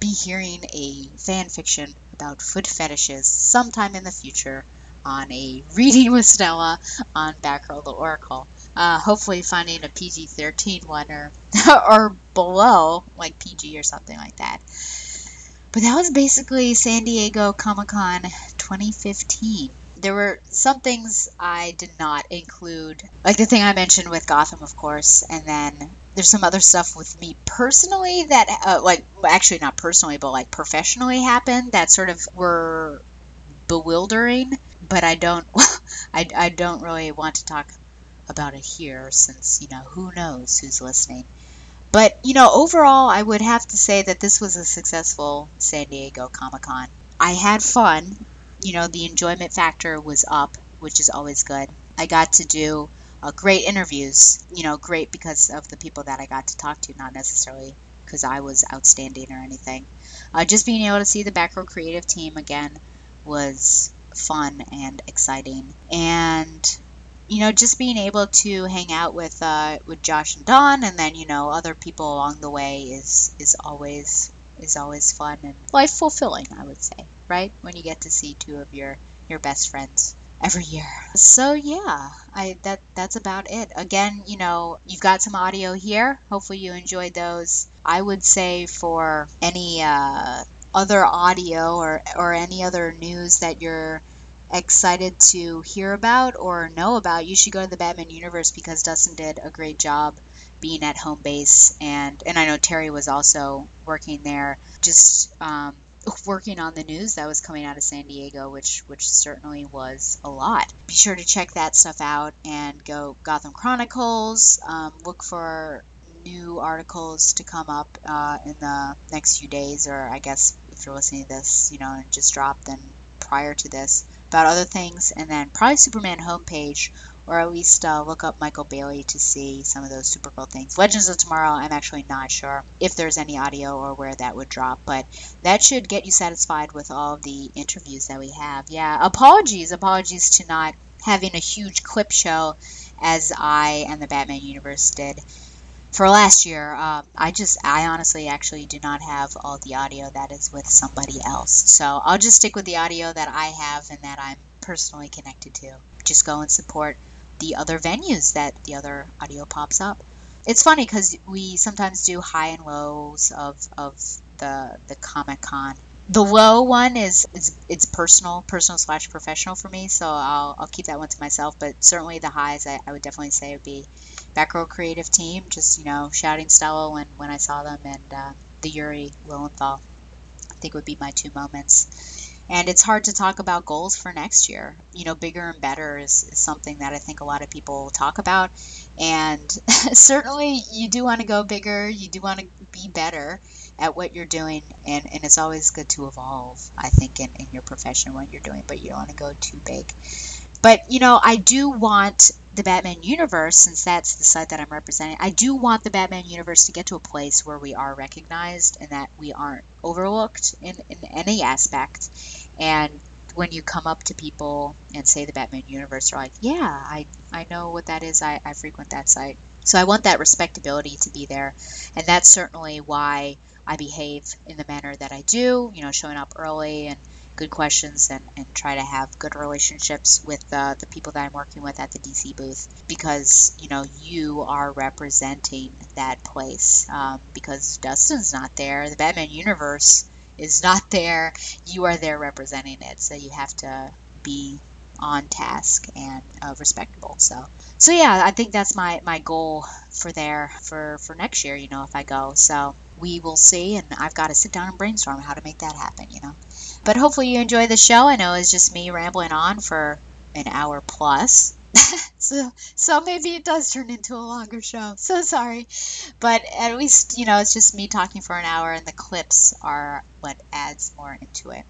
be hearing a fan fiction about foot fetishes sometime in the future on a reading with Stella on Batgirl to Oracle. Uh, hopefully finding a PG-13 one or or below, like PG or something like that. But that was basically San Diego Comic Con 2015. There were some things I did not include, like the thing I mentioned with Gotham, of course, and then there's some other stuff with me personally that, uh, like, actually not personally, but like professionally happened that sort of were bewildering but I don't I, I don't really want to talk about it here since you know who knows who's listening. But you know overall I would have to say that this was a successful San Diego Comic-Con. I had fun. You know the enjoyment factor was up which is always good. I got to do uh, great interviews you know great because of the people that I got to talk to not necessarily because I was outstanding or anything. Uh, just being able to see the Batgirl creative team again was fun and exciting. And you know, just being able to hang out with uh, with Josh and Don, and then you know other people along the way is is always is always fun and life fulfilling. I would say, right? When you get to see two of your your best friends every year. So yeah, I that that's about it. Again, you know, you've got some audio here. Hopefully you enjoyed those. I would say for any uh, other audio or, or any other news that you're excited to hear about or know about, you should go to the Batman universe because Dustin did a great job being at home base and and I know Terry was also working there just um, working on the news that was coming out of San Diego which which certainly was a lot. Be sure to check that stuff out and go Gotham Chronicles um, look for new articles to come up uh, in the next few days, or I guess if you're listening to this, you know, just dropped, then prior to this, about other things, and then probably Superman homepage, or at least uh, look up Michael Bailey to see some of those super cool things. Legends of Tomorrow, I'm actually not sure if there's any audio or where that would drop, but that should get you satisfied with all the interviews that we have. Yeah, apologies, apologies to not having a huge clip show as I and the Batman universe did for last year, uh, I just, I honestly actually do not have all the audio that is with somebody else. So I'll just stick with the audio that I have and that I'm personally connected to. Just go and support the other venues that the other audio pops up. It's funny because we sometimes do high and lows of of the the Comic Con. The low one is, is it's personal, personal slash professional for me, so I'll, I'll keep that one to myself. But certainly the highs, I, I would definitely say would be row creative team, just you know shouting Stella when when I saw them, and uh, the Yuri Lowenthal. I think would be my two moments. And it's hard to talk about goals for next year. You know, bigger and better is, is something that I think a lot of people talk about. And certainly you do want to go bigger, you do want to be better at what you're doing. And, and it's always good to evolve, I think, in, in your profession, what you're doing, but you don't want to go too big. But, you know, I do want the Batman universe, since that's the side that I'm representing, I do want the Batman universe to get to a place where we are recognized and that we aren't overlooked in, in any aspect. And when you come up to people and say the Batman universe, they're like, yeah, I, I know what that is. I, I frequent that site. So I want that respectability to be there. And that's certainly why I behave in the manner that I do, you know, showing up early and good questions and, and try to have good relationships with uh, the people that I'm working with at the DC booth because, you know, you are representing that place. Um, because Dustin's not there, the Batman universe is not there, you are there representing it. So you have to be on task and uh, respectable. So, so yeah, I think that's my, my goal for there for, for next year, you know, if I go. So we will see. And I've got to sit down and brainstorm how to make that happen, you know. But hopefully you enjoy the show. I know it's just me rambling on for an hour plus. so so maybe it does turn into a longer show. So sorry. But at least, you know, it's just me talking for an hour and the clips are what adds more into it.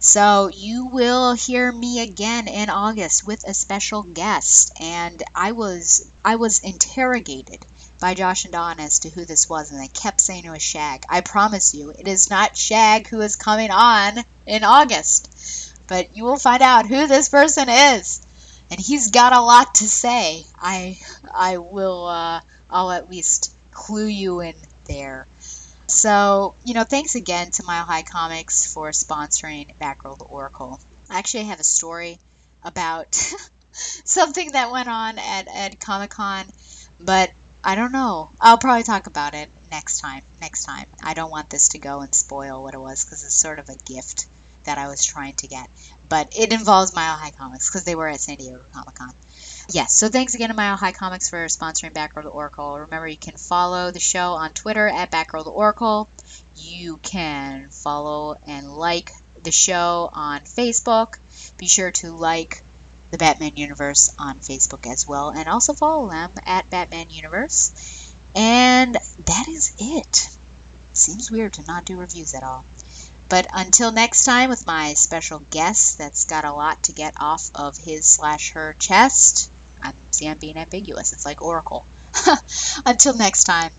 So you will hear me again in August with a special guest and I was I was interrogated by Josh and Don as to who this was, and they kept saying it was Shag. I promise you, it is not Shag who is coming on in August. But you will find out who this person is. And he's got a lot to say. I I will uh, I'll at least clue you in there. So, you know, thanks again to Mile High Comics for sponsoring Batgirl to Oracle. I actually have a story about something that went on at, at Comic Con, but I don't know. I'll probably talk about it next time. Next time. I don't want this to go and spoil what it was because it's sort of a gift that I was trying to get. But it involves Mile High Comics because they were at San Diego Comic Con. Yes, so thanks again to Mile High Comics for sponsoring Batgirl to Oracle. Remember, you can follow the show on Twitter at Batgirl to Oracle. You can follow and like the show on Facebook. Be sure to like the Batman Universe on Facebook as well, and also follow them at Batman Universe. And that is it. Seems weird to not do reviews at all. But until next time, with my special guest that's got a lot to get off of his slash her chest, I'm see I'm being ambiguous. It's like Oracle. until next time,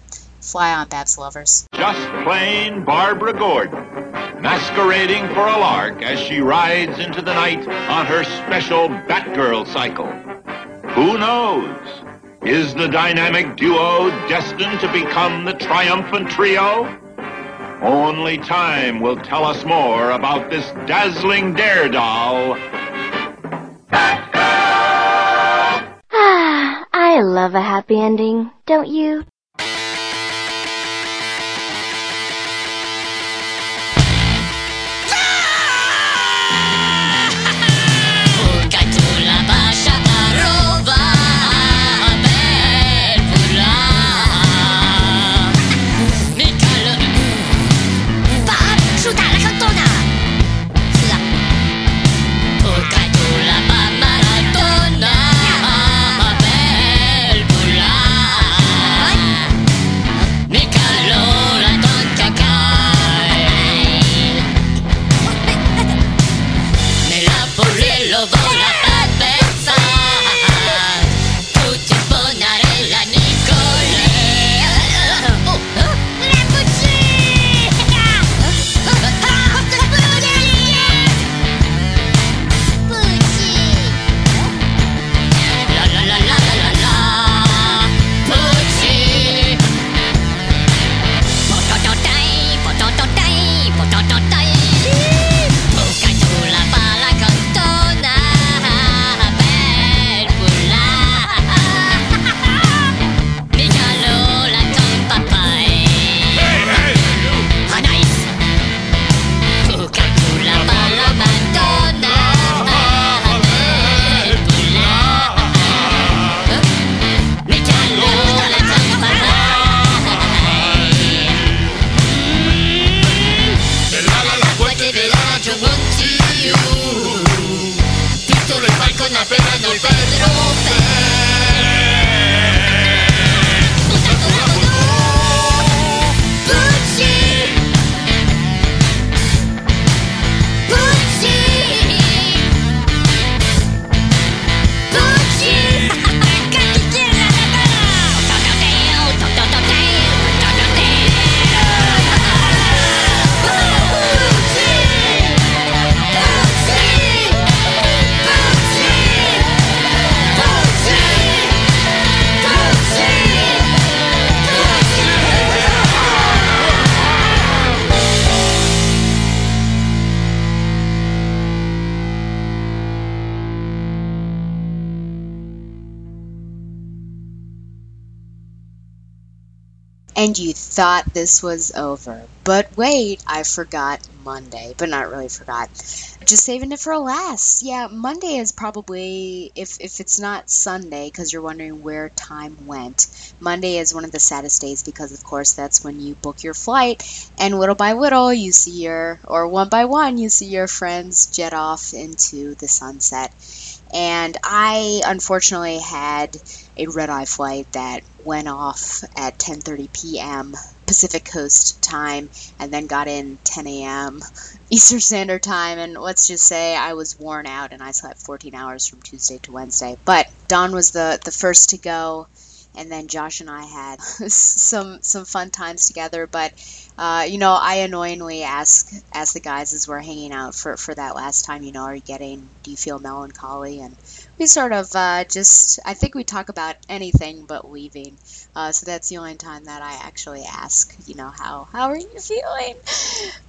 fly on, Babs lovers. Just plain Barbara Gordon, masquerading for a lark as she rides into the night on her special Batgirl cycle. Who knows? Is the dynamic duo destined to become the triumphant trio? Only time will tell us more about this dazzling daredevil. Ah, I love a happy ending, don't you? Love voy a thought this was over. But wait, I forgot Monday. But not really forgot. Just saving it for last. Yeah, Monday is probably, if, if it's not Sunday, because you're wondering where time went, Monday is one of the saddest days because, of course, that's when you book your flight. And little by little, you see your, or one by one, you see your friends jet off into the sunset. And I unfortunately had a red eye flight that went off at 10:30 p.m. Pacific Coast time and then got in 10 a.m. Eastern Standard Time and let's just say I was worn out and I slept 14 hours from Tuesday to Wednesday. But Don was the the first to go and then Josh and I had some some fun times together. But uh, you know, I annoyingly ask ask the guys as we're hanging out for for that last time. You know, are you getting? Do you feel melancholy? And we sort of uh, just I think we talk about anything but leaving. Uh, so that's the only time that I actually ask. You know, how how are you feeling?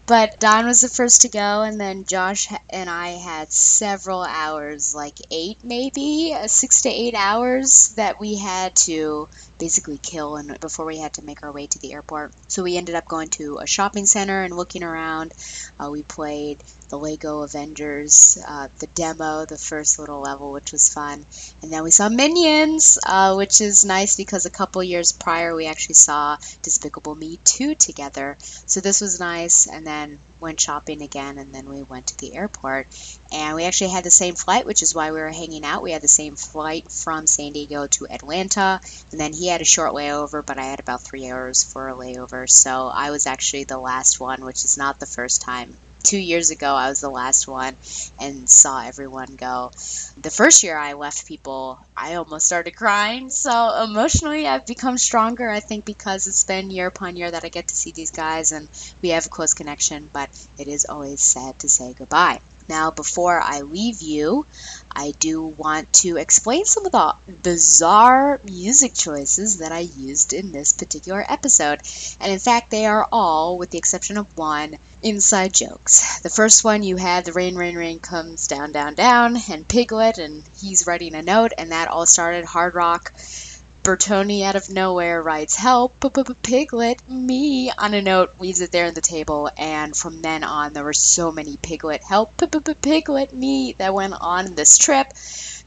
But Don was the first to go, and then Josh and I had several hours, like eight maybe, uh, six to eight hours that we had to basically kill and before we had to make our way to the airport. So we ended up going to a shopping center and looking around. Uh, we played the Lego Avengers, uh, the demo, the first little level, which was fun. And then we saw Minions, uh, which is nice because a couple years prior we actually saw Despicable Me 2 together. So this was nice. And then went shopping again and then we went to the airport and we actually had the same flight which is why we were hanging out we had the same flight from san diego to atlanta and then he had a short layover but i had about three hours for a layover so i was actually the last one which is not the first time two years ago i was the last one and saw everyone go. The first year i left people i almost started crying. So emotionally i've become stronger i think because it's been year upon year that i get to see these guys and we have a close connection but it is always sad to say goodbye. Now, before I leave you, I do want to explain some of the bizarre music choices that I used in this particular episode. And in fact, they are all, with the exception of one, inside jokes. The first one you had the rain, rain, rain comes down, down, down, and Piglet, and he's writing a note, and that all started hard rock. Bertoni out of nowhere writes, Help, Piglet, me, on a note, leaves it there on the table, and from then on, there were so many Piglet, Help, Piglet, me, that went on this trip.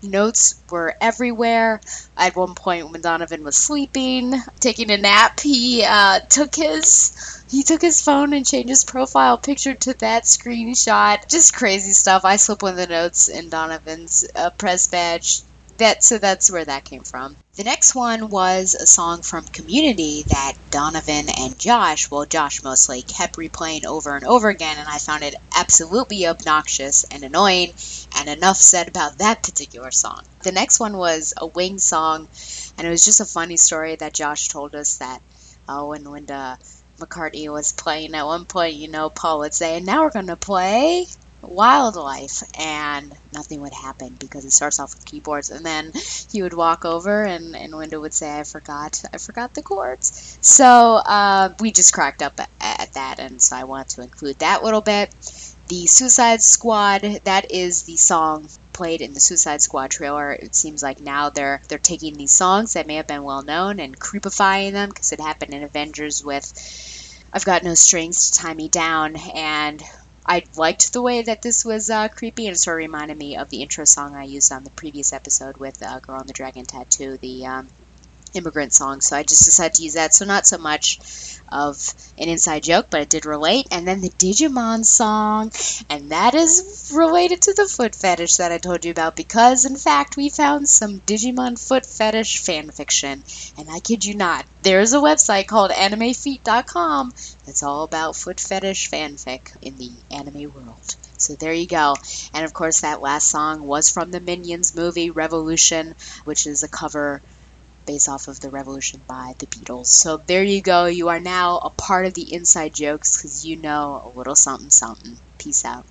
Notes were everywhere. At one point, when Donovan was sleeping, taking a nap, he uh, took his he took his phone and changed his profile picture to that screenshot. Just crazy stuff. I slipped one of the notes in Donovan's uh, press badge that so that's where that came from. The next one was a song from Community that Donovan and Josh, well Josh mostly, kept replaying over and over again and I found it absolutely obnoxious and annoying and enough said about that particular song. The next one was a Wing song and it was just a funny story that Josh told us that oh when Linda McCartney was playing at one point, you know, Paul would say, and now we're going to play wildlife and nothing would happen because it starts off with keyboards and then he would walk over and, and Linda would say I forgot I forgot the chords so uh, we just cracked up at, at that and so I wanted to include that little bit. The Suicide Squad that is the song played in the Suicide Squad trailer. It seems like now they're they're taking these songs that may have been well known and creepifying them because it happened in Avengers with I've got no strings to tie me down and I liked the way that this was uh, creepy, and it sort of reminded me of the intro song I used on the previous episode with uh, "Girl on the Dragon Tattoo." The um, immigrant song. So I just decided to use that. So not so much of an inside joke, but it did relate. And then the Digimon song, and that is related to the foot fetish that I told you about because, in fact, we found some Digimon foot fetish fan fiction. And I kid you not, there's a website called animefeet.com that's all about foot fetish fanfic in the anime world. So there you go. And of course, that last song was from the Minions movie Revolution, which is a cover based off of the Revolution by the Beatles. So there you go. You are now a part of the inside jokes because you know a little something something. Peace out.